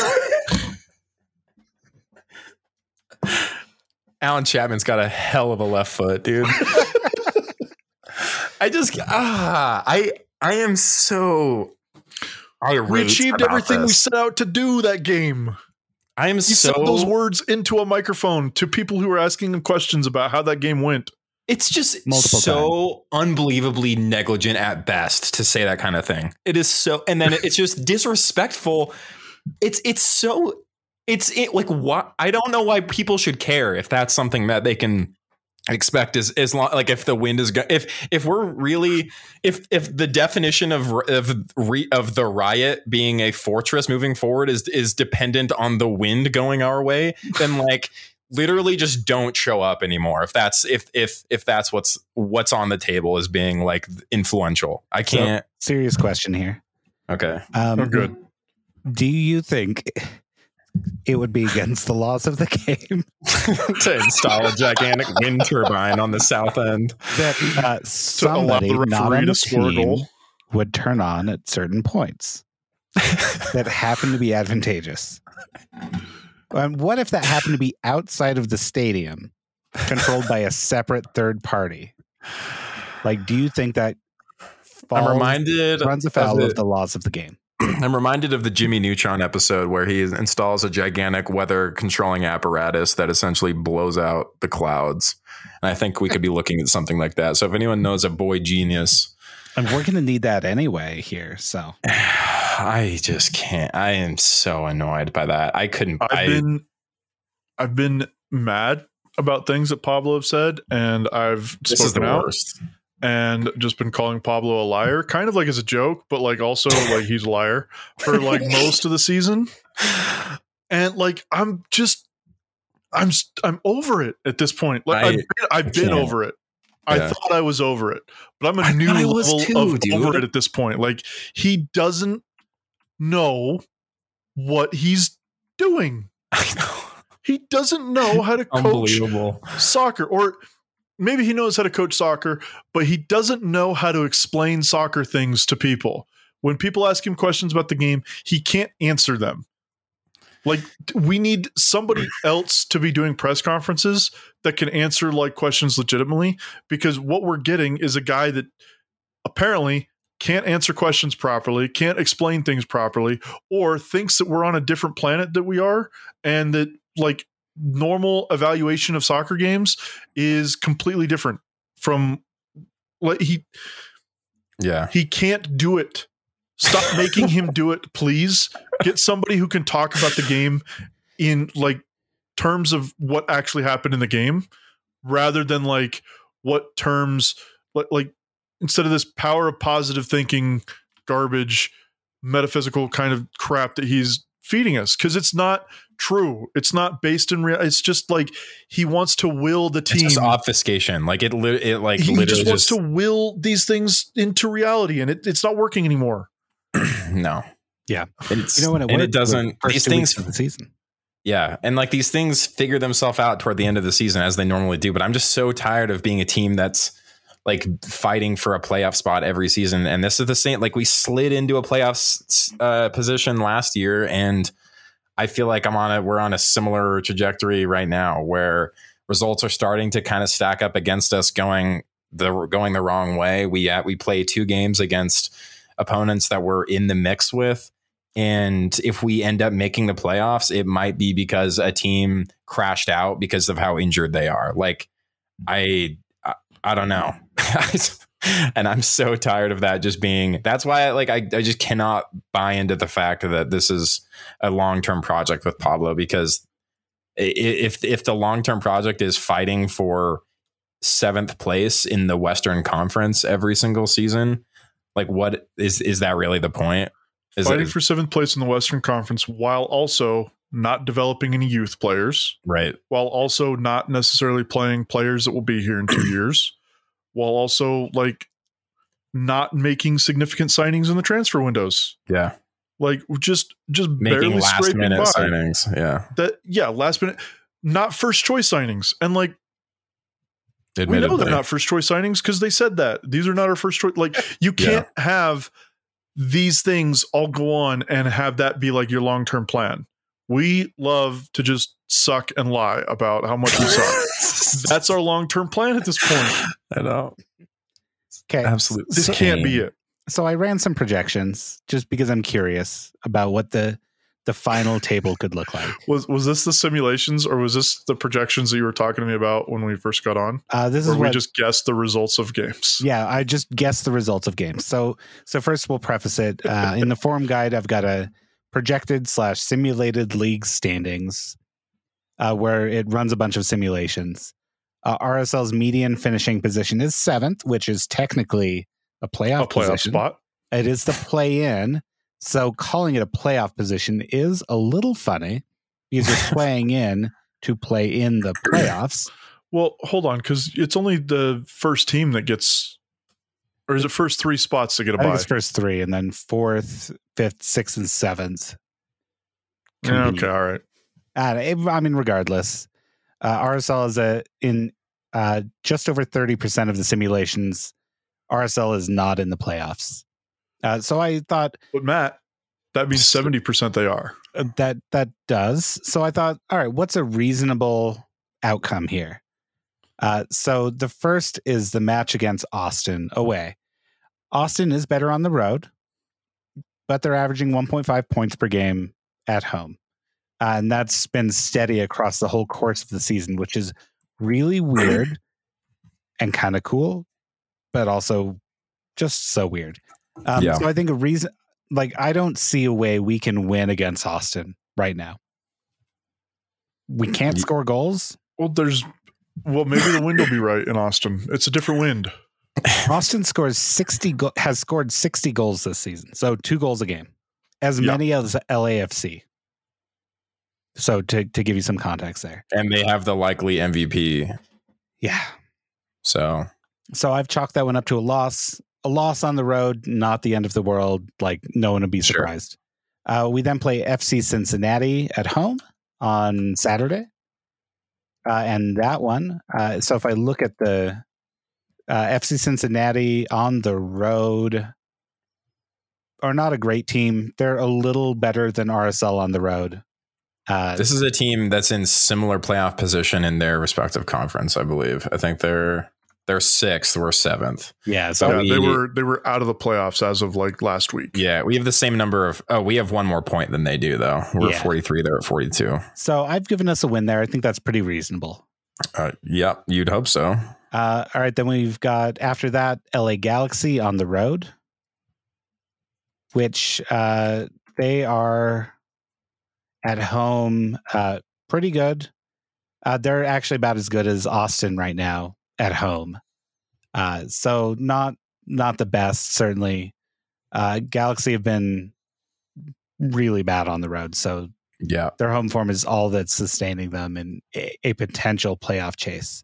Allen Chapman's got a hell of a left foot, dude. I just ah, I I am so irate we achieved about everything we set out to do that game. I am He so said those words into a microphone to people who were asking him questions about how that game went. It's just Multiple so unbelievably negligent at best to say that kind of thing. It is so, and then it's just disrespectful. It's it's so it's it like what I don't know why people should care if that's something that they can expect is as long like if the wind is go- if if we're really if if the definition of of re, of the riot being a fortress moving forward is is dependent on the wind going our way then like literally just don't show up anymore if that's if if if that's what's what's on the table as being like influential i can't Serious question here. okay Um, good. Do you think it would be against the laws of the game to install a gigantic wind turbine on the south end that uh, To allow somebody the to the score team would turn on at certain points that happen to be advantageous? And what if that happened to be outside of the stadium, controlled by a separate third party? Like, do you think that i'm reminded runs of afoul the- of the laws of the game? I'm reminded of the Jimmy Neutron episode where he installs a gigantic weather controlling apparatus that essentially blows out the clouds. And I think we could be looking at something like that. So if anyone knows a boy genius, And we're going to need that anyway here. So I just can't. I am so annoyed by that. I couldn't. I've I, been I've been mad about things that Pablo have said, and I've this is the spoken out worst. And just been calling Pablo a liar, kind of like as a joke, but like also like he's a liar for like most of the season. And like I'm just I'm I'm over it at this point. Like I- I've been, I've been over it. I thought I was over it, but I'm a I new I was level too, of dude. over it at this point. Like he doesn't know what he's doing. I know. He doesn't know how to coach soccer or maybe he knows how to coach soccer but he doesn't know how to explain soccer things to people. When people ask him questions about the game he can't answer them. Like we need somebody else to be doing press conferences that can answer like questions legitimately because what we're getting is a guy that apparently can't answer questions properly can't explain things properly or thinks that we're on a different planet that we are and that like normal evaluation of soccer games is completely different from like he Yeah. he can't do it. Stop making him do it please. Get somebody who can talk about the game in like terms of what actually happened in the game rather than like what terms like, like instead of this power of positive thinking garbage metaphysical kind of crap that he's feeding us. Because it's not true it's not based in real it's just like he wants to will the It's team just obfuscation. Like it, li- it like he literally just wants just, to will these things into reality and it, it's not working anymore no. Yeah. and, it's, You know when it and it doesn't. first These things of the season. Yeah. And like these things figure themselves out toward the end of the season as they normally do. But I'm just so tired of being a team that's like fighting for a playoff spot every season. And this is the same, like we slid into a playoff uh, position last year. And I feel like I'm on a, we're on a similar trajectory right now where results are starting to kind of stack up against us going the, going the wrong way. We, uh, we play two games against opponents that we're in the mix with. And if we end up making the playoffs, it might be because a team crashed out because of how injured they are. Like, I, I, I don't know. and I'm so tired of that just being, that's why I like, I, I just cannot buy into the fact that this is a long term project with Pablo because if, if the long term project is fighting for seventh place in the Western Conference every single season, like, what is, is that really the point? Is Fighting it, for seventh place in the Western Conference while also not developing any youth players, right. while also not necessarily playing players that will be here in two years, while also like not making significant signings in the transfer windows. Yeah. Like just just Making barely last scraping minute by. signings. Yeah. That yeah, last minute, not first choice signings, and like we know they're not first choice signings because they said that these are not our first choice. Like you can't have these things all go on and have that be like your long term plan. We love to just suck and lie about how much we suck. That's our long term plan at this point. I know. Okay. Absolutely. This can't be it. So I ran some projections just because I'm curious about what the the final table could look like. Was was this the simulations or was this the projections that you were talking to me about when we first got on? Uh, this Or is we what just guessed the results of games? Yeah, I just guessed the results of games. So, so first we'll preface it. Uh, in the forum guide, I've got a projected slash simulated league standings, uh, where it runs a bunch of simulations. Uh, RSL's median finishing position is seventh, which is technically a playoff, A playoff position. spot. It is the play-in, so calling it a playoff position is a little funny because you're playing in to play in the playoffs. Well, hold on, because it's only the first team that gets, or is it first three spots to get a I think bye? it's first three, and then fourth, fifth, sixth, and seventh. Yeah, okay, all right. Uh, it- I mean, regardless, uh, RSL is a in uh, just over thirty percent of the simulations. RSL is not in the playoffs. Uh, so I thought But Matt, that means seventy percent they are. uh, that that does. So I thought, all right, what's a reasonable outcome here? Uh, so the first is the match against Austin away. Austin is better on the road, but they're averaging 1.5 points per game at home. Uh, and that's been steady across the whole course of the season, which is really weird and kind of cool, but also just so weird. Um, Yeah. So I think a reason, like, I don't see a way we can win against Austin right now. We can't score goals. Well, there's, well, maybe the wind will be right in Austin. It's a different wind. Austin scores 60 go- has scored 60 goals this season. So two goals a game. As Yeah. many as LAFC. So to to give you some context there. And they have the likely MVP. Yeah. So So I've chalked that one up to a loss. A loss on the road, not the end of the world. Like no one would be Sure. surprised. Uh, we then play FC Cincinnati at home on Saturday. Uh, and that one, uh, so if I look at the uh, FC Cincinnati on the road, are not a great team. They're a little better than RSL on the road. Uh, this is a team that's in similar playoff position in their respective conference, I believe. I think they're they're sixth, we're seventh. yeah, so But yeah, they were they were out of the playoffs as of like last week. Yeah, we have the same number of oh, we have one more point than they do though. We're Yeah. 43, they're at 42. so I've given us a win there. I think that's pretty reasonable. Uh, yep, you'd hope so. Uh, all right, then we've got after that LA Galaxy on the road, which uh, they are at home uh, pretty good. Uh, they're actually about as good as Austin right now at home. Uh, so not not the best, certainly. Uh, Galaxy have been really bad on the road, so Yeah. their home form is all that's sustaining them in a, a potential playoff chase.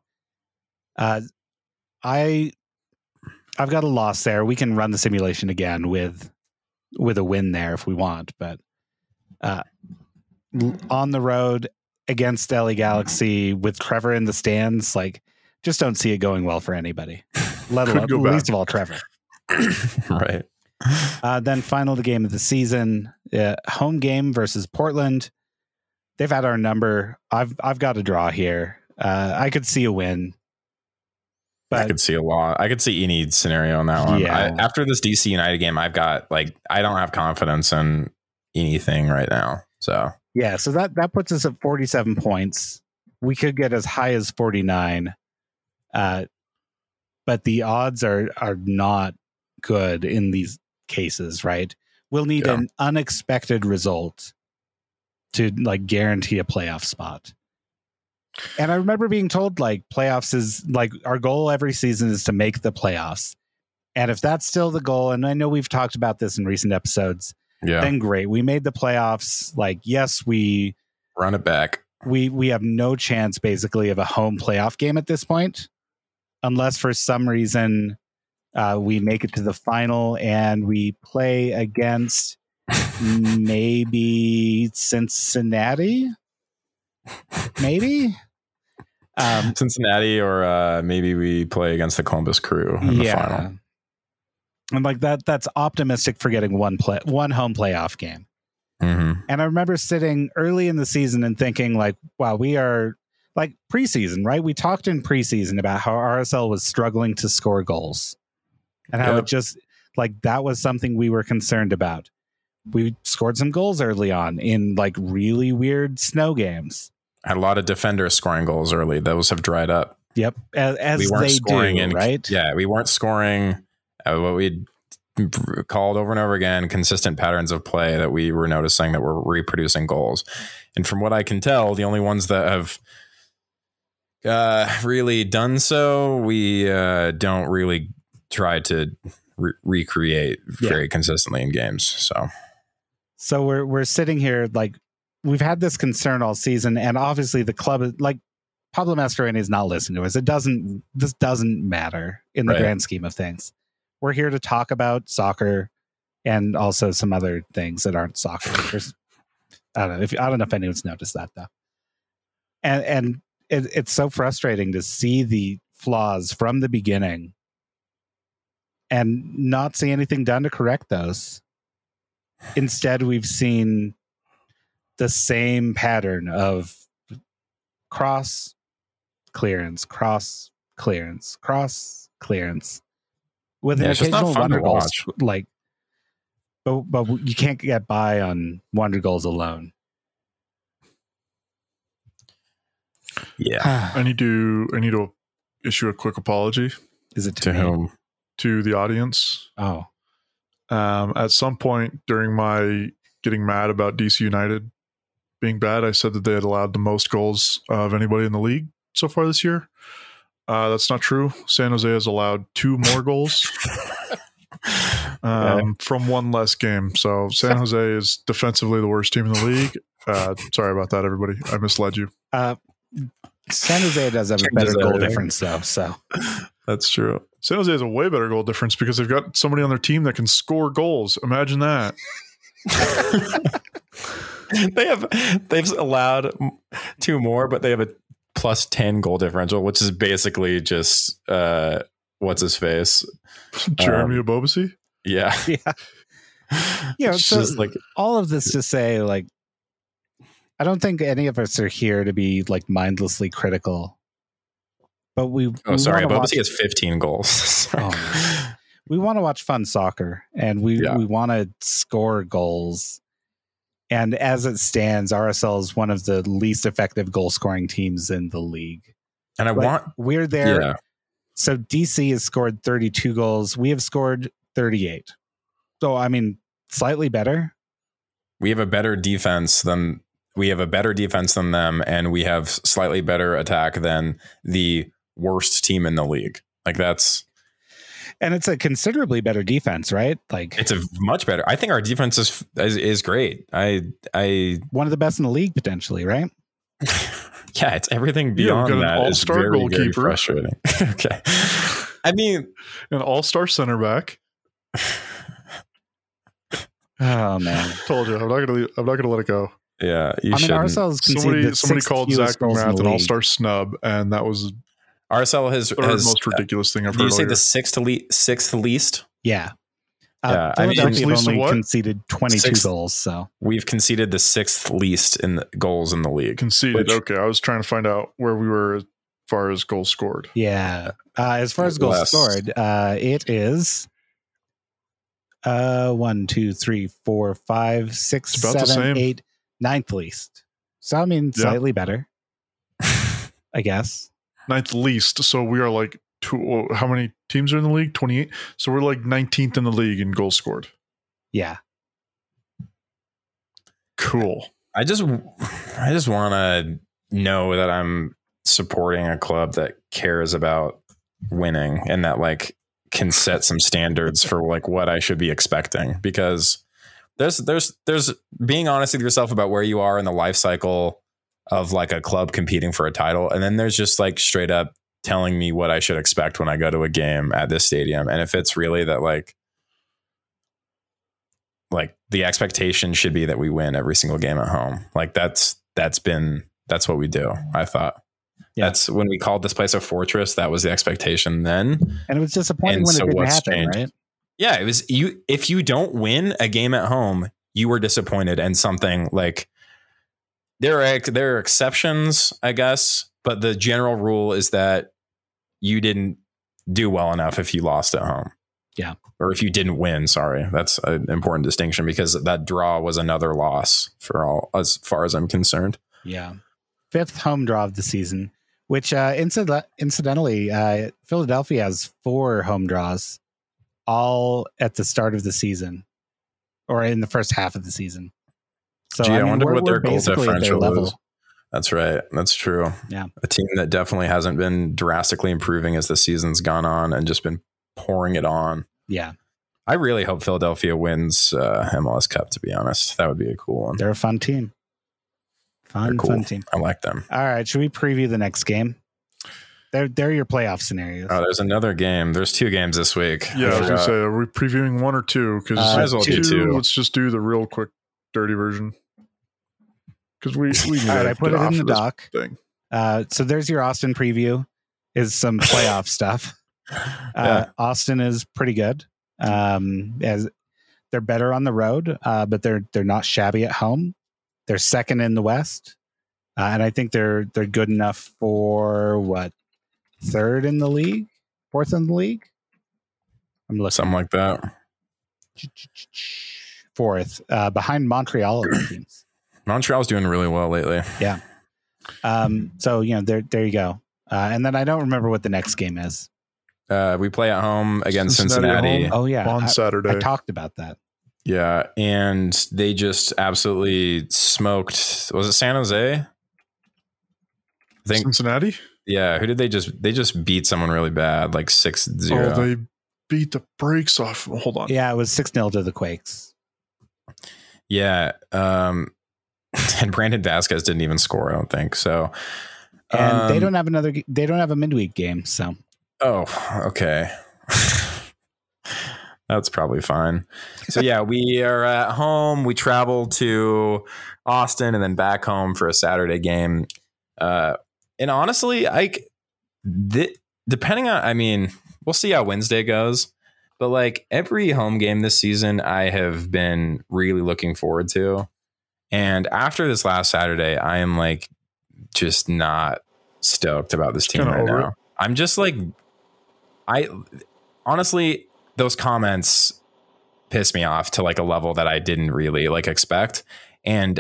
Uh, I, I've got a loss there. We can run the simulation again with with a win there if we want. But uh, on the road against LA Galaxy with Trevor in the stands, like just don't see it going well for anybody. Let alone least of all Trevor. right. Uh, then final the game of the season, uh, home game versus Portland. They've had our number. I've I've got a draw here. Uh, I could see a win, I could see a lot. I could see any scenario on that one. Yeah. I, after this DC United game, I've got like I don't have confidence in anything right now. So yeah. So that that puts us at forty seven points. We could get as high as forty nine, uh, but the odds are are not good in these cases. Right? We'll need Yeah. an unexpected result to like guarantee a playoff spot. And I remember being told like playoffs is like our goal every season is to make the playoffs. And if that's still the goal, and I know we've talked about this in recent episodes, yeah, then great. We made the playoffs. Like, yes, we run it back. we we have no chance basically of a home playoff game at this point, unless for some reason uh, we make it to the final and we play against maybe Cincinnati, maybe. Um, Cincinnati, or uh, maybe we play against the Columbus Crew in the final. And like that that's optimistic for getting one play one home playoff game. hmm And I remember sitting early in the season and thinking like, wow, we are like preseason, right? We talked in preseason about how RSL was struggling to score goals. And how Yep. it just like that was something we were concerned about. We scored some goals early on in like really weird snow games. Had a lot of defenders scoring goals early. Those have dried up. Yep, as, as we weren't they scoring do, in right? Yeah, we weren't scoring uh, what we called over and over again consistent patterns of play that we were noticing that were reproducing goals. And from what I can tell, the only ones that have uh, really done so, we uh, don't really try to re- recreate Yeah. very consistently in games. So So we're we're sitting here like we've had this concern all season, and obviously the club like Pablo Mastroeni is not listening to us. It doesn't this doesn't matter in the Right. grand scheme of things. We're here to talk about soccer and also some other things that aren't soccer. I don't know if I don't know if anyone's noticed that though. And and it, it's so frustrating to see the flaws from the beginning and not see anything done to correct those. Instead, we've seen the same pattern of cross clearance, cross clearance, cross clearance, with Yeah, not occasional wonder goal. watch. Like, but but you can't get by on wonder goals alone. Yeah, I need to I need to issue a quick apology Is it to, to me? whom? to the audience. Oh, Um, at some point during my getting mad about DC United being bad, I said that they had allowed the most goals of anybody in the league so far this year. Uh, that's not true. San Jose has allowed two more goals um, from one less game. So San Jose is defensively the worst team in the league. Uh, sorry about that, everybody. I misled you. uh, San Jose does have a better goal everything. difference though. So That's true. San Jose has a way better goal difference because they've got somebody on their team that can score goals. Imagine that. they have they've allowed two more, but they have a plus ten goal differential, which is basically just uh what's his face. Jeremy Ebobisse. Yeah. yeah, Yeah, It's so- just like all of this to say, like, I don't think any of us are here to be like mindlessly critical, but we. oh we sorry, wanna Bobasi has fifteen goals. Oh, we want to watch fun soccer and we, Yeah. we want to score goals. And as it stands, RSL is one of the least effective goal scoring teams in the league. and I Like, want We're there. yeah. So DC has scored 32 goals. We have scored 38. So, I mean, slightly better. We have a better defense than we have a better defense than them, and we have slightly better attack than the worst team in the league. Like that's And it's a considerably better defense, right? Like it's a much better. I think our defense is is, is great. I I one of the best in the league, potentially, right? yeah, it's everything beyond got an that. It's all-star very, very goalkeeper. frustrating. okay, I mean, An all star center back. Oh man. Told you, I'm not gonna. leave- I'm not gonna let it go. Yeah, you I mean, shouldn't. RSL's conceded Somebody, somebody called Zac goals MacMath an all-star snub, and that was RSL Arcel has, third has most ridiculous thing I've Did you say the sixth le- sixth least? Yeah. Yeah, Uh, I mean, Philadelphia least only what? conceded 22 Sixth. goals. So We've conceded the sixth least in the goals in the league. conceded? Which- okay, I was trying to find out where we were as far as goals scored. yeah. Uh, as far as goals Less. scored, uh, it is uh, one, two, three, four, five, six, It's about the seven, same. eight, ninth least. So I mean, Yeah. slightly better, I guess. Ninth least, so we are like two. oh, How many teams are in the league? Twenty-eight. So we're like 19th in the league in goals scored. Yeah. Cool. I just I just want to know that I'm supporting a club that cares about winning and that like can set some standards for like what I should be expecting because there's there's there's being honest with yourself about where you are in the life cycle of like a club competing for a title and then there's just like straight up telling me what I should expect when I go to a game at this stadium and if it's really that like like the expectation should be that we win every single game at home. Like that's that's been that's what we do. I thought. Yeah. That's when we called this place a fortress. That was the expectation then. And it was disappointing And when so it didn't happen, changed? right? Yeah, it was you. If you don't win a game at home, you were disappointed, and something like there are there are exceptions, I guess, but the general rule is that you didn't do well enough if you lost at home. Yeah. or if you didn't win. Sorry, that's an important distinction because that draw was another loss for all as far as I'm concerned. Yeah. Fifth home draw of the season, which uh, incident- incidentally, uh, Philadelphia has four home draws, all at the start of the season or in the first half of the season. So Gee, I, mean, wonder we're- what we're their goal at their differential is. That's right. That's true. Yeah. A team that definitely hasn't been drastically improving as the season's gone on and just been pouring it on. Yeah, I really hope Philadelphia wins uh, MLS Cup. To be honest, that would be a cool one. they're a fun team. Fun, cool. fun team. I like them. All right, should we preview the next game? They're they're your playoff scenarios. Oh, there's another game. There's two games this week. Yeah, I was gonna forgot. say, are we previewing one or two? Because Uh, well do two. Let's just do the real quick, dirty version. Because we we need All right, I put get it in the of doc. thing. Uh, so there's your Austin preview. Is some playoff stuff. Uh, Yeah. Austin is pretty good. Um, as they're better on the road, uh, but they're they're not shabby at home. They're second in the West, uh, and I think they're they're good enough for what third in the league, fourth in the league. I'm looking something like that. fourth uh, behind Montreal teams. Montreal's doing really well lately. Yeah. Um, so you know there there you go. Uh, and then I don't remember what the next game is. Uh, we play at home against Cincinnati Cincinnati. home. Oh yeah, on I, Saturday. I talked about that. Yeah, and they just absolutely smoked. Was it San Jose? I think. Cincinnati. Yeah, who did they just? They just beat someone really bad, like six zero. Oh, they beat the brakes off. Hold on. Yeah, it was six 0 to the Quakes. yeah, um, and Brandon Vazquez didn't even score. I don't think so. and they Um, don't have another. They don't have a midweek game, so Oh, okay. That's probably fine. So yeah, we are at home. We travel to Austin and then back home for a Saturday game. Uh, and honestly, I th- depending on, I mean, we'll see how Wednesday goes. But like every home game this season, I have been really looking forward to. And after this last Saturday, I am like just not stoked about this team right now. it. I'm just like, I honestly, those comments piss me off to like a level that I didn't really like expect. And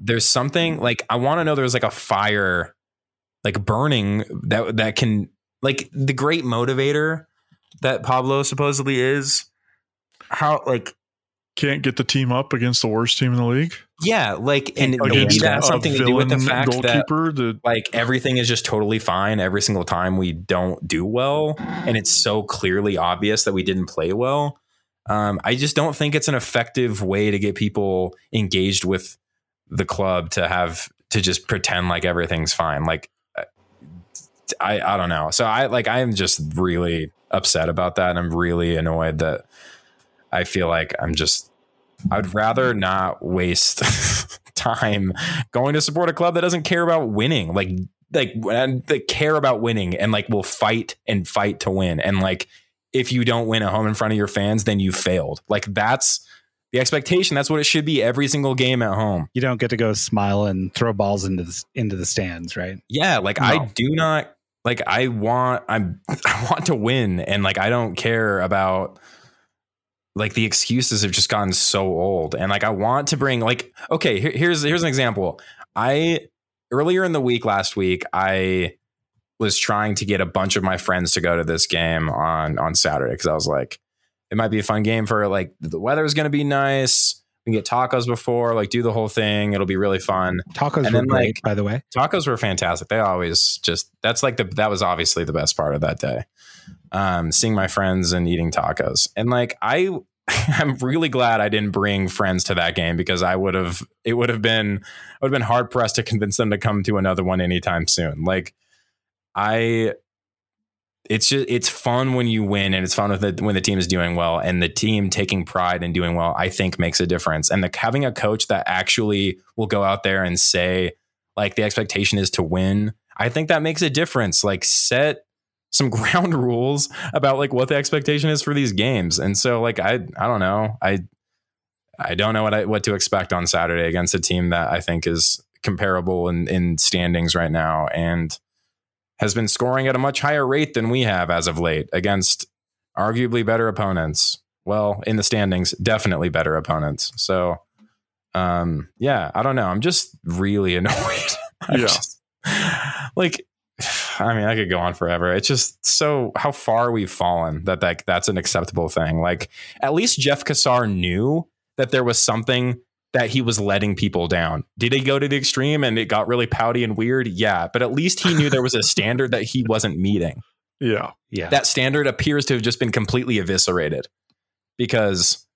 there's something like I want to know there's like a fire like burning that that can like the great motivator that Pablo supposedly is. How like Can't get the team up against the worst team in the league. yeah, like and Against that has something to do with the villain fact that goalkeeper. The like everything is just totally fine every single time we don't do well and it's so clearly obvious that we didn't play well um, i just don't think it's an effective way to get people engaged with the club to have to just pretend like everything's fine like i i don't know so i like i'm just really upset about that and i'm really annoyed that i feel like i'm just I'd rather not waste time going to support a club that doesn't care about winning. Like like and they care about winning and like will fight and fight to win. And like if you don't win at home in front of your fans, then you failed. Like that's the expectation. That's what it should be every single game at home. You don't get to go smile and throw balls into the into the stands, right? Yeah, like No. I do not like I want I'm I want to win and like I don't care about like the excuses have just gotten so old and like I want to bring like okay, here, here's here's an example. I earlier in the week last week I was trying to get a bunch of my friends to go to this game on on Saturday cuz I was like it might be a fun game for like the weather is going to be nice. We can get tacos before, like do the whole thing. It'll be really fun Tacos And were then, great, like- by the way. tacos were fantastic. They always just that's like the that was obviously the best part of that day. Um, seeing my friends and eating tacos. And like I I'm really glad I didn't bring friends to that game because I would have it would have been I would have been hard pressed to convince them to come to another one anytime soon. Like I it's just it's fun when you win and it's fun with the, when the team is doing well and the team taking pride in doing well i think makes a difference. And the, having a coach that actually will go out there and say like the expectation is to win i think that makes a difference. Like set some ground rules about like what the expectation is for these games. And so like i i don't know. I i don't know what i what to expect on saturday against a team that i think is comparable in in standings right now. And has been scoring at a much higher rate than we have as of late against arguably better opponents. Well, in the standings, definitely better opponents. So, um, yeah, I don't know. I'm just really annoyed. Yeah. just- like, I mean, I could go on forever. It's just so how far we've fallen that like that's an acceptable thing. Like, at least Jeff Cassar knew that there was something that he was letting people down. Did he go to the extreme and it got really pouty and weird? Yeah, but at least he knew there was a standard that he wasn't meeting. Yeah. Yeah. That standard appears to have just been completely eviscerated because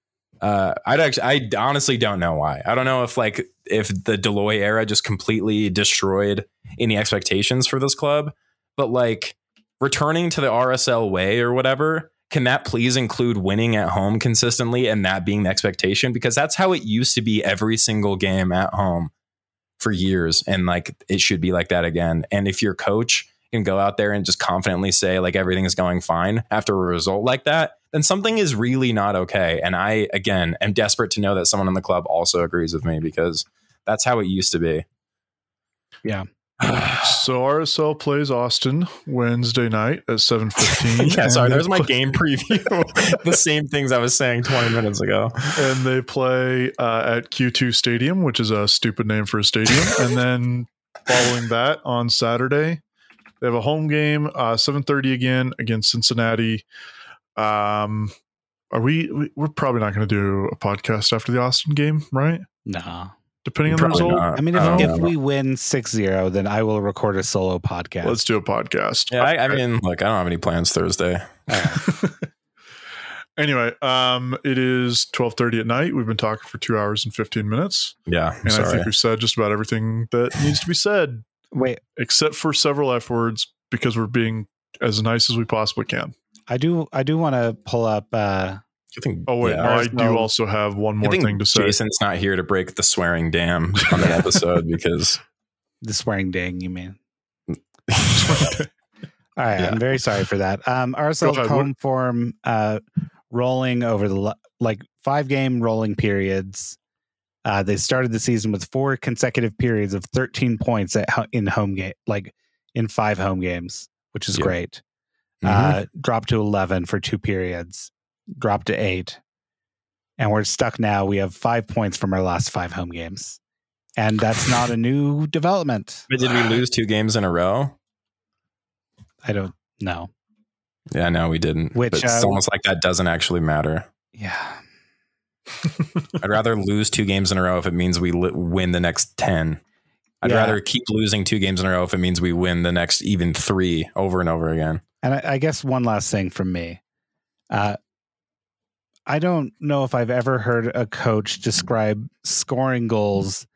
uh, I'd actually, I honestly don't know why. I don't know if like if the Dell Loy era just completely destroyed any expectations for this club, but like returning to the RSL way or whatever, can that please include winning at home consistently and that being the expectation? Because that's how it used to be every single game at home for years. And like it should be like that again. And if your coach can go out there and just confidently say like everything is going fine after a result like that, then something is really not okay. And I, again, am desperate to know that someone in the club also agrees with me because that's how it used to be. Yeah. So RSL plays Austin Wednesday night at seven fifteen. yeah, sorry, there's my game preview. the same things I was saying 20 minutes ago. and they play uh, at Q2 Stadium, which is a stupid name for a stadium. and then following that on Saturday, they have a home game, uh, 7:30 again against Cincinnati. Um, are we? we- We're probably not going to do a podcast after the Austin game, right? No. Depending on the result, not. I mean, if, I if we win 6 0, then I will record a solo podcast. let's do a podcast. Yeah, I, I mean, like I don't have any plans Thursday. Anyway, um, it is 12:30 at night. We've been talking for two hours and 15 minutes, Yeah, I'm and I think we've said just about everything that needs to be said. Wait, except for several F words because we're being as nice as we possibly can. I do I do want to pull up uh I think, Oh wait, yeah. no, I do no- also have one I more think thing to say. Jason's not here to break the swearing dam on the episode because the swearing dang, you mean. All right, Yeah. I'm very sorry for that. Um RSL home form uh rolling over the like five game rolling periods. Uh they started the season with four consecutive periods of 13 points at in home game like in five home games, which is Yeah. great. Mhm. uh, dropped to 11 for two periods, dropped to eight. And we're stuck now. We have five points from our last five home games. And that's not a new development. But did we lose two games in a row? I don't know. Yeah, no, we didn't. Which, But it's uh, almost like that doesn't actually matter. Yeah. I'd rather lose two games in a row if it means we li- win the next 10. I'd Yeah. rather keep losing two games in a row if it means we win the next even three over and over again. And I, I guess one last thing from me. Uh, I don't know if I've ever heard a coach describe scoring goals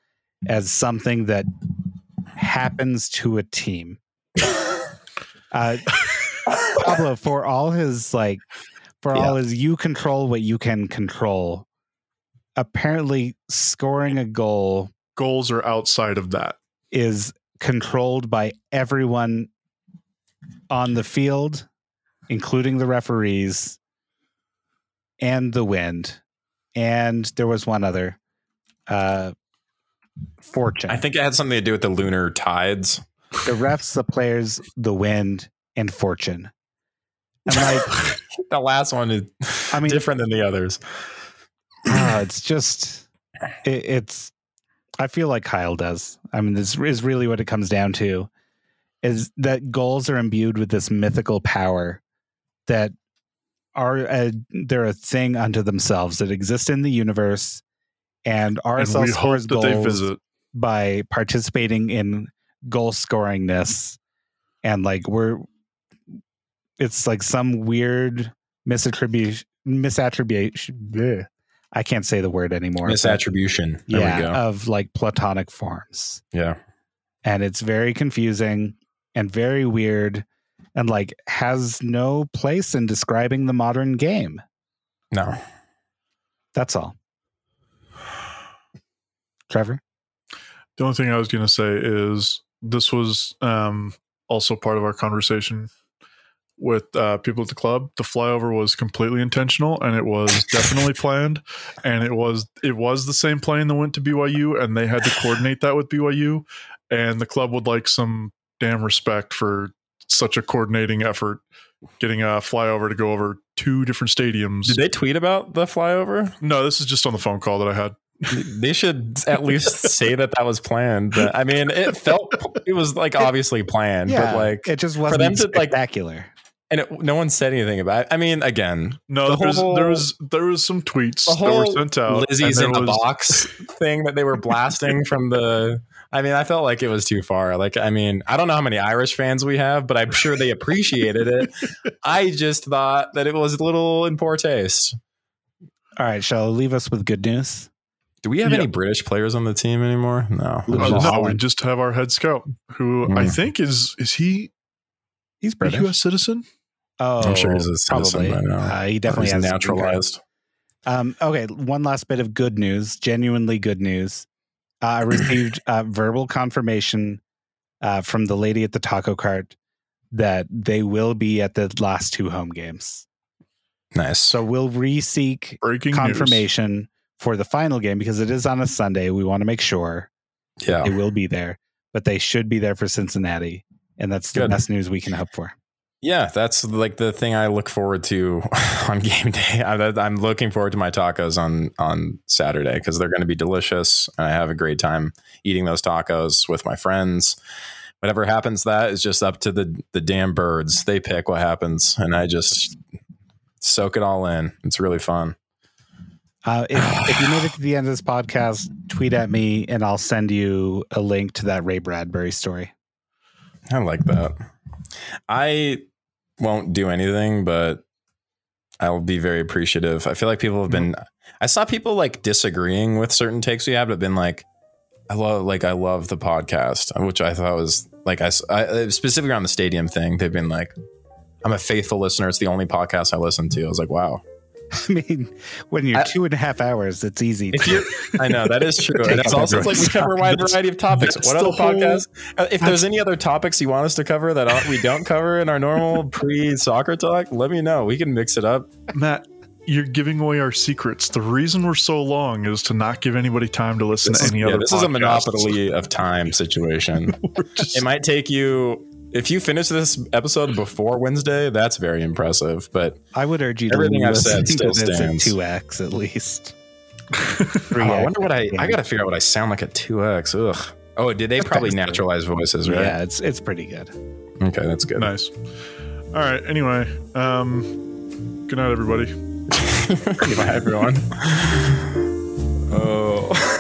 as something that happens to a team. Uh, Pablo, for all his like, for all his you control what you can control apparently scoring a goal Goals are outside of that. is controlled by everyone on the field, including the referees and the wind. And there was one other uh fortune. I think it had something to do with the lunar tides. the refs, the players, the wind, and fortune. And like, the last one is I mean, different than the others. ah, it's just, it, it's. I feel like Kyle does. I mean, this is really what it comes down to, is that goals are imbued with this mythical power that are a, they're a thing unto themselves that exist in the universe, and And RSL hope scores goals visit. by participating in goal scoringness and like we're it's like some weird misattribution misattribution bleh. i can't say the word anymore Misattribution. There yeah we go. of like platonic forms yeah. and it's very confusing and very weird and like has no place in describing the modern game No. that's all trevor The only thing I was going to say is this was um, also part of our conversation with uh, people at the club. The flyover was completely intentional, and it was definitely planned. And it was it was the same plane that went to BYU, and they had to coordinate that with BYU. And the club would like some damn respect for such a coordinating effort, getting a flyover to go over two different stadiums. Did they tweet about the flyover? no, this is just on the phone call that I had. they should at least say that that was planned. But, I mean, it felt it was like obviously planned, yeah but like, it just wasn't them to, like- spectacular and it, no one said anything about. it. I mean, again, No, The there's, whole- there was there was some tweets the that were whole sent out. Lizzie's in there the was- box thing that they were blasting from the. I mean, I felt like it was too far. Like, I mean, I don't know how many Irish fans we have, but I'm sure they appreciated it. I just thought that it was a little in poor taste. all right shall I leave us with good news Do we have Yeah. any British players on the team anymore? No. Uh, no, we just have our head scout, who I Mm. think is is he he's a british U.S. citizen? Oh, I'm sure he's a citizen probably. by now. Uh, he definitely He's has a green card. naturalized. Um, okay, one last bit of good news, genuinely good news. Uh, I received uh, verbal confirmation uh, from the lady at the taco cart that they will be at the last two home games. Nice. So we'll re-seek Breaking confirmation for the final game because it is on a Sunday. We want to make sure yeah. they will be there, but they should be there for Cincinnati, and that's the best news we can hope for. Yeah, that's like the thing I look forward to on game day. I, I'm looking forward to my tacos on on Saturday because they're going to be delicious, and I have a great time eating those tacos with my friends. Whatever happens, that is just up to the the damn birds. They pick what happens, and I just soak it all in. It's really fun. Uh, if, if you made it to the end of this podcast, tweet at me and I'll send you a link to that Ray Bradbury story. I like that. I won't do anything, but I'll be very appreciative. I feel like people have been. I saw people like disagreeing with certain takes we had, but been like, I love, like, I love the podcast, which I thought was like, I uh, specifically on the stadium thing. They've been like, I'm a faithful listener. It's the only podcast I listen to. I was like, wow. I mean, when you're I- two and a half hours, it's easy. To, you, I know that is true, and it's also it's like we cover a wide variety of topics. That's What the other whole- podcasts? Uh, If there's any other topics you want us to cover that we don't cover in our normal pre-soccer talk, let me know. We can mix it up. Matt, you're giving away our secrets. The reason we're so long is to not give anybody time to listen This, to is, any yeah, other. this is a monopoly of time situation. Just- it might take you if you finish this episode before Wednesday. That's very impressive. But I would urge you to Everything I've said listen to still at stands. two x at least. oh, I wonder what I I got to figure out what I sound like at two x. Ugh. Oh, did they That's probably kinda naturalize voices? Right. Yeah, it's it's pretty good. Okay, that's good. nice. All right. Anyway, um, good night, everybody. Bye, everyone. oh.